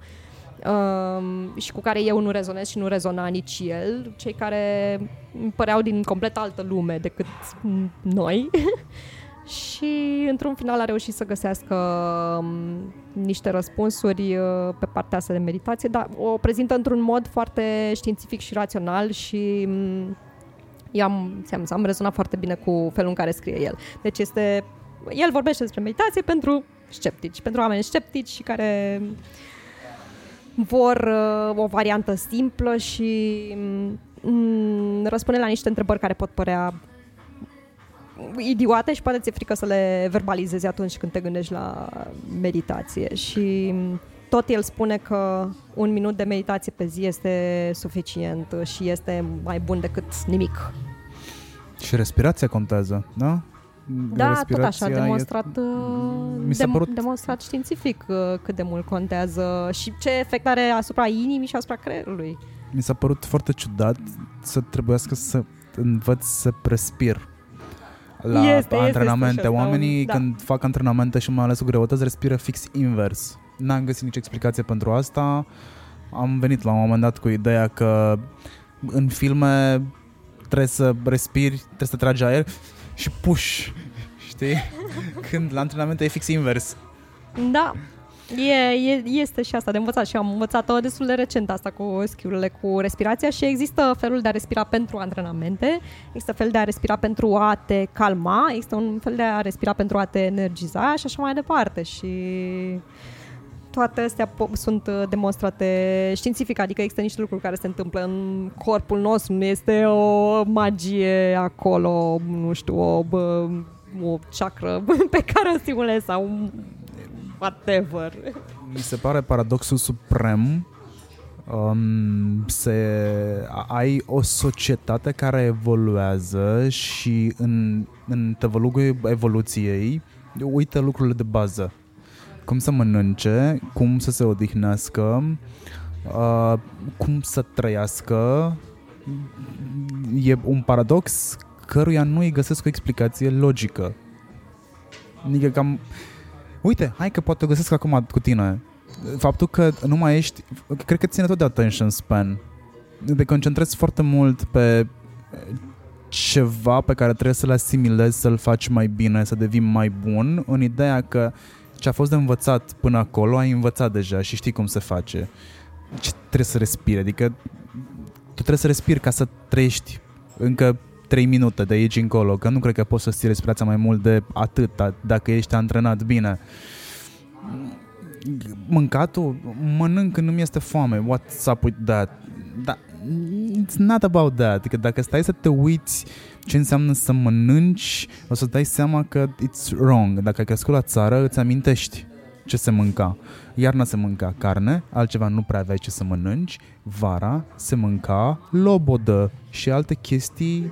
um, și cu care eu nu rezonez și nu rezona nici el, cei care îmi păreau din complet altă lume decât noi. și într-un final a reușit să găsească um, niște răspunsuri uh, pe partea asta de meditație, dar o prezintă într-un mod foarte științific și rațional și um, eu am, am, am rezonat foarte bine cu felul în care scrie el. Deci este, el vorbește despre meditație pentru sceptici, pentru oameni sceptici și care vor uh, o variantă simplă și mm, răspunde la niște întrebări care pot părea idiote și poate ți-e frică să le verbalizezi atunci când te gândești la meditație și tot el spune că un minut de meditație pe zi este suficient și este mai bun decât nimic. Și respirația contează, da? Da, tot așa, Respirația demonstrat, uh, Mi s-a dem- părut- demonstrat științific uh, cât de mult contează și ce efect are asupra inimii și asupra creierului. Mi s-a părut foarte ciudat să trebuiască să învăț să respir la Este, este, antrenamente. este și asta Oamenii un- da. când fac antrenamente și mai ales cu greutăți respiră fix invers. N-am găsit nicio explicație pentru asta. Am venit la un moment dat cu ideea că în filme trebuie să respiri, trebuie să tragi aer și push, știi? Când la antrenamente e fix invers. Da, e, e, este și asta de învățat și am învățat-o destul de recent asta cu skill cu respirația și există felul de a respira pentru antrenamente, există fel de a respira pentru a te calma, există un fel de a respira pentru a te energiza și așa mai departe și toate astea po- sunt uh, demonstrate științific, adică există niște lucruri care se întâmplă în corpul nostru, nu este o magie acolo, nu știu, o, bă, o chakră pe care o stimulezi sau whatever. Mi se pare paradoxul suprem um, se, a- ai o societate care evoluează și în, în tăvălugul evoluției uită lucrurile de bază. Cum să mănânce, cum să se odihnească, uh, cum să trăiască. E un paradox căruia nu îi găsesc o explicație logică. Adică cam... Uite, hai că poate o găsesc acum cu tine. Faptul că nu mai ești... Cred că ține tot de attention span. Te concentrezi foarte mult pe ceva pe care trebuie să-l asimilezi, să-l faci mai bine, să devii mai bun, în ideea că ce a fost de învățat până acolo, ai învățat deja și știi cum se face. Ce trebuie să respiri, adică tu trebuie să respiri ca să trăiești încă 3 minute de aici încolo, că nu cred că poți să ții respirația mai mult de atât, a- dacă ești antrenat bine. Mâncatul, mănânc când nu mi este foame, what's up with that? Da, it's not about that. Adică dacă stai să te uiți ce înseamnă să mănânci, o să dai seama că it's wrong. Dacă ai crescut la țară, îți amintești ce se mânca. Iarna se mânca carne, altceva nu prea aveai ce să mănânci. Vara se mânca lobodă și alte chestii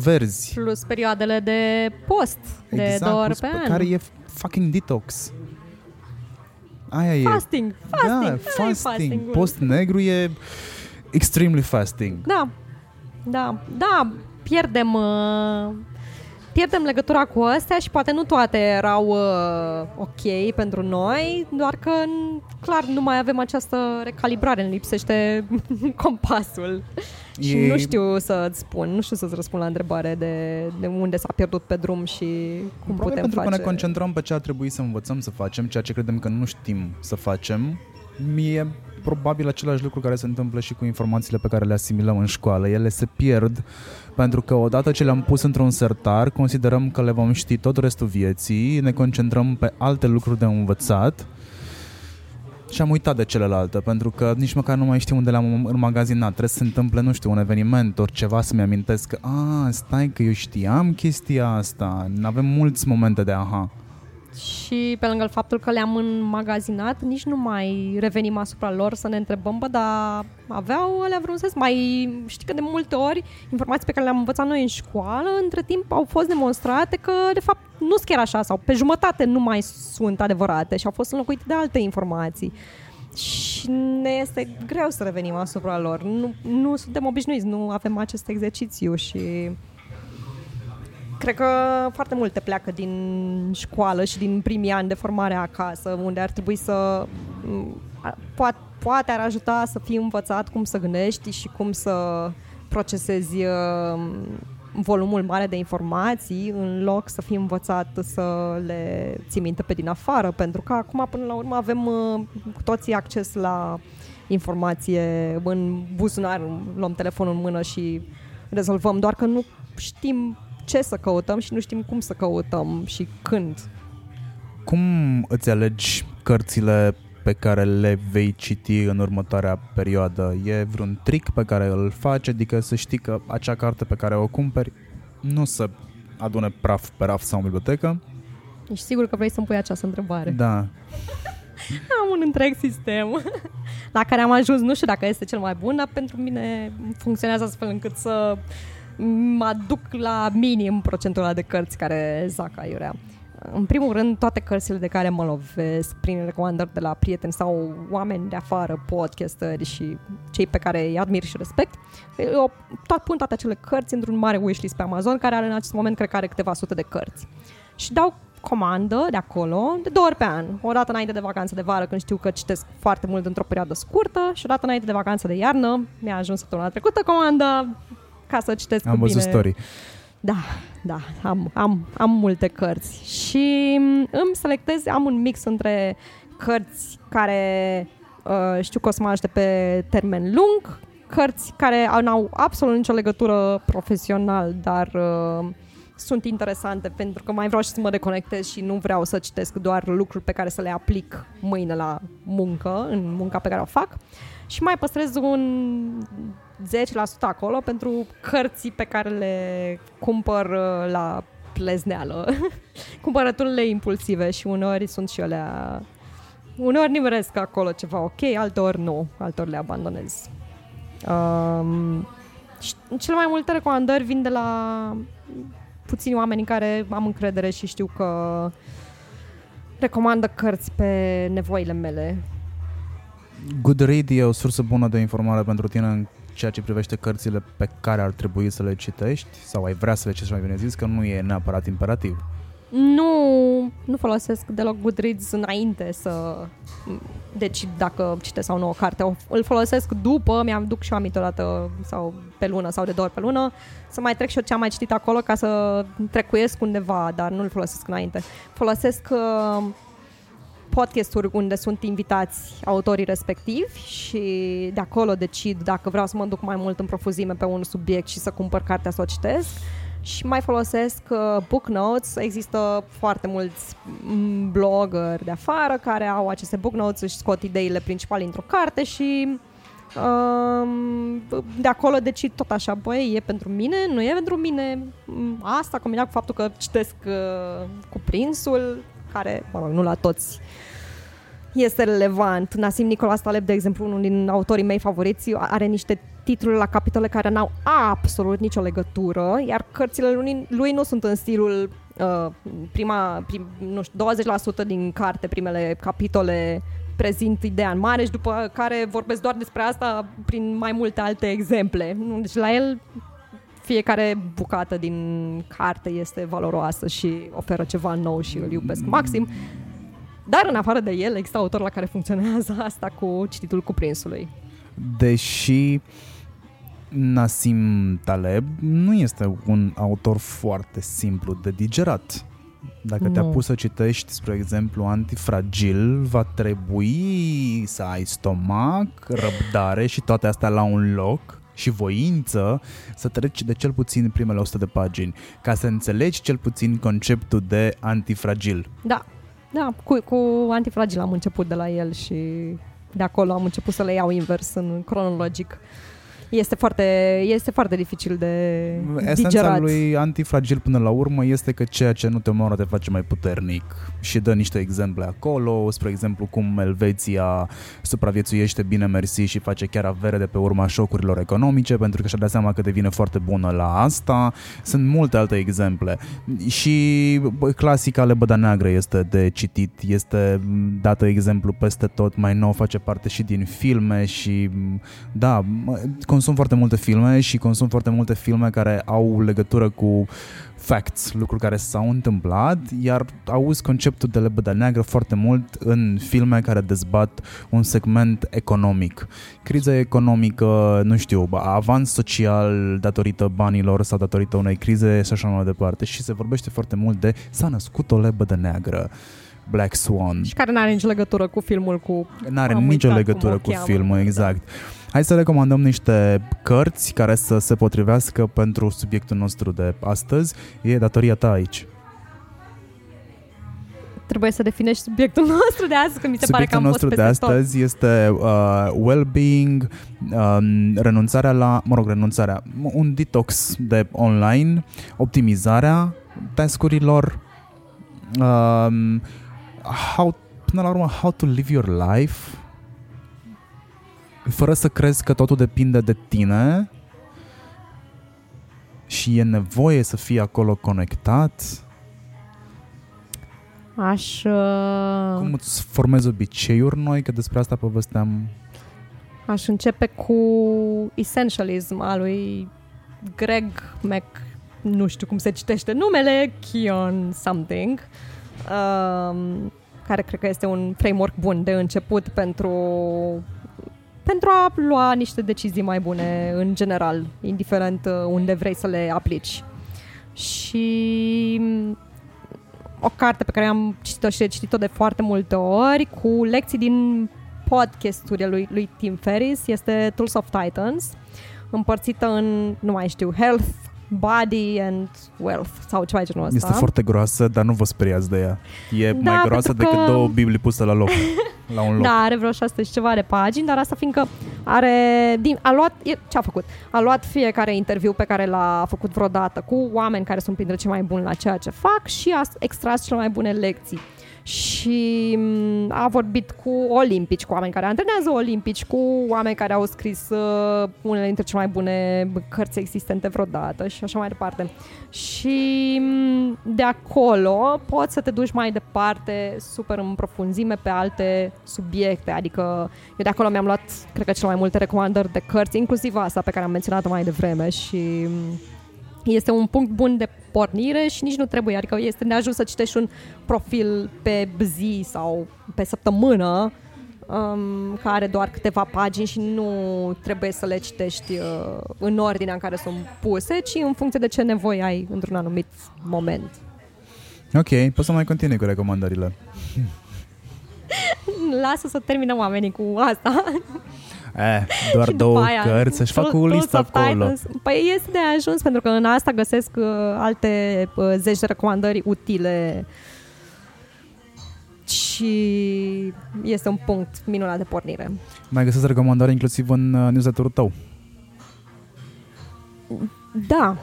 verzi. Plus perioadele de post, de exact, două ori plus pe pe an. care e fucking detox. Aia e. Fasting, fasting, da, ăla e fasting. fastingul. Post negru e extremely fasting. Da, da, da, pierdem, uh, pierdem legătura cu astea și poate nu toate erau uh, ok pentru noi, doar că n- clar nu mai avem această recalibrare, ne lipsește compasul. Și E- nu știu să-ți spun, nu știu să-ți răspund la întrebare de, de unde s-a pierdut pe drum și cum Probabil putem pentru face. că ne concentrăm pe ce ar trebui să învățăm să facem, ceea ce credem că nu știm să facem. Mie probabil același lucru care se întâmplă și cu informațiile pe care le asimilăm în școală. Ele se pierd pentru că odată ce le-am pus într-un sertar, considerăm că le vom ști tot restul vieții, ne concentrăm pe alte lucruri de învățat și am uitat de celelalte, pentru că nici măcar nu mai știu unde le-am înmagazinat. Trebuie să se întâmple, nu știu, un eveniment, ori ceva să-mi amintesc că, a, stai că eu știam chestia asta. Avem mulți momente de aha. Și pe lângă faptul că le-am înmagazinat, nici nu mai revenim asupra lor să ne întrebăm, bă, dar aveau alea vreun sens? Mai știi că de multe ori informații pe care le-am învățat noi în școală, între timp au fost demonstrate că de fapt nu sunt chiar așa sau pe jumătate nu mai sunt adevărate și au fost înlocuite de alte informații. Și ne este greu să revenim asupra lor. Nu, nu suntem obișnuiți, nu avem acest exercițiu și Cred că foarte multe pleacă din școală și din primii ani de formare acasă, unde ar trebui să... Poate, poate ar ajuta să fii învățat cum să gândești și cum să procesezi uh, volumul mare de informații în loc să fii învățat să le ții minte pe din afară, pentru că acum până la urmă avem uh, cu toții acces la informație în buzunar, luăm telefonul în mână și rezolvăm, doar că nu știm ce să căutăm și nu știm cum să căutăm și când. Cum îți alegi cărțile pe care le vei citi în următoarea perioadă? E vreun trick pe care îl faci? Adică să știi că acea carte pe care o cumperi nu să adune praf pe raf sau în bibliotecă? Ești sigur că vrei să-mi pui această întrebare? Da. Am un întreg sistem la care am ajuns, nu știu dacă este cel mai bun, dar pentru mine funcționează astfel încât să mă aduc la minim procentul ăla de cărți care zac aiurea. În primul rând, toate cărțile de care mă lovesc prin recomandări de la prieteni sau oameni de afară, podcasteri și cei pe care îi admir și respect, eu tot pun toate acele cărți într-un mare wishlist pe Amazon, care are în acest moment, cred că are câteva sute de cărți. Și dau comandă de acolo de două ori pe an. O dată înainte de vacanță de vară, când știu că citesc foarte mult într-o perioadă scurtă și o dată înainte de vacanță de iarnă, mi-a ajuns săptămâna trecută comandă ca să citesc Am cu văzut bine. story. Da, da, am, am, am multe cărți și mm, îmi selectez, am un mix între cărți care uh, știu că o să mă ajute pe termen lung, cărți care au- n-au absolut nicio legătură profesional, dar uh, sunt interesante pentru că mai vreau și să mă deconectez și nu vreau să citesc doar lucruri pe care să le aplic mâine la muncă, în munca pe care o fac. Și mai păstrez un 10% acolo pentru cărții pe care le cumpăr uh, la plezneală. Cumpărăturile impulsive și uneori sunt și alea... Uneori nimeresc acolo ceva ok, alteori nu, alteori le abandonez. Um, și cele mai multe recomandări vin de la puțini oameni în care am încredere și știu că recomandă cărți pe nevoile mele. Goodread e o sursă bună de informare pentru tine în ceea ce privește cărțile pe care ar trebui să le citești sau ai vrea să le citești mai bine zis, că nu e neapărat imperativ. Nu, nu folosesc deloc Goodreads înainte să decid dacă citesc sau nu o carte. O- Îl folosesc după, mi-am duc și eu aminte o dată sau pe lună sau de două ori pe lună să mai trec și eu ce am mai citit acolo ca să trecuiesc undeva, dar nu-l folosesc înainte. Folosesc uh, podcasturi unde sunt invitați autorii respectivi și de acolo decid dacă vreau să mă duc mai mult în profuzime pe un subiect și să cumpăr cartea să o citesc și mai folosesc uh, book notes. Există foarte mulți mm, blogger de afară care au aceste book notes, își scot ideile principale într-o carte și Um, de acolo decid tot așa, băi, e pentru mine, nu e pentru mine. Mm, Asta combinat cu faptul că citesc uh, cuprinsul, care, mă rog, nu la toți este relevant. Nasim Nicolas Taleb, de exemplu, unul din autorii mei favoriți, are niște titluri la capitole care n-au absolut nicio legătură, iar cărțile lui, lui nu sunt în stilul uh, prima, prim, nu știu, 20% din carte, primele capitole prezint ideea în mare și după care vorbesc doar despre asta prin mai multe alte exemple. Nu, Deci la el fiecare bucată din carte este valoroasă și oferă ceva nou și îl iubesc maxim. Dar în afară de el există autor la care funcționează asta cu cititul cuprinsului. Deși Nassim Taleb nu este un autor foarte simplu de digerat. Dacă te-a Nu. pus să citești, spre exemplu, Antifragil, va trebui să ai stomac, răbdare și toate astea la un loc și voință să treci de cel puțin primele 100 de pagini, ca să înțelegi cel puțin conceptul de antifragil. Da, da, cu, cu antifragil am început de la el și de acolo am început să le iau invers în cronologic. Este foarte, este foarte dificil de Esența digerat. lui antifragil până la urmă este că ceea ce nu te omoară te face mai puternic și dă niște exemple acolo, spre exemplu cum Elveția supraviețuiește bine mersi și face chiar avere de pe urma șocurilor economice pentru că și-a dat seama că devine foarte bună la asta. Sunt multe alte exemple și bă, clasica Lebăda Neagră este de citit, este dată exemplu peste tot, mai nou face parte și din filme și da, mă, consum foarte multe filme și consum foarte multe filme care au legătură cu facts, lucruri care s-au întâmplat, iar auzi conceptul de lebăda neagră foarte mult în filme care dezbat un segment economic. Criza economică, nu știu, avans social datorită banilor sau datorită unei crize și așa mai departe. Și se vorbește foarte mult de s-a născut o lebădă neagră. Black Swan. Și care nu are nicio legătură cu filmul cu... N-are Am nicio uitat legătură cum o cu cheamă, filmul, da. Exact. Hai să recomandăm niște cărți care să se potrivească pentru subiectul nostru de astăzi. E datoria ta aici. Trebuie să definești subiectul nostru de astăzi, că mi se pare că Subiectul am nostru fost de peste astăzi este uh, well-being, um, renunțarea la, mă rog, renunțarea, un detox de online, optimizarea tascurilor, um, how, până la urmă, how to live your life, fără să crezi că totul depinde de tine și e nevoie să fii acolo conectat. tot. Aș... Uh, Cum îți formezi obiceiuri noi, că despre asta povesteam Aș începe cu Essentialism al lui Greg Mac, nu știu cum se citește numele, Kion something, um, care cred că este un framework bun de început pentru pentru a lua niște decizii mai bune în general, indiferent uh, unde vrei să le aplici. Și mm, o carte pe care am citit-o și citit-o de foarte multe ori, cu lecții din podcasturile lui, lui Tim Ferris, este Tools of Titans, împărțită în, nu mai știu, Health, Body and Wealth sau ceva de genul ăsta. Este foarte groasă, dar nu vă speriați de ea. E Da, mai groasă pentru decât că- două Biblii puse la loc. La un loc. Da, are vreo 600 și ceva de pagini, dar asta fiindcă are, din, a luat, e- ce a făcut? A luat fiecare interviu pe care l-a făcut vreodată cu oameni care sunt printre cei mai buni la ceea ce fac și a extras cele mai bune lecții. Și m, a vorbit cu olimpici, cu oameni care antrenează olimpici, cu oameni care au scris uh, unele dintre cele mai bune cărți existente vreodată și așa mai departe. Și m, de acolo poți să te duci mai departe super în profunzime pe alte subiecte, adică eu de acolo mi-am luat, cred că cele mai multe recomandări de cărți, inclusiv asta pe care am menționat-o mai devreme și m, este un punct bun de pornire și nici nu trebuie, adică este neajuns să citești un profil pe zi sau pe săptămână um, care are doar câteva pagini și nu trebuie să le citești uh, în ordinea în care sunt puse, ci în funcție de ce nevoie ai într-un anumit moment. Ok, poți să mai continui cu recomandările. Lasă să terminăm oamenii cu asta. Eh, doar Și după două aia, cărți, să-și facă o Tools listă of acolo. Titans. Păi este de ajuns, pentru că în asta găsesc uh, alte uh, zeci de recomandări utile și este un punct minunat de pornire. Mai găsesc recomandare inclusiv în uh, newsletterul tău. Da,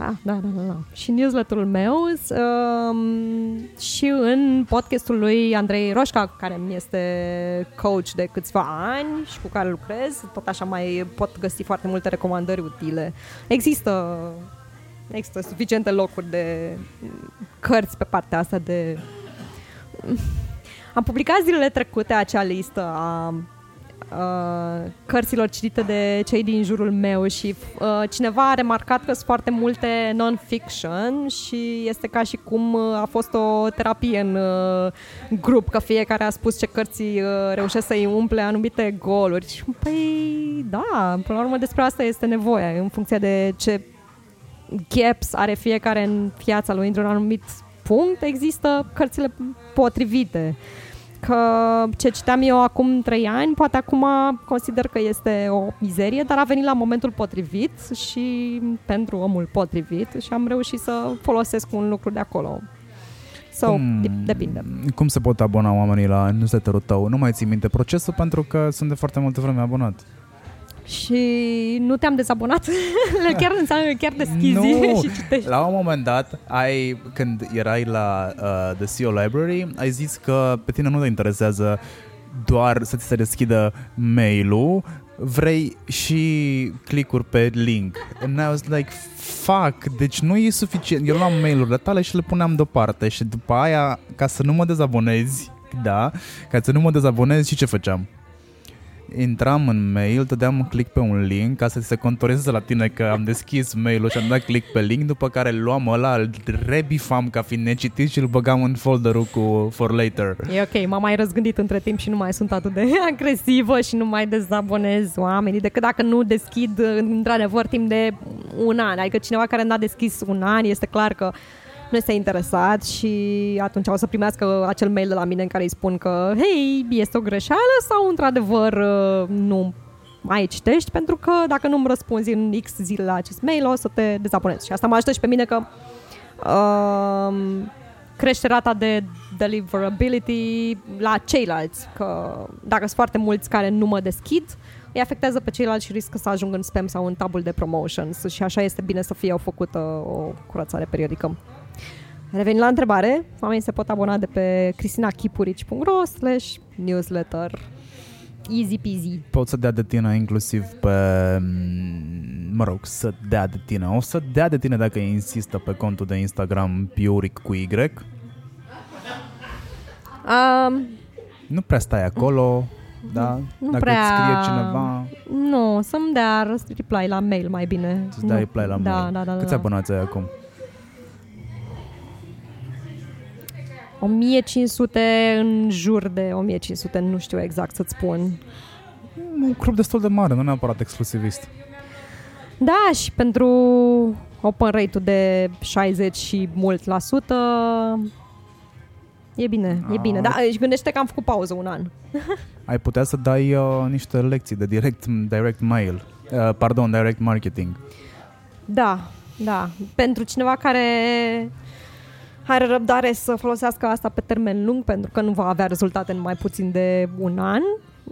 da, da, da, da. da. Și newsletterul meu um, și în podcastul lui Andrei Roșca, care mi este coach de câțiva ani și cu care lucrez, tot așa mai pot găsi foarte multe recomandări utile. Există există suficiente locuri de cărți pe partea asta de... Am publicat zilele trecute acea listă a uh, cărților citite de cei din jurul meu și uh, cineva a remarcat că sunt foarte multe non-fiction și este ca și cum uh, a fost o terapie în uh, grup, că fiecare a spus ce cărți uh, reușesc să-i umple anumite goluri. Păi da, până la urmă despre asta este nevoie, în funcție de ce gaps are fiecare în viața lui într-un anumit punct, există cărțile potrivite. Că ce citeam eu acum trei ani, poate acum consider că este o mizerie, dar a venit la momentul potrivit și pentru omul potrivit și am reușit să folosesc un lucru de acolo. So, cum, depinde. Cum se pot abona oamenii la newsletterul tău? Nu mai ții minte procesul pentru că sunt de foarte multe vreme abonat și nu te-am dezabonat. chiar înseamnă că chiar deschizi nu. și citești. La un moment dat, ai, când erai la uh, The CEO Library, ai zis că pe tine nu te interesează doar să ți se deschidă mail-ul, vrei și clicuri pe link. And I was like, fuck, deci nu e suficient. Eu luam mail-urile tale și le puneam deoparte și după aia, ca să nu mă dezabonezi, da, ca să nu mă dezabonezi și ce făceam? Intram în mail, dădeam click pe un link ca să se contoreze la tine că am deschis mail-ul și am dat click pe link, după care luam ăla, îl rebifam ca fiind necitit și îl băgam în folderul cu for later. E ok, m-am mai răzgândit între timp și nu mai sunt atât de agresivă și nu mai dezabonez oamenii, decât dacă nu deschid într-adevăr timp de un an. Adică cineva care n-a deschis un an, este clar că nu este interesat și atunci o să primească acel mail de la mine în care îi spun că hei, este o greșeală sau într-adevăr uh, nu mai citești pentru că dacă nu-mi răspunzi în X zile la acest mail o să te dezabonezi. Și asta mă ajută și pe mine că uh, crește rata de deliverability la ceilalți, că dacă sunt foarte mulți care nu mă deschid, îi afectează pe ceilalți și riscă să ajungă în spam sau în tabul de promotions și așa este bine să fie o făcută o curățare periodică. Revenind la întrebare, oamenii se pot abona de pe cristinachipurici.ro slash newsletter. Easy peasy. Pot să dea de tine inclusiv pe... Mă rog, să dea de tine. O să dea de tine dacă insistă pe contul de Instagram Piuric cu Y. Um, nu prea stai acolo, da? Nu Dacă prea... îți scrie cineva... Nu, să-mi dea reply la mail mai bine. Să-ți dai reply la da, mail. Da, da, da, Câți da. abonați ai acum? 1500 în jur de 1500, nu știu exact să-ți spun. Un grup destul de mare, nu neapărat exclusivist. Da, și pentru open rate-ul de 60 și mult la sută, e bine, e bine. Da, și gândește că am făcut pauză un an. Ai putea să dai uh, niște lecții de direct, direct mail, uh, pardon, direct marketing. Da, da. Pentru cineva care are răbdare să folosească asta pe termen lung, pentru că nu va avea rezultate în mai puțin de un an,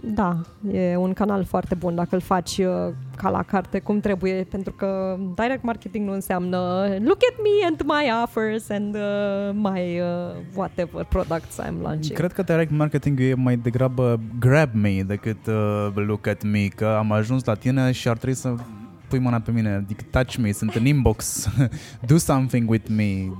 da, e un canal foarte bun dacă îl faci uh, ca la carte cum trebuie, pentru că direct marketing nu înseamnă look at me and my offers and uh, my uh, whatever products I'm launching. Cred că direct marketing e mai degrabă grab me decât uh, look at me, că am ajuns la tine și ar trebui să pui mâna pe mine, adică touch me, sunt în inbox, do something with me,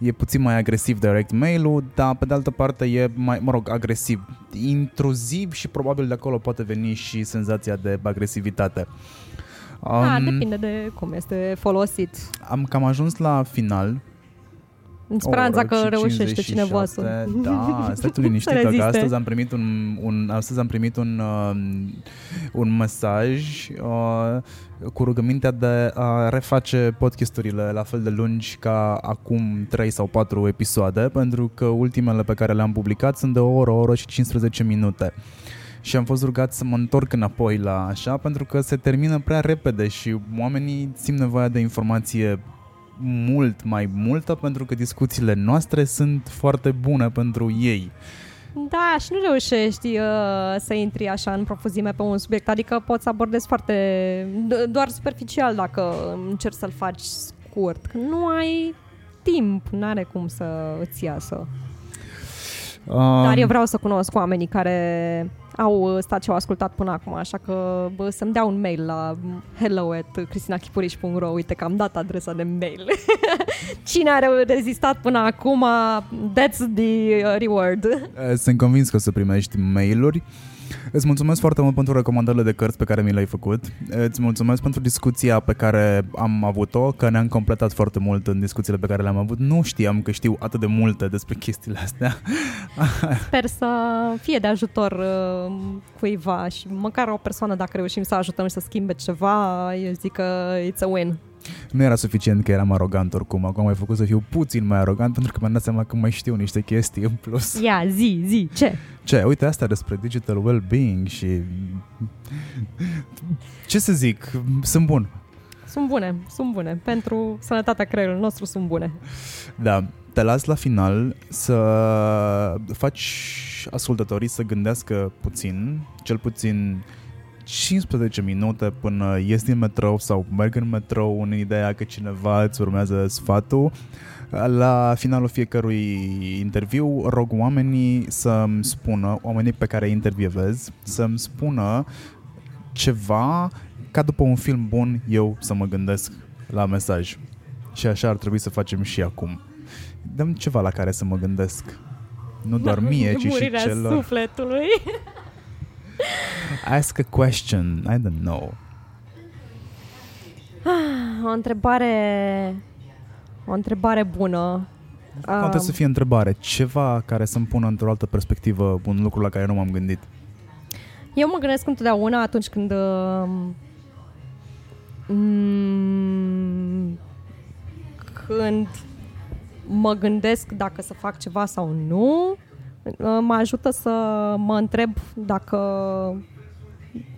e puțin mai agresiv direct mail-ul, dar pe de altă parte e mai, mă rog, agresiv, intruziv și probabil de acolo poate veni și senzația de agresivitate. Um, ah, depinde de cum este folosit. Am cam ajuns la final. În speranța că reușește cineva să... Da, stai tu liniștit că astăzi am primit un, un, astăzi am primit un, uh, un mesaj uh, cu rugămintea de a reface podcasturile la fel de lungi ca acum 3 sau 4 episoade, pentru că ultimele pe care le-am publicat sunt de o oră, o oră și 15 minute. Și am fost rugat să mă întorc înapoi la așa pentru că se termină prea repede și oamenii simt nevoia de informație mult mai multă pentru că discuțiile noastre sunt foarte bune pentru ei Da, și nu reușești uh, să intri așa în profuzime pe un subiect, adică poți să abordezi foarte, d- doar superficial dacă încerci să-l faci scurt. Că nu ai timp, nu are cum să îți iasă. Um, Dar eu vreau să cunosc oamenii care au stat și au ascultat până acum, așa că bă, să-mi dea un mail la hello at cristinachipuriș.ro Uite că am dat adresa de mail. Cine a rezistat până acum, that's the uh, reward. Eh, Sunt convins că o să primești mail-uri. Îți mulțumesc foarte mult pentru recomandările de cărți pe care mi le-ai făcut. Îți mulțumesc pentru discuția pe care am avut-o, că ne-am completat foarte mult în discuțiile pe care le-am avut. Nu știam că știu atât de multe despre chestiile astea. Sper să fie de ajutor uh, cuiva și măcar o persoană, dacă reușim să ajutăm și să schimbe ceva, eu zic că it's a win. Nu era suficient că eram arogant oricum, acum ai făcut să fiu puțin mai arogant pentru că mi-am dat seama că mai știu niște chestii în plus. Ia, zi, zi, ce? Ce? Uite asta despre digital well-being și... Ce să zic? Sunt bun. Sunt bune, sunt bune. Pentru sănătatea creierului nostru sunt bune. Da, te las la final să faci ascultătorii să gândească puțin, cel puțin 15 minute până ies din metrou sau merg în metrou în ideea că cineva îți urmează sfatul. La finalul fiecărui interviu rog oamenii să-mi spună, oamenii pe care îi intervievez, să-mi spună ceva ca după un film bun eu să mă gândesc la mesaj. Și așa ar trebui să facem și acum. Dăm ceva la care să mă gândesc. Nu doar mie, ci și Murirea celor. sufletului. Ask a question. I don't know. O întrebare... O întrebare bună. Poate Um, să fie întrebare. Ceva care să-mi pună într-o altă perspectivă un lucru la care nu m-am gândit. Eu mă gândesc întotdeauna atunci când uh, mm, când mă gândesc dacă să fac ceva sau nu, uh, mă ajută să mă întreb dacă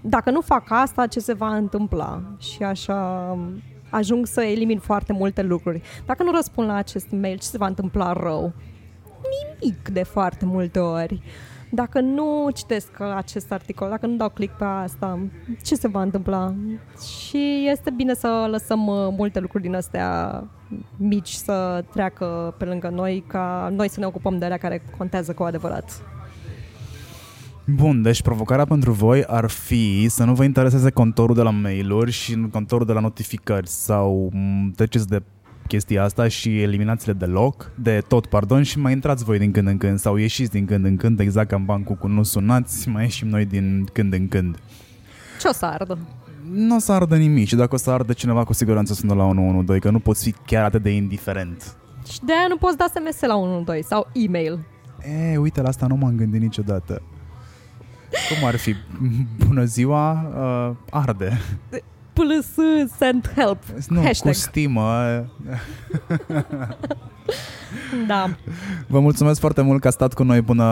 dacă nu fac asta, ce se va întâmpla? Și așa ajung să elimin foarte multe lucruri. Dacă nu răspund la acest mail, ce se va întâmpla rău? Nimic de foarte multe ori. Dacă nu citesc acest articol, dacă nu dau click pe asta, ce se va întâmpla? Și este bine să lăsăm uh, multe lucruri din astea mici să treacă pe lângă noi, ca noi să ne ocupăm de alea care contează cu adevărat. Bun, deci provocarea pentru voi ar fi să nu vă intereseze contorul de la mail-uri și contorul de la notificări sau m, treceți de chestia asta și eliminați-le deloc, de tot, pardon, și mai intrați voi din când în când sau ieșiți din când în când, exact ca în bancul cu nu sunați, mai ieșim noi din când în când. Ce o să ardă? Nu o să ardă nimic și dacă o să ardă cineva, cu siguranță sună la 112, că nu poți fi chiar atât de indiferent. Și de aia nu poți da SMS la 112 sau e-mail. E, uite, la asta nu m-am gândit niciodată. Cum ar fi? Bună ziua, uh, arde. PLS send help. Nu, Hashtag. cu stimă. Da. Vă mulțumesc foarte mult că ați stat cu noi până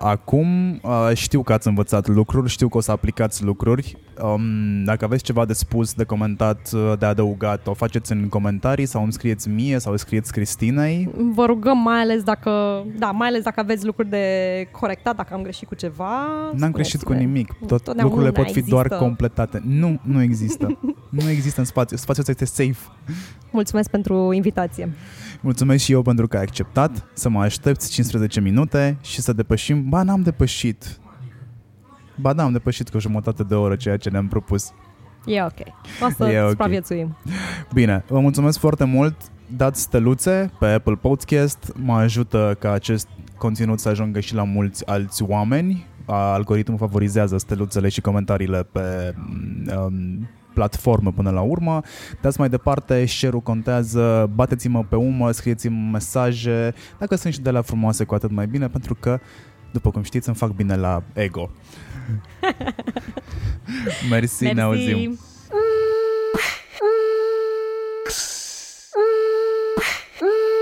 acum. Uh, Știu că ați învățat lucruri, știu că o să aplicați lucruri. Um, Dacă aveți ceva de spus, de comentat, uh, de adăugat, o faceți în comentarii sau îmi scrieți mie sau îi scrieți Cristinei. Vă rugăm mai ales dacă, da, mai ales dacă aveți lucruri de corectat, dacă am greșit cu ceva. N-am greșit cu spuneți-ne. nimic. Tot Totdeauna lucrurile pot fi doar există. completate. Nu, nu există. nu există în spațiu. Spațiul ăsta este safe. Mulțumesc pentru invitație. Mulțumesc și eu pentru că ai acceptat să mă aștepți 15 minute și să depășim. Ba, n-am depășit. Ba da, am depășit cu o jumătate de oră ceea ce ne-am propus. E ok. O să E ok. supraviețuim. Bine, vă mulțumesc foarte mult. Dați steluțe pe Apple Podcast. Mă ajută ca acest conținut să ajungă și la mulți alți oameni. Algoritmul favorizează steluțele și comentariile pe um, platformă până la urmă. Dați mai departe, share-ul contează, bateți-mă pe umă, scrieți-mi mesaje, dacă sunt și de la frumoase cu atât mai bine, pentru că, după cum știți, îmi fac bine la ego. Mersi, Mersi, ne auzim. Mm. mm. mm.